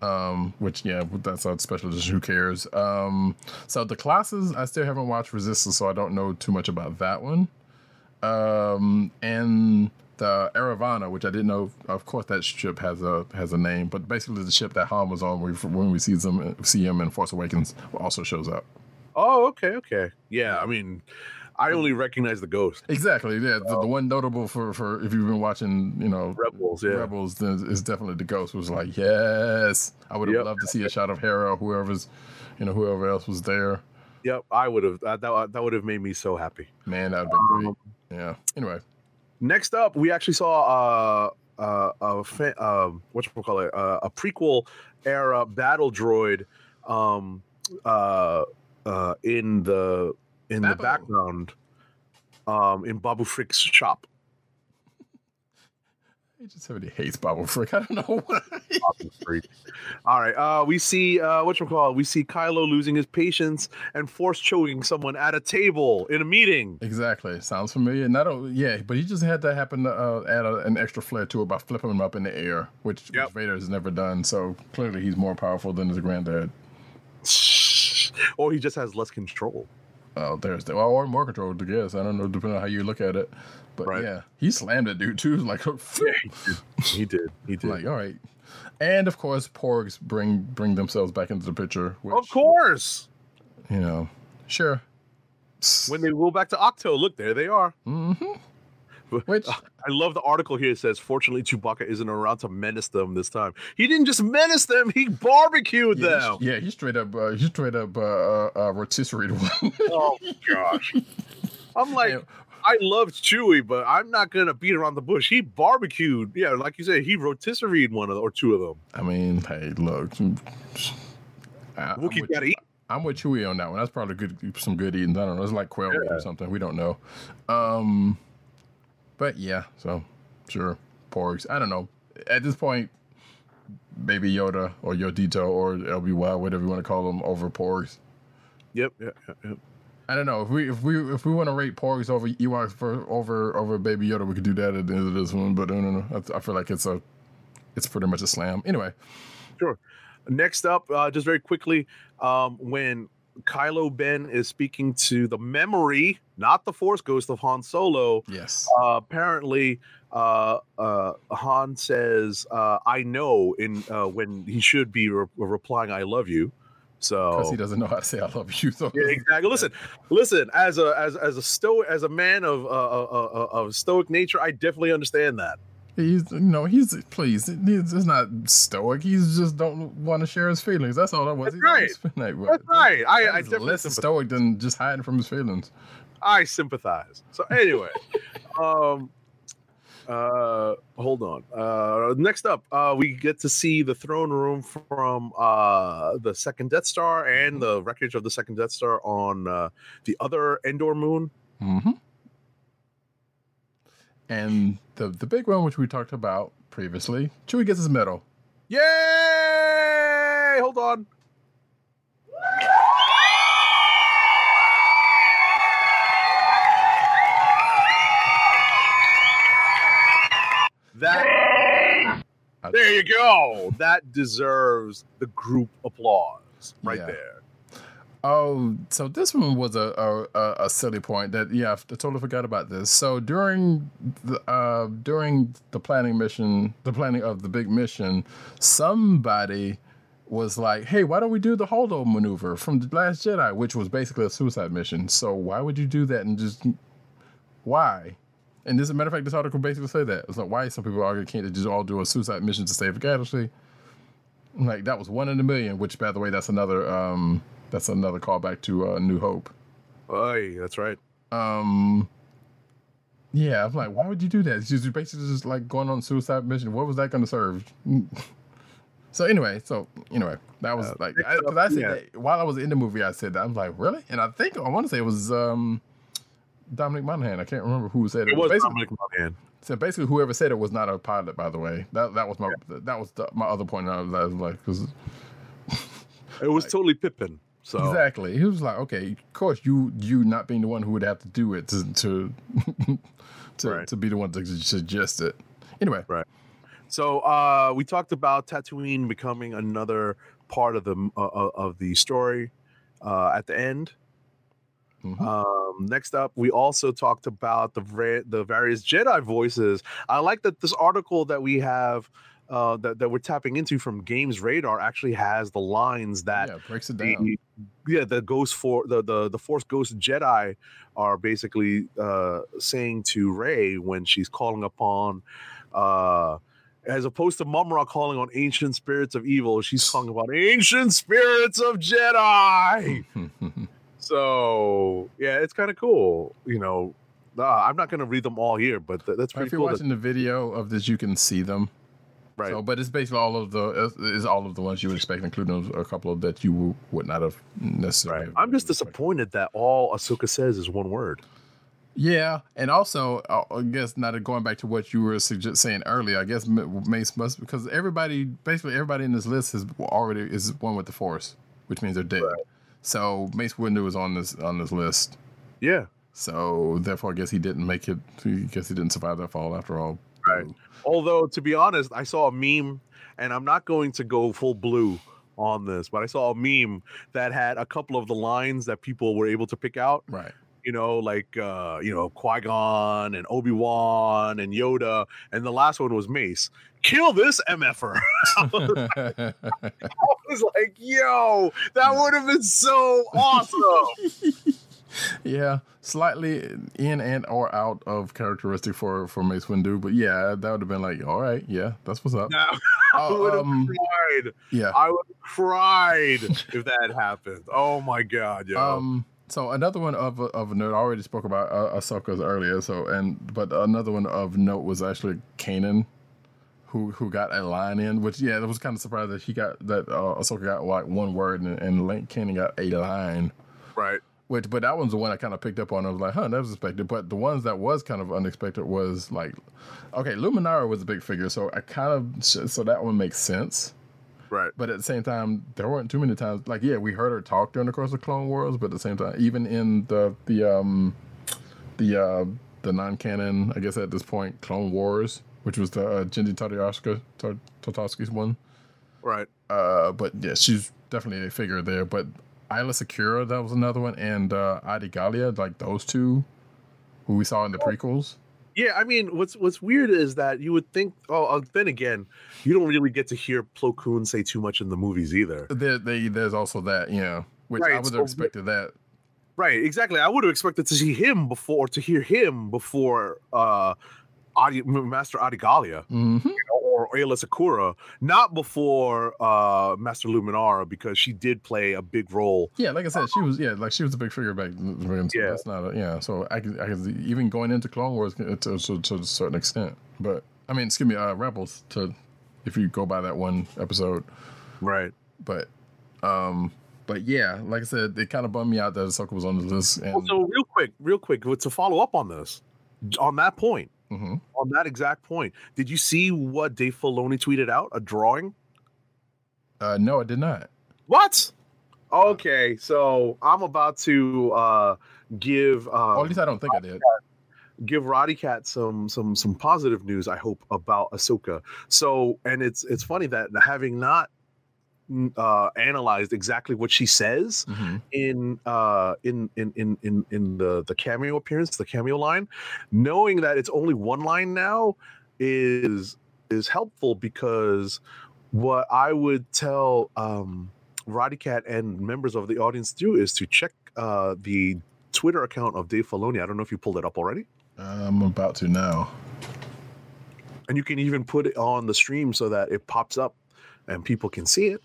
um, which yeah, that's a special edition. Who cares? Um, so the classes, I still haven't watched Resistance, so I don't know too much about that one. Um, and the Eravana, which I didn't know. Of course, that ship has a has a name, but basically the ship that Han was on, we, when we see them see him in Force Awakens, also shows up. Oh, okay, okay. Yeah, I mean, I only recognize the ghost. Exactly. Yeah, the, the one notable for for if you've been watching, you know, Rebels, yeah. Rebels then is definitely the ghost. Was like, yes, I would have Yep. loved to see a shot of Hera, or whoever's, you know, whoever else was there. Yep, I would have. That, that, would have made me so happy. Man, that'd been great. Um, Yeah. Anyway, Next up, we actually saw uh, uh, a fa- um, what you call it, uh, a prequel era battle droid, um, uh, uh, in the in the background, um, in Babu Frik's shop. Just somebody hates Babu Frik. I don't know why. All right, uh, we see uh, what you call it. We see Kylo losing his patience and force choking someone at a table in a meeting. exactly. Sounds familiar. Not yeah, but he just had that happen to uh, add a, an extra flair to it by flipping him up in the air, which, Yep. which Vader has never done. So clearly, he's more powerful than his granddad. or he just has less control. Oh, there's the well, or more control, I guess. I don't know, depending on how you look at it. But Right. yeah, he slammed that dude too. Like, He did. He did. like all right. And of course, porgs bring bring themselves back into the picture. Which, of course. you know, sure. When they go back to Ahch-To, look there they are. hmm Which I love the article here. It says, "Fortunately, Chewbacca isn't around to menace them this time. He didn't just menace them; he barbecued yeah, them." he, yeah, he straight up uh, he straight up uh, uh, uh rotisserie one. Oh gosh, I'm like, Yeah. I love Chewie, but I'm not gonna beat around the bush. He barbecued, yeah, like you said, he rotisserie one of the, or two of them. I mean, hey, look. I, I'm, Wookiee with, gotta eat. I'm with Chewie on that one. That's probably good, some good eating. I don't know. It's like quail Yeah. or something. We don't know. Um, but yeah, so sure, porgs. I don't know. At this point, Baby Yoda or Yodito or LBY, whatever you want to call them, over porgs. Yep, yep, yep, yep. I don't know if we if we if we want to rate porgs over Ewoks for over over Baby Yoda, we could do that at the end of this one. But no, no, no. I, I feel like it's a it's pretty much a slam. Anyway, Sure. Next up, uh, just very quickly, um, when Kylo Ben is speaking to the memory, not the Force Ghost of Han Solo, yes. uh, apparently uh, uh, Han says, uh, "I know," in uh, when he should be re- replying, "I love you." Because he doesn't know how to say I love you. So yeah, exactly. Listen, listen. As a as as a stoic as a man of uh, uh, uh, of stoic nature, I definitely understand that. He's, you know, he's please. He's, he's not stoic. He's just don't want to share his feelings. That's all that was. That's right. been. That's right. I, I definitely less sympathize. stoic than just hiding from his feelings. I sympathize. So anyway, um, uh, hold on. Uh, next up, uh, we get to see the throne room from uh the second Death Star and the wreckage of the second Death Star on uh, the other Endor moon. Mm-hmm. And the the big one, which we talked about previously, Chewie gets his medal. Yay! Hold on. That there you go. That deserves the group applause right Yeah. there. Oh, so this one was a a, a- silly point that yeah, I totally forgot about this. So during the uh, during the planning mission, the planning of the big mission, somebody was like, "Hey, why don't we do the holdo maneuver from the Last Jedi, which was basically a suicide mission? So why would you do that and just why?" And this, as a matter of fact, this article basically said that it's like why some people argue can't they just all do a suicide mission to save a galaxy? Like that was one in a million. Which, by the way, that's another um that's another callback to uh, New Hope. Hey, that's right. Um, Yeah, I'm like, why would you do that? She's basically just like going on a suicide mission. What was that going to serve? so anyway, so anyway, that was like next because up, I, said yeah. that while I was in the movie, I said that I'm like, really? And I think I want to say it was um Dominic Monaghan. I can't remember who said it. It was basically, Dominic Monaghan. so basically, whoever said it was not a pilot. By the way, that that was my that was the, my other point. I was, I was like, because It was totally Pippin. So Exactly. He was like, okay, of course you you not being the one who would have to do it to to to, Right. to be the one to suggest it. Anyway, Right. So uh, we talked about Tatooine becoming another part of the uh, uh, of the story uh, at the end. Mhm. Um, next up, we also talked about the the various Jedi voices. I like that this article that we have uh, that that we're tapping into from Games Radar actually has the lines that yeah, breaks it down. the, yeah the ghost for the, the the force ghost jedi are basically uh saying to rey when she's calling upon uh as opposed to Mumm-Ra calling on ancient spirits of evil, she's calling about ancient spirits of Jedi. So yeah, it's kind of cool. You know, uh, I'm not going to read them all here, but th- that's pretty if you're cool. that- watching the video of this, you can see them. right. So, but it's basically all of the is all of the ones you would expect, including a couple of that you would not have necessarily. right. I'm just disappointed that all Ahsoka says is one word. Yeah, and also uh, I guess not going back to what you were sugge- saying earlier. I guess Mace must because everybody, basically everybody in this list is already is one with the Force, which means they're dead. So Mace Windu is on this on this list. Yeah. So therefore, I guess he didn't make it. I guess he didn't survive that fall after all. Right. Although, to be honest, I saw a meme, and I'm not going to go full blue on this, but I saw a meme that had a couple of the lines that people were able to pick out. Right. You know, like uh, you know, Qui Gon and Obi Wan and Yoda, and the last one was Mace. Kill this mf'er. I was like, yo, that would have been so awesome. yeah, slightly in and or out of characteristic for for Mace Windu, but yeah, that would have been like, all right, yeah, that's what's up. I would have um, cried. yeah. I would have cried if that had happened. Oh my god, yo. Um. So another one of of note. I already spoke about uh, Ahsoka's earlier. So and but another one of note was actually Kanan, who who got a line in. Which yeah, it was kind of surprised that he got that uh, Ahsoka got like one word and, and Link Kanan got a line. right. Which but that one's the one I kind of picked up on. I was like, huh, that was expected. But the ones that was kind of unexpected was like, okay, Luminara was a big figure, so I kind of so that one makes sense. Right. But at the same time, there weren't too many times. Like, yeah, we heard her talk during the course of Clone Wars, but at the same time, even in the the um the uh the non-canon, I guess at this point, Clone Wars, which was the uh, Tar- one. Right. Uh, but yeah, she's definitely a figure there. But Aayla Secura, that was another one, and uh, Adi Gallia, like those two, who we saw in the prequels. Yeah, I mean, what's what's weird is that you would think. Oh, uh, then again, you don't really get to hear Plo Koon say too much in the movies either. There, they, there's also that, yeah, which I Right, would so- have expected that. Right. Exactly. I would have expected to see him before, to hear him before uh, Adi, Master Adi Gallia hmm or Aayla Secura, not before uh, Master Luminara, because she did play a big role. Yeah, like I said, she was yeah, like she was a big figure back then. So Yeah. that's not a, yeah. So I could I could even going into Clone Wars to, to, to a certain extent, but I mean, excuse me, uh, Rebels to if you go by that one episode, Right. but um, but yeah, like I said, it kind of bummed me out that Ahsoka was on the list. And So real quick, real quick, to follow up on this, on that point, Mhm. on that exact point, did you see what Dave Filoni tweeted out? A drawing. uh, no, I did not. What? Okay, so I'm about to uh, give um, at least I don't think I did. give Roddy Cat some some some positive news. I hope about Ahsoka. So, and it's it's funny that having not uh, analyzed exactly what she says Mhm. in uh in in in in in the the cameo appearance, the cameo line, knowing that it's only one line now is is helpful because what I would tell um Roddy Cat and members of the audience to do is to check uh the Twitter account of Dave Filoni. I don't know if you pulled it up already. I'm about to now. And you can even put it on the stream so that it pops up and people can see it.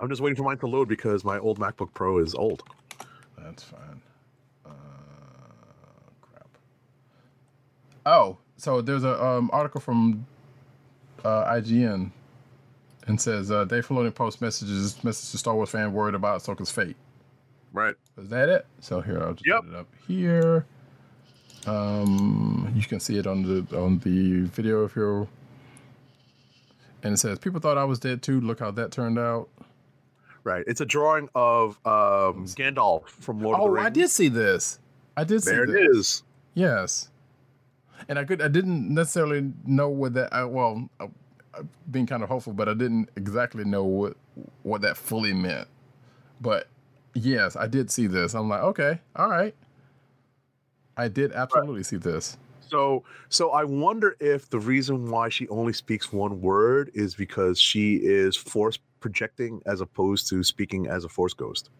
I'm just waiting for mine to load because my old MacBook Pro is old. That's fine. Uh, crap. Oh, so there's a um, article from uh, IGN and says uh, Dave Filoni posts messages message to Star Wars fan worried about Ahsoka's fate. Right. Is that it? So here I'll just Yep. put it up here. Um, you can see it on the on the video if you're. And it says people thought I was dead too. Look how that turned out. Right. It's a drawing of um, Gandalf from Lord of the Oh, Rings. I did see this. I did see There this. it is. Yes, and I could I didn't necessarily know what that. I, well, uh, uh, being kind of hopeful, but I didn't exactly know what what that fully meant. But yes, I did see this. I'm like, okay, all right. I did absolutely see this. So, so I wonder if the reason why she only speaks one word is because she is force projecting as opposed to speaking as a force ghost.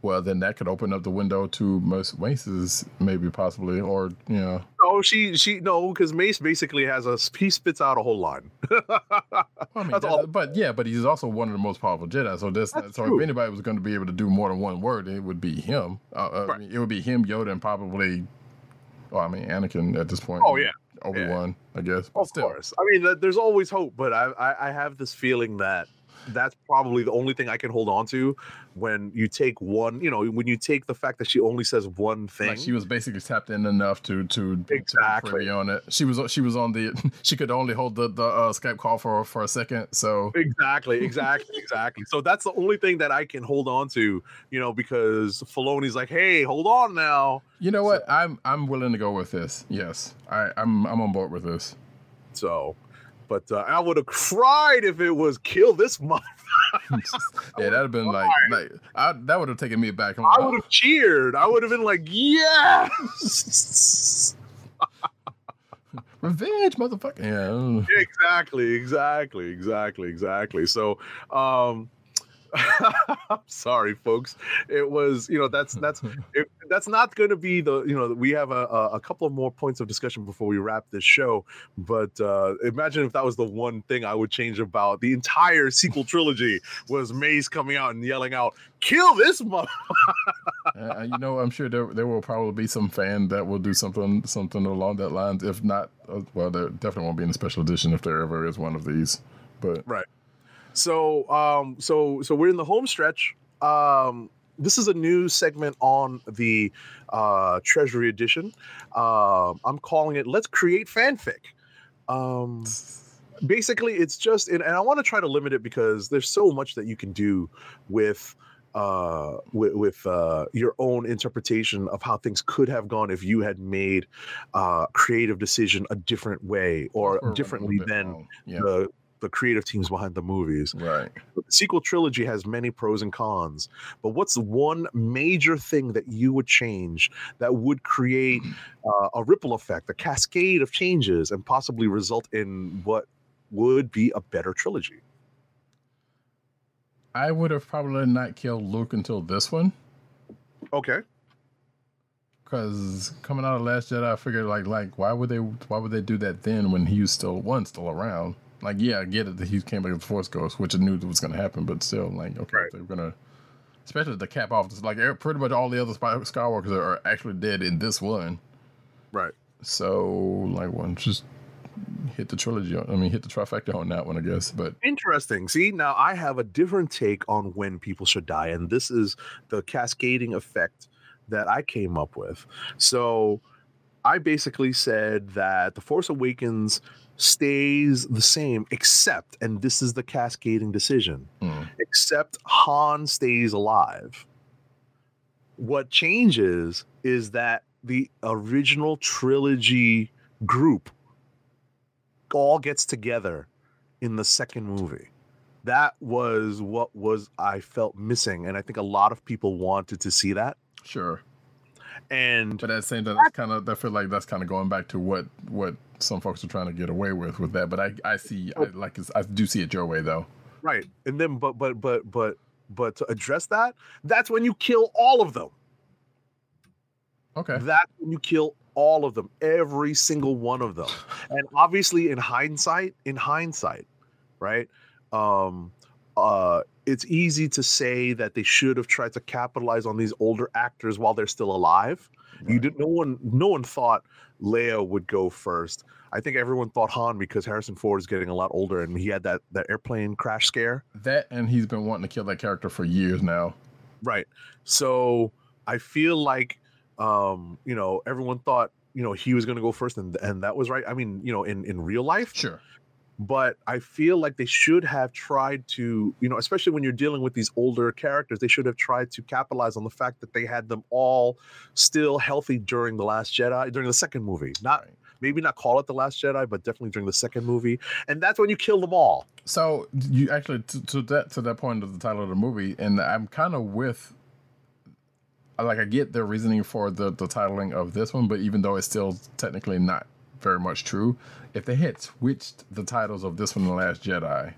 Well, then that could open up the window to most races, maybe possibly, or you know, No, she she no, because Mace basically has a he spits out a whole line. Well, I mean, That's that- all. but yeah, but he's also one of the most powerful Jedi. So this, That's so true. if anybody was going to be able to do more than one word, it would be him. Uh, uh, I mean, it would be him, Yoda, and probably, well, I mean, Anakin at this point. Oh, yeah. Obi Wan, I guess. But Of still, course, I mean, there's always hope, but I, I I have this feeling that that's probably the only thing I can hold on to when you take one. You know, when you take the fact that she only says one thing. like she was basically tapped in enough to to to be Exactly. privy on it. She was she was on the she could only hold the the uh, Skype call for for a second. So Exactly, exactly, exactly. So that's the only thing that I can hold on to, you know, because Filoni's like, "Hey, hold on now." you know what? I'm I'm willing to go with this. Yes, I I'm I'm on board with this. So, but uh, I would have cried if it was kill this month. yeah, that'd have been like like I, that would have taken me back. I'm I would have cheered. I would have been like, "Yes!" revenge, motherfucker. Yeah. exactly, exactly, exactly, exactly. So, um, I'm sorry, folks. It was, you know, that's that's it, that's not going to be the, you know, we have a, a couple of more points of discussion before we wrap this show. But uh, imagine if that was the one thing I would change about the entire sequel trilogy was Mace coming out and yelling out, "Kill this mother!" Uh, you know, I'm sure there there will probably be some fan that will do something something along that lines. If not, uh, well, there definitely won't be in a special edition if there ever is one of these. But Right. So um so so we're in the home stretch. Um this is a new segment on the uh Treasury edition. Um I'm calling it Let's Create Fanfic. Um basically it's just and, and I want to try to limit it because there's so much that you can do with uh with, with uh your own interpretation of how things could have gone if you had made uh creative decision a different way or a differently than yeah, the the creative teams behind the movies. right. The sequel trilogy has many pros and cons, but what's one major thing that you would change that would create uh, a ripple effect, a cascade of changes, and possibly result in what would be a better trilogy? I would have probably not killed Luke until this one. Okay. Because coming out of Last Jedi, I figured like like why would they why would they do that then when he was still one still around? Like yeah, I get it that he came back as Force Ghost, which I knew was going to happen, but still like okay, Right. they're gonna especially to cap off this, like pretty much all the other Skywalkers are actually dead in this one. Right. So like one just hit the trilogy. I mean hit the trifecta on that one, I guess. But Interesting. See, now I have a different take on when people should die, and this is the cascading effect that I came up with. So I basically said that The Force Awakens stays the same, except, and this is the cascading decision, mm, except Han stays alive. What changes is that the original trilogy group all gets together in the second movie. That was what was I felt missing, and I think a lot of people wanted to see that. sure. And But at the same time, that's kind of I feel like that's kind of going back to what what some folks are trying to get away with with that. But I I see I like I do see it your way though. right, and then but but but but but to address that, that's when you kill all of them. Okay. That's when you kill all of them, every single one of them. And obviously, in hindsight, in hindsight, right? Um, uh, it's easy to say that they should have tried to capitalize on these older actors while they're still alive. You did no one no one thought Leia would go first. I think everyone thought Han because Harrison Ford is getting a lot older and he had that that airplane crash scare. That and he's been wanting to kill that character for years now. Right. So I feel like um, you know, everyone thought, you know, he was gonna go first and and that was right. I mean, you know, in in real life, Sure. But I feel like they should have tried to, you know, especially when you're dealing with these older characters, they should have tried to capitalize on the fact that they had them all still healthy during the Last Jedi, during the second movie. Not Right. maybe not call it the Last Jedi, but definitely during the second movie, and that's when you kill them all. So you actually to, to that to that point of the title of the movie, and I'm kind of with. Like I get their reasoning for the the titling of this one, but even though it's still technically not very much true, if they had switched the titles of this one and the Last Jedi,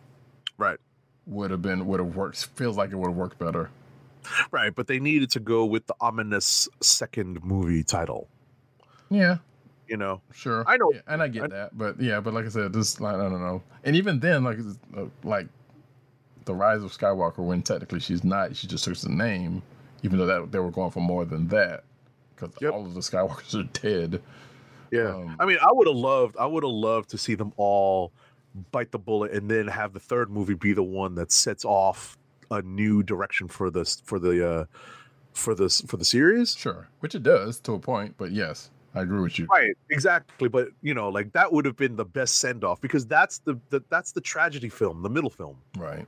Right. would have been would have worked. Feels like it would have worked better. Right, but they needed to go with the ominous second movie title. Yeah, You know, sure. I know- Yeah, and I get I- that, but yeah, but like I said, this like I don't know, and even then, like uh, like the Rise of Skywalker, when technically she's not, she just took the name, even though that they were going for more than that, because Yep. all of the Skywalkers are dead. Yeah. Um, I mean, I would have loved, I would have loved to see them all bite the bullet and then have the third movie be the one that sets off a new direction for this for the uh for this for the series. Sure, which it does to a point, but yes, I agree with you. Right, exactly. But you know, like that would have been the best send off because that's the, the that's the tragedy film, the middle film. Right.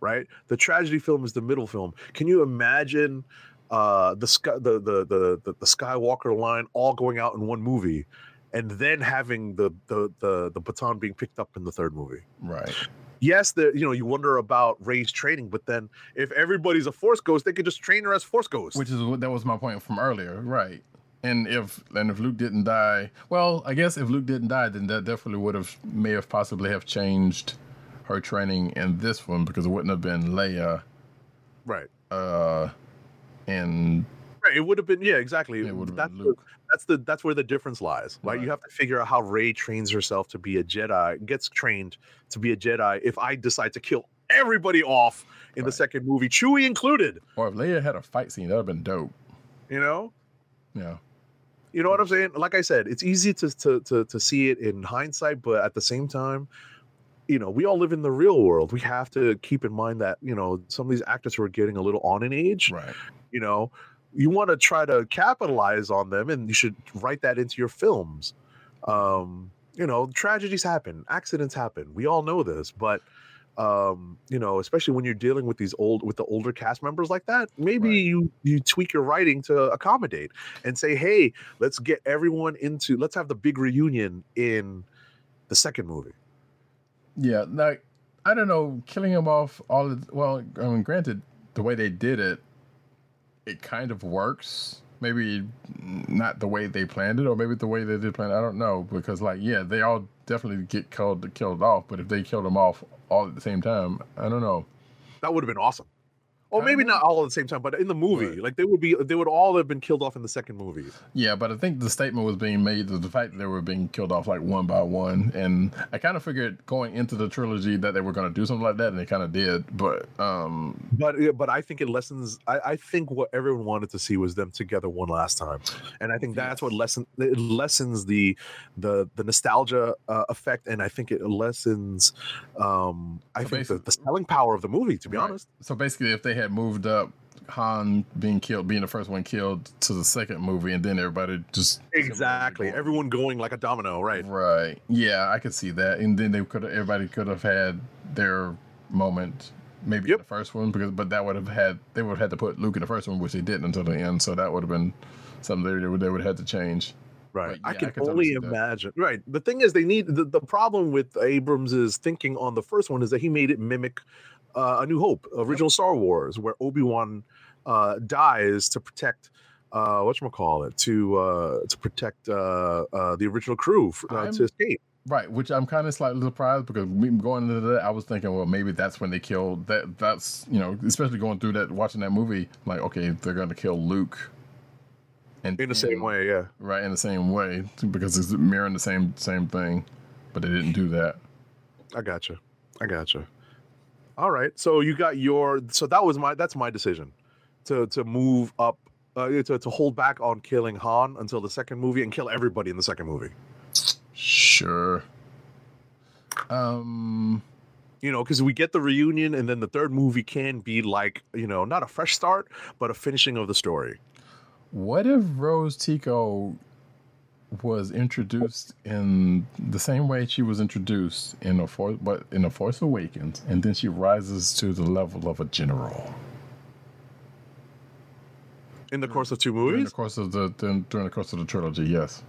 right? The tragedy film is the middle film. Can you imagine uh, the, sky, the, the the the Skywalker line all going out in one movie, and then having the the the the baton being picked up in the third movie? Right. Yes, the you know you wonder about Rey's training, but then if everybody's a Force Ghost, they could just train her as Force Ghost. Which is what that was my point from earlier, right? And if and if Luke didn't die, well, I guess if Luke didn't die, then that definitely would have may have possibly have changed her training in this one because it wouldn't have been Leia, right. uh, and Right, it would have been yeah, exactly. would that's been the, that's the that's where the difference lies, right? Right. You have to figure out how Rey trains herself to be a Jedi, gets trained to be a Jedi. If I decide to kill everybody off in the second movie, Chewie included, Or if Leia had a fight scene, that'd have been dope. you know, Yeah. you know what I'm saying? Like I said, it's easy to to to, to see it in hindsight, but at the same time. You know, we all live in the real world. We have to keep in mind that you know some of these actors who are getting a little on in age. Right. You know you want to try to capitalize on them and you should write that into your films um you know tragedies happen accidents happen we all know this but um you know especially when you're dealing with these old with the older cast members like that maybe Right. you you tweak your writing to accommodate and say hey let's get everyone into let's have the big reunion in the second movie Yeah. Like I don't know, killing him off all. Of, well, I mean, granted, the way they did it, it kind of works. Maybe not the way they planned it, or maybe the way they did plan. it. I don't know because, like, yeah, they all definitely get killed killed off. But if they killed them off all at the same time, I don't know. that would have been awesome or maybe not all at the same time but in the movie Right. like they would be they would all have been killed off in the second movie Yeah, but I think the statement was being made that the fact that they were being killed off like one by one, and I kind of figured going into the trilogy that they were going to do something like that, and they kind of did. But um, but but I think it lessens. I, I think what everyone wanted to see was them together one last time, and I think that's what lessen it lessens the the the nostalgia uh, effect, and I think it lessens. Um, I So think the, the selling power of the movie. To be Right. honest, So basically, if they had moved up Han being killed, being the first one killed to the second movie, and then everybody just exactly. Everyone going like a domino, right? right, yeah, I could see that, and then they could everybody could have had their moment. Maybe in Yep. the first one, because but that would have had they would have had to put Luke in the first one, which they didn't until the end. So that would have been something they would they would have had to change. Right. But I can I could totally only see that. imagine. Right. The thing is, they need the, the problem with Abrams' thinking on the first one is that he made it mimic uh, A New Hope, original Star Wars, where Obi Wan uh, dies to protect. Uh, what call it to uh, to protect uh, uh, the original crew uh, to escape. Right, which I'm kind of slightly surprised because going into that, I was thinking, well, maybe that's when they killed that. That's you know, especially going through that, watching that movie, like, okay, they're going to kill Luke, and In the same way, yeah. right, in the same way, because it's mirroring the same same thing, but they didn't do that. I gotcha. I gotcha. All right. So you got your. So that was my. That's my decision, to to move up uh, to, to hold back on killing Han until the second movie and kill everybody in the second movie. Sure. Um. You know, because we get the reunion, and then the third movie can be like, you know, not a fresh start, but a finishing of the story. What if Rose Tico was introduced in the same way she was introduced in a force, but in a Force Awakens, and then she rises to the level of a general In the course of two movies. during the course of the then during the course of the trilogy? Yes.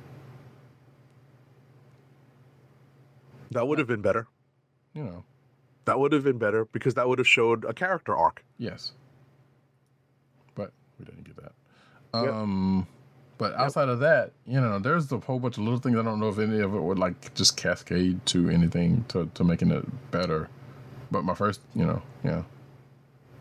that would have been better. You know. That would have been better because that would have showed a character arc. Yes. But we didn't get that. Yep. Um, But outside of that, you know, there's a whole bunch of little things. I don't know if any of it would like just cascade to anything to, to making it better. But my first, you know, yeah.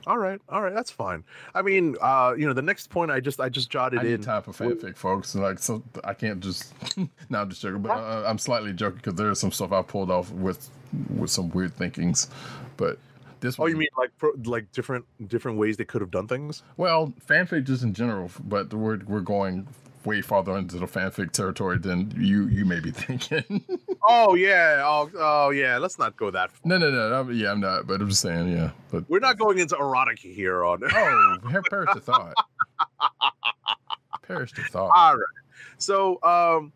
All right, all right, that's fine. I mean, uh, you know, the next point I just I just jotted I in. need time for fanfic, folks. Like, so I can't just. no, I'm just joking, but uh, I'm slightly joking because there is some stuff I pulled off with with some weird thinkings. But this. Oh, you mean like pro, like different different ways they could have done things? Well, fanfic just in general, but we're we're going way farther into the fanfic territory than you you may be thinking. Oh yeah, oh, oh yeah. Let's not go that. Far. no, no, no, no. Yeah, I'm not. But I'm just saying, yeah. But We're not going into erotic here on. Oh, perish the thought. perish the thought. All right. So, um,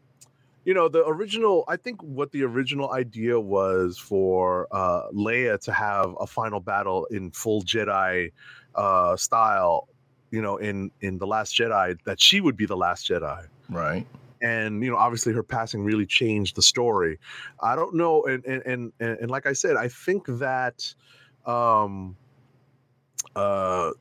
you know, the original, I think what the original idea was for uh, Leia to have a final battle in full Jedi uh, style, you know, in in the Last Jedi, that she would be the Last Jedi. Right. And you know, obviously, her passing really changed the story. I don't know, and and and and, like I said, I think that, um, uh,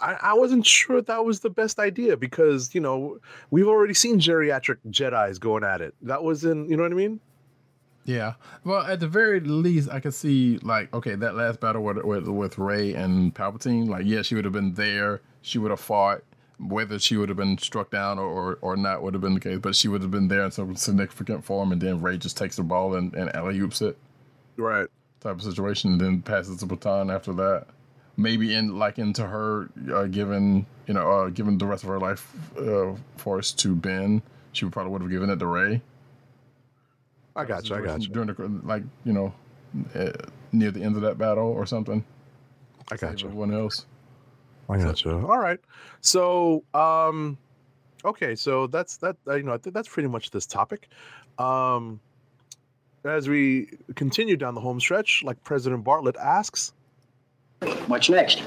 I, I wasn't sure that was the best idea because you know we've already seen geriatric Jedi's going at it. That was in, you know what I mean? Yeah. Well, at the very least, I could see like okay, that last battle with with, with Rey and Palpatine. Like, yeah, she would have been there. She would have fought. Whether she would have been struck down or, or, or not would have been the case, but she would have been there in some significant form, and then Rey just takes the ball and, and alley oops it Right. type of situation, and then passes the baton after that. Maybe in like into her uh, given you know uh, given the rest of her life uh, force to Ben, she probably would have given it to Rey. I got you. I got you. During the like you know uh, near the end of that battle or something. I got Save you. Everyone else. I got you. All right. So, um, okay. So that's that. Uh, you know, I think that's pretty much this topic. Um, as we continue down the home stretch, like President Bartlet asks, What's next?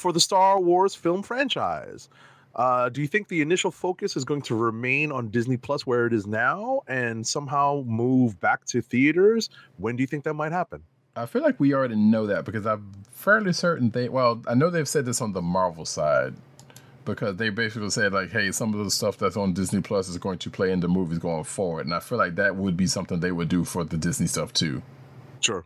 for the Star Wars film franchise. Uh, do you think the initial focus is going to remain on Disney Plus where it is now and somehow move back to theaters? When do you think that might happen? I feel like we already know that because I'm fairly certain they. Well, I know they've said this on the Marvel side because they basically said like, "Hey, some of the stuff that's on Disney Plus is going to play into movies going forward," and I feel like that would be something they would do for the Disney stuff too. Sure.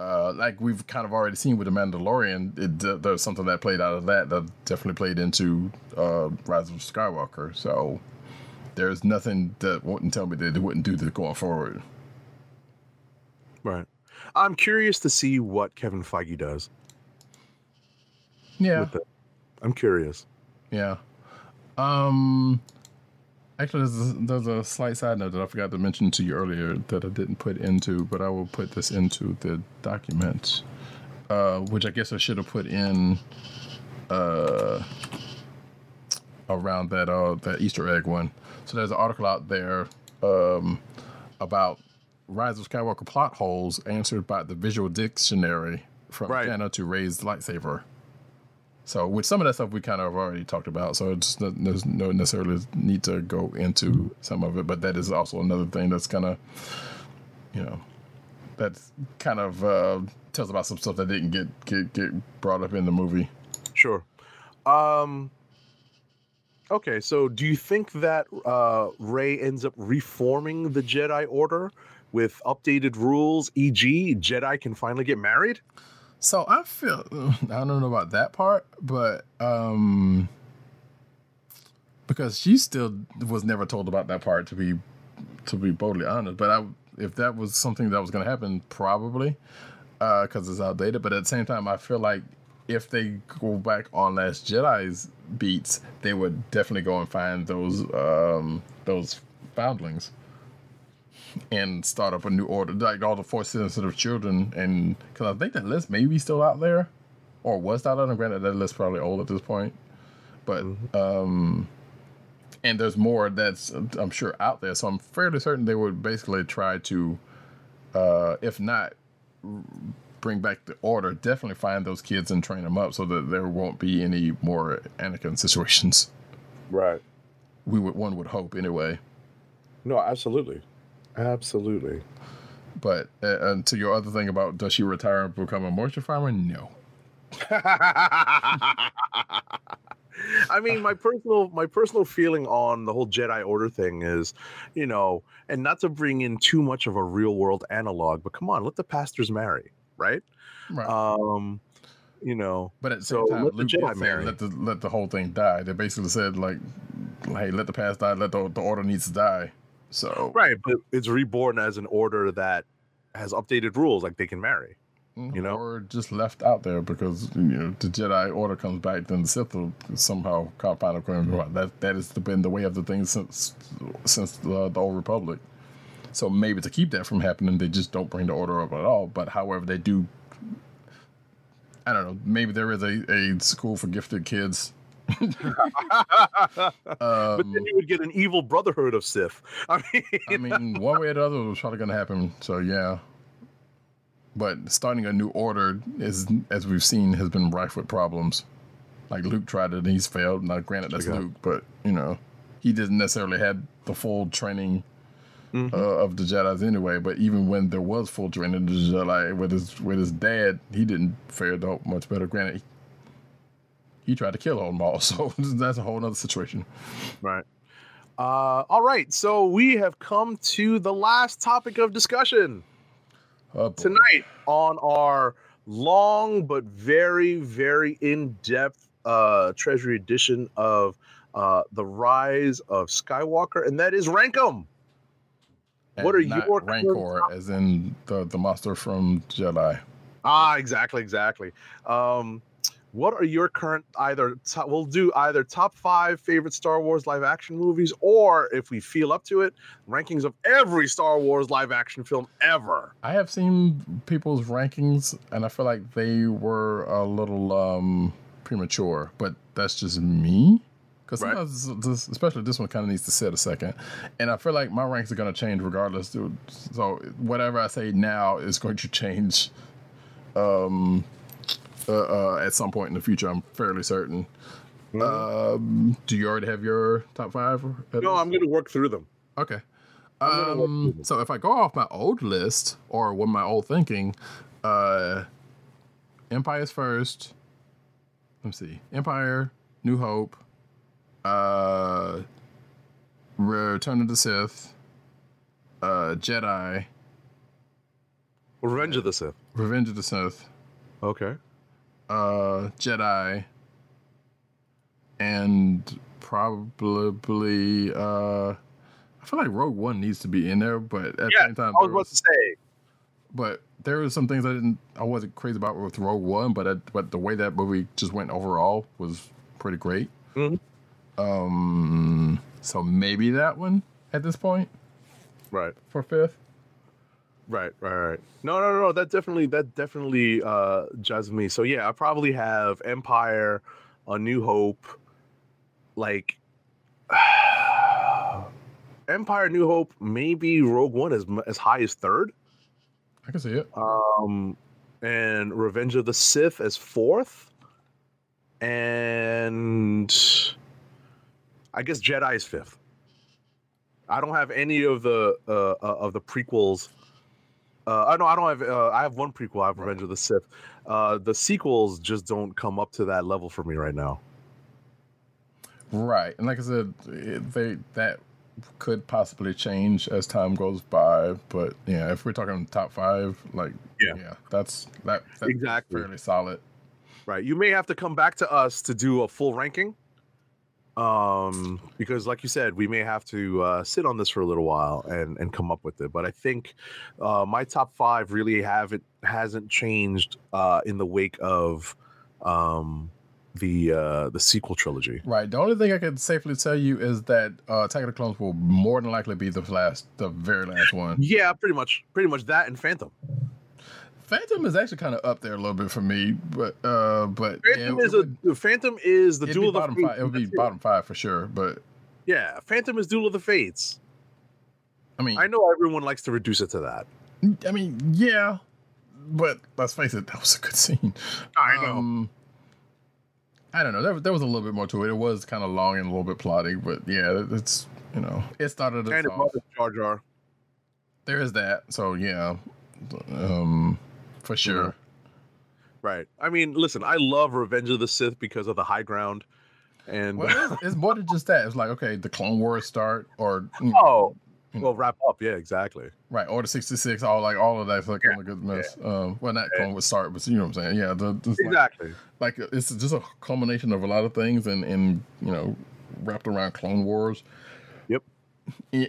Uh, like we've kind of already seen with the Mandalorian, it th- there's something that played out of that that definitely played into uh, Rise of Skywalker. So there's nothing that wouldn't tell me that they wouldn't do this going forward. Right. I'm curious to see what Kevin Feige does Yeah. I'm curious. Yeah. Um. Actually, there's a, there's a slight side note that I forgot to mention to you earlier that I didn't put into, but I will put this into the document, uh, which I guess I should have put in uh, around that uh, that Easter egg one. So there's an article out there um, about Rise of Skywalker plot holes answered by the Visual Dictionary from Right. Jannah to Rey's lightsaber. So, with some of that stuff we kind of already talked about, so it's not, there's no necessarily need to go into some of it, but that is also another thing that's kind of, you know, that's kind of uh, tells about some stuff that didn't get get get brought up in the movie. Sure. Um Okay, so do you think that uh Rey ends up reforming the Jedi Order with updated rules, e.g., Jedi can finally get married? So I feel I don't know about that part, but um because she still was never told about that part to be to be boldly honest. But I, if that was something that was going to happen, probably because it's outdated. But at the same time, I feel like if they go back on Last Jedi's beats, they would definitely go and find those um, those foundlings and start up a new order, like all the force sensitive children. And because I think that list may be still out there, or was that out there. Granted, that list probably old at this point, but um, and there's more that's I'm sure out there. So I'm fairly certain they would basically try to, uh, if not bring back the order, definitely find those kids and train them up so that there won't be any more Anakin situations. Right. We would one would hope anyway. No, absolutely, absolutely. But uh, and to your other thing about does she retire and become a moisture farmer? No. I mean, my personal my personal feeling on the whole Jedi Order thing is, you know, and not to bring in too much of a real world analog, but come on, let the pastors marry, right? Right. Um, you know, but at the so same time, let the Jedi marry. let the let the whole thing die. They basically said like, hey, let the past die. Let the the order needs to die. So right, but it's reborn as an order that has updated rules, like they can marry. you mm-hmm, know? or just left out there because you know the Jedi Order comes back, then the Sith will somehow can't find a claim. That that has been the way of the thing since since the, the Old Republic. So maybe to keep that from happening, they just don't bring the Order up at all. But however, they do. I don't know. Maybe there is a, a school for gifted kids. but um, then you would get an evil brotherhood of Sith. I mean, I mean, one way or the other it was probably going to happen. So yeah. But starting a new order is, as we've seen, has been rife with problems. Like Luke tried it and he's failed. Now, granted, that's. Luke, but you know, he didn't necessarily have the full training Mhm. uh, of the Jedi's anyway. But even when there was full training of the Jedi with his with his dad, he didn't fare much better. Granted, he, tried to kill Old all, so that's a whole other situation. right. Uh, all right, so we have come to the last topic of discussion. Oh, tonight on our long but very very in-depth uh treasury edition of uh the rise of skywalker and that is rankum what are your Rancor, as in the the monster from Jedi? ah exactly exactly um what are your current either top, we'll do either top five favorite star wars live action movies or if we feel up to it rankings of every star wars live action film ever I have seen people's rankings, and I feel like they were a little um, premature, but that's just me. Because Right. sometimes, this- this, especially this one, kind of needs to sit a second, and I feel like my ranks are going to change regardless. dude. So whatever I say now is going to change, um, uh, uh, at some point in the future. I'm fairly certain. Um, do you already have your top five? no i'm gonna work through them Okay. gonna Um, so if I go off my old list or with my old thinking, uh, Empire's first. Let me see. Empire, New Hope, uh, Return of the Sith, uh, Jedi, revenge of the sith Revenge of the Sith, okay uh, Jedi, and probably uh, I feel like Rogue One needs to be in there, but at the yeah same time, i was about to say but there were some things I didn't, I wasn't crazy about with Rogue One, but I, but the way that movie just went overall was pretty great. Mhm. Um, so maybe that one at this point right for fifth. Right, right, right. No, no, no, no. That definitely, that definitely uh jives me. So yeah, I probably have Empire, A New Hope, like Empire, New Hope, maybe Rogue One as as high as third, I can see it. um, and Revenge of the Sith as fourth, and I guess Jedi is fifth. I don't have any of the uh, uh, of the prequels. Uh, I know I don't have. Uh, I have one prequel. I have Revenge of the Sith. Uh, the sequels just don't come up to that level for me right now. Right, and like I said, they that could possibly change as time goes by. But yeah, if we're talking top five, like Yeah. yeah, that's that that's Exactly. fairly solid. Right. You may have to come back to us to do a full ranking. Um, because like you said, we may have to uh, sit on this for a little while and and come up with it. But I think uh, my top five really haven't hasn't changed uh, in the wake of um, the uh, the sequel trilogy. Right. The only thing I can safely tell you is that uh, Attack of the Clones will more than likely be the last, the very last one. Yeah, pretty much, pretty much that and Phantom. Phantom is actually kind of up there a little bit for me, but uh, but Phantom yeah, is it a the Phantom is the Duel of the Fates. It would be bottom five for sure. But Yeah, Phantom is Duel of the Fates. I mean, I know everyone likes to reduce it to that. I mean, yeah, but let's face it, that was a good scene. I know. Um, I don't know. There, there was a little bit more to it. It was kind of long and a little bit plotty, but yeah, it's you know, it started kind of off. brought up Jar Jar. There is that. So yeah, um, for sure. Right. I mean, listen, I love Revenge of the Sith because of the high ground. And Well, it's, it's more than just that. It's like okay, the Clone Wars start, or oh, you know, well, wrap up. Yeah, exactly. right, Order sixty six, all like all of that's like Yeah, kind of good mess. Um, well, not Clone Wars start, but you know what I'm saying. Yeah, the, the, like, Exactly. like it's just a culmination of a lot of things and and you know wrapped around clone wars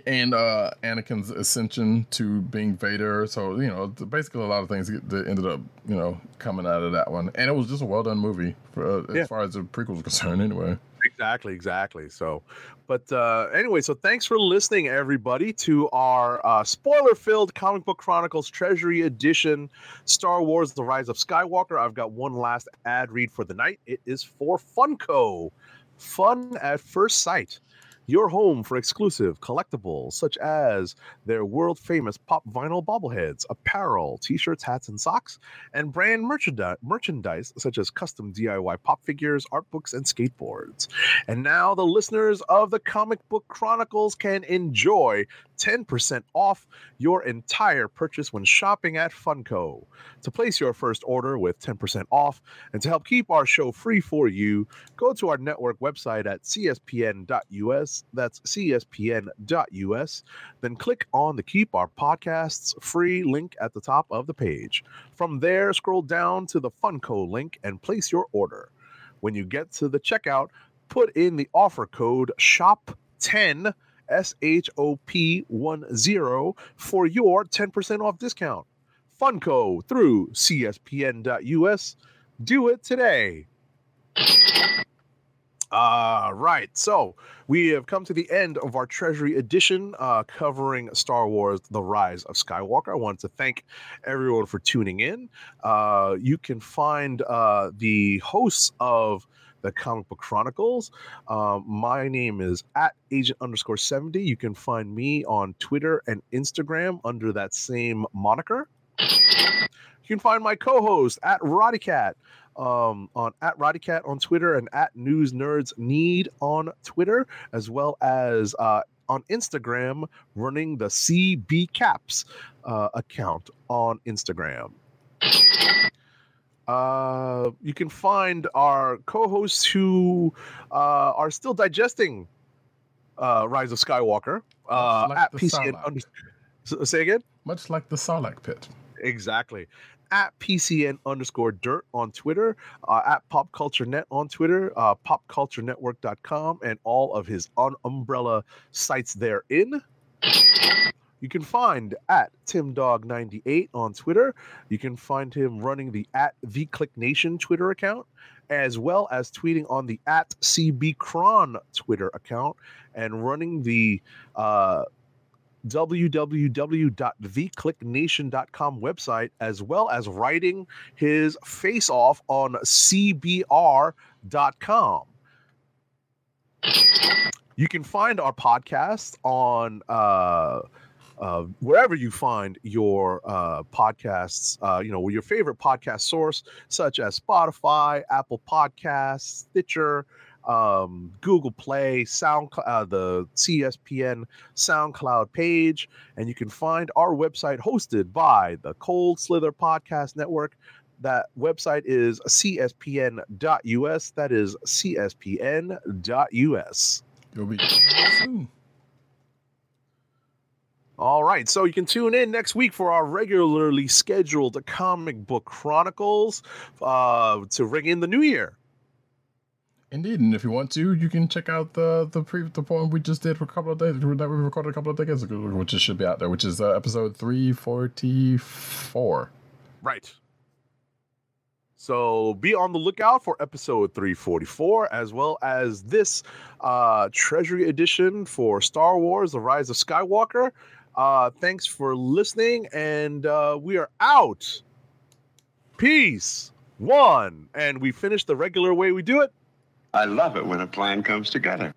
and uh anakin's ascension to being vader so you know basically a lot of things that ended up you know coming out of that one and it was just a well done movie for, uh, as far as the prequel is concerned anyway Exactly, exactly. So, but uh, anyway, so thanks for listening, everybody, to our uh, spoiler-filled Comic Book Chronicles Treasury Edition, Star Wars: The Rise of Skywalker. I've got one last ad read for the night. It is for Funko, Fun at First Sight. Your home for exclusive collectibles such as their world famous pop vinyl bobbleheads, apparel, t shirts, hats, and socks, and brand merchandise, merchandise such as custom DIY pop figures, art books, and skateboards. And now the listeners of the Comic Book Chronicles can enjoy 10% off your entire purchase when shopping at Funko. To place your first order with 10% off and to help keep our show free for you, go to our network website at cspn.us. That's cspn.us. Then click on the Keep Our Podcasts free link at the top of the page. From there, scroll down to the Funko link and place your order. When you get to the checkout, put in the offer code SHOP10 S H O P 10 for your 10% off discount. Funko through cspn.us. Do it today. Uh, right. So we have come to the end of our Treasury edition uh, covering Star Wars The Rise of Skywalker. I want to thank everyone for tuning in. Uh, you can find uh, the hosts of the Comic Book Chronicles. Um, my name is at agent underscore 70. You can find me on Twitter and Instagram under that same moniker. You can find my co-host at Roddycat um, on at Roddy Cat on Twitter and at News Nerds Need on Twitter, as well as uh, on Instagram, running the CB Caps uh, account on Instagram. Uh, you can find our co-hosts who uh, are still digesting uh, Rise of Skywalker uh, Like at the PCN. Under- say again. much like the sarlacc pit Exactly. At PCN underscore dirt on Twitter, uh, at Pop Culture Net on Twitter, uh, popculturenetwork.com, and all of his un- umbrella sites therein. You can find at TimDog98 on Twitter. You can find him running the at The Click Nation Twitter account, as well as tweeting on the at CB Cron Twitter account, and running the uh, www.theclicknation.com website, as well as writing his face off on cbr.com. You can find our podcast on uh, uh, wherever you find your uh, podcasts, uh, you know, your favorite podcast source, such as Spotify, Apple Podcasts, Stitcher, um, Google Play, Sound, uh, the CSPN SoundCloud page, and you can find our website hosted by the Cold Slither Podcast Network. That website is cspn.us. That is cspn.us. you'll be soon All right, so you can tune in next week for our regularly scheduled comic book chronicles uh, to ring in the new year. Indeed, and if you want to, you can check out the the pre the poem we just did for a couple of days that we recorded a couple of days ago, which should be out there, which is uh, episode three forty four. Right. So be on the lookout for episode 344, as well as this uh, Treasury edition for Star Wars: The Rise of Skywalker. Uh, thanks for listening, and uh, we are out. Peace. One, and we finish the regular way we do it. I love it when a plan comes together.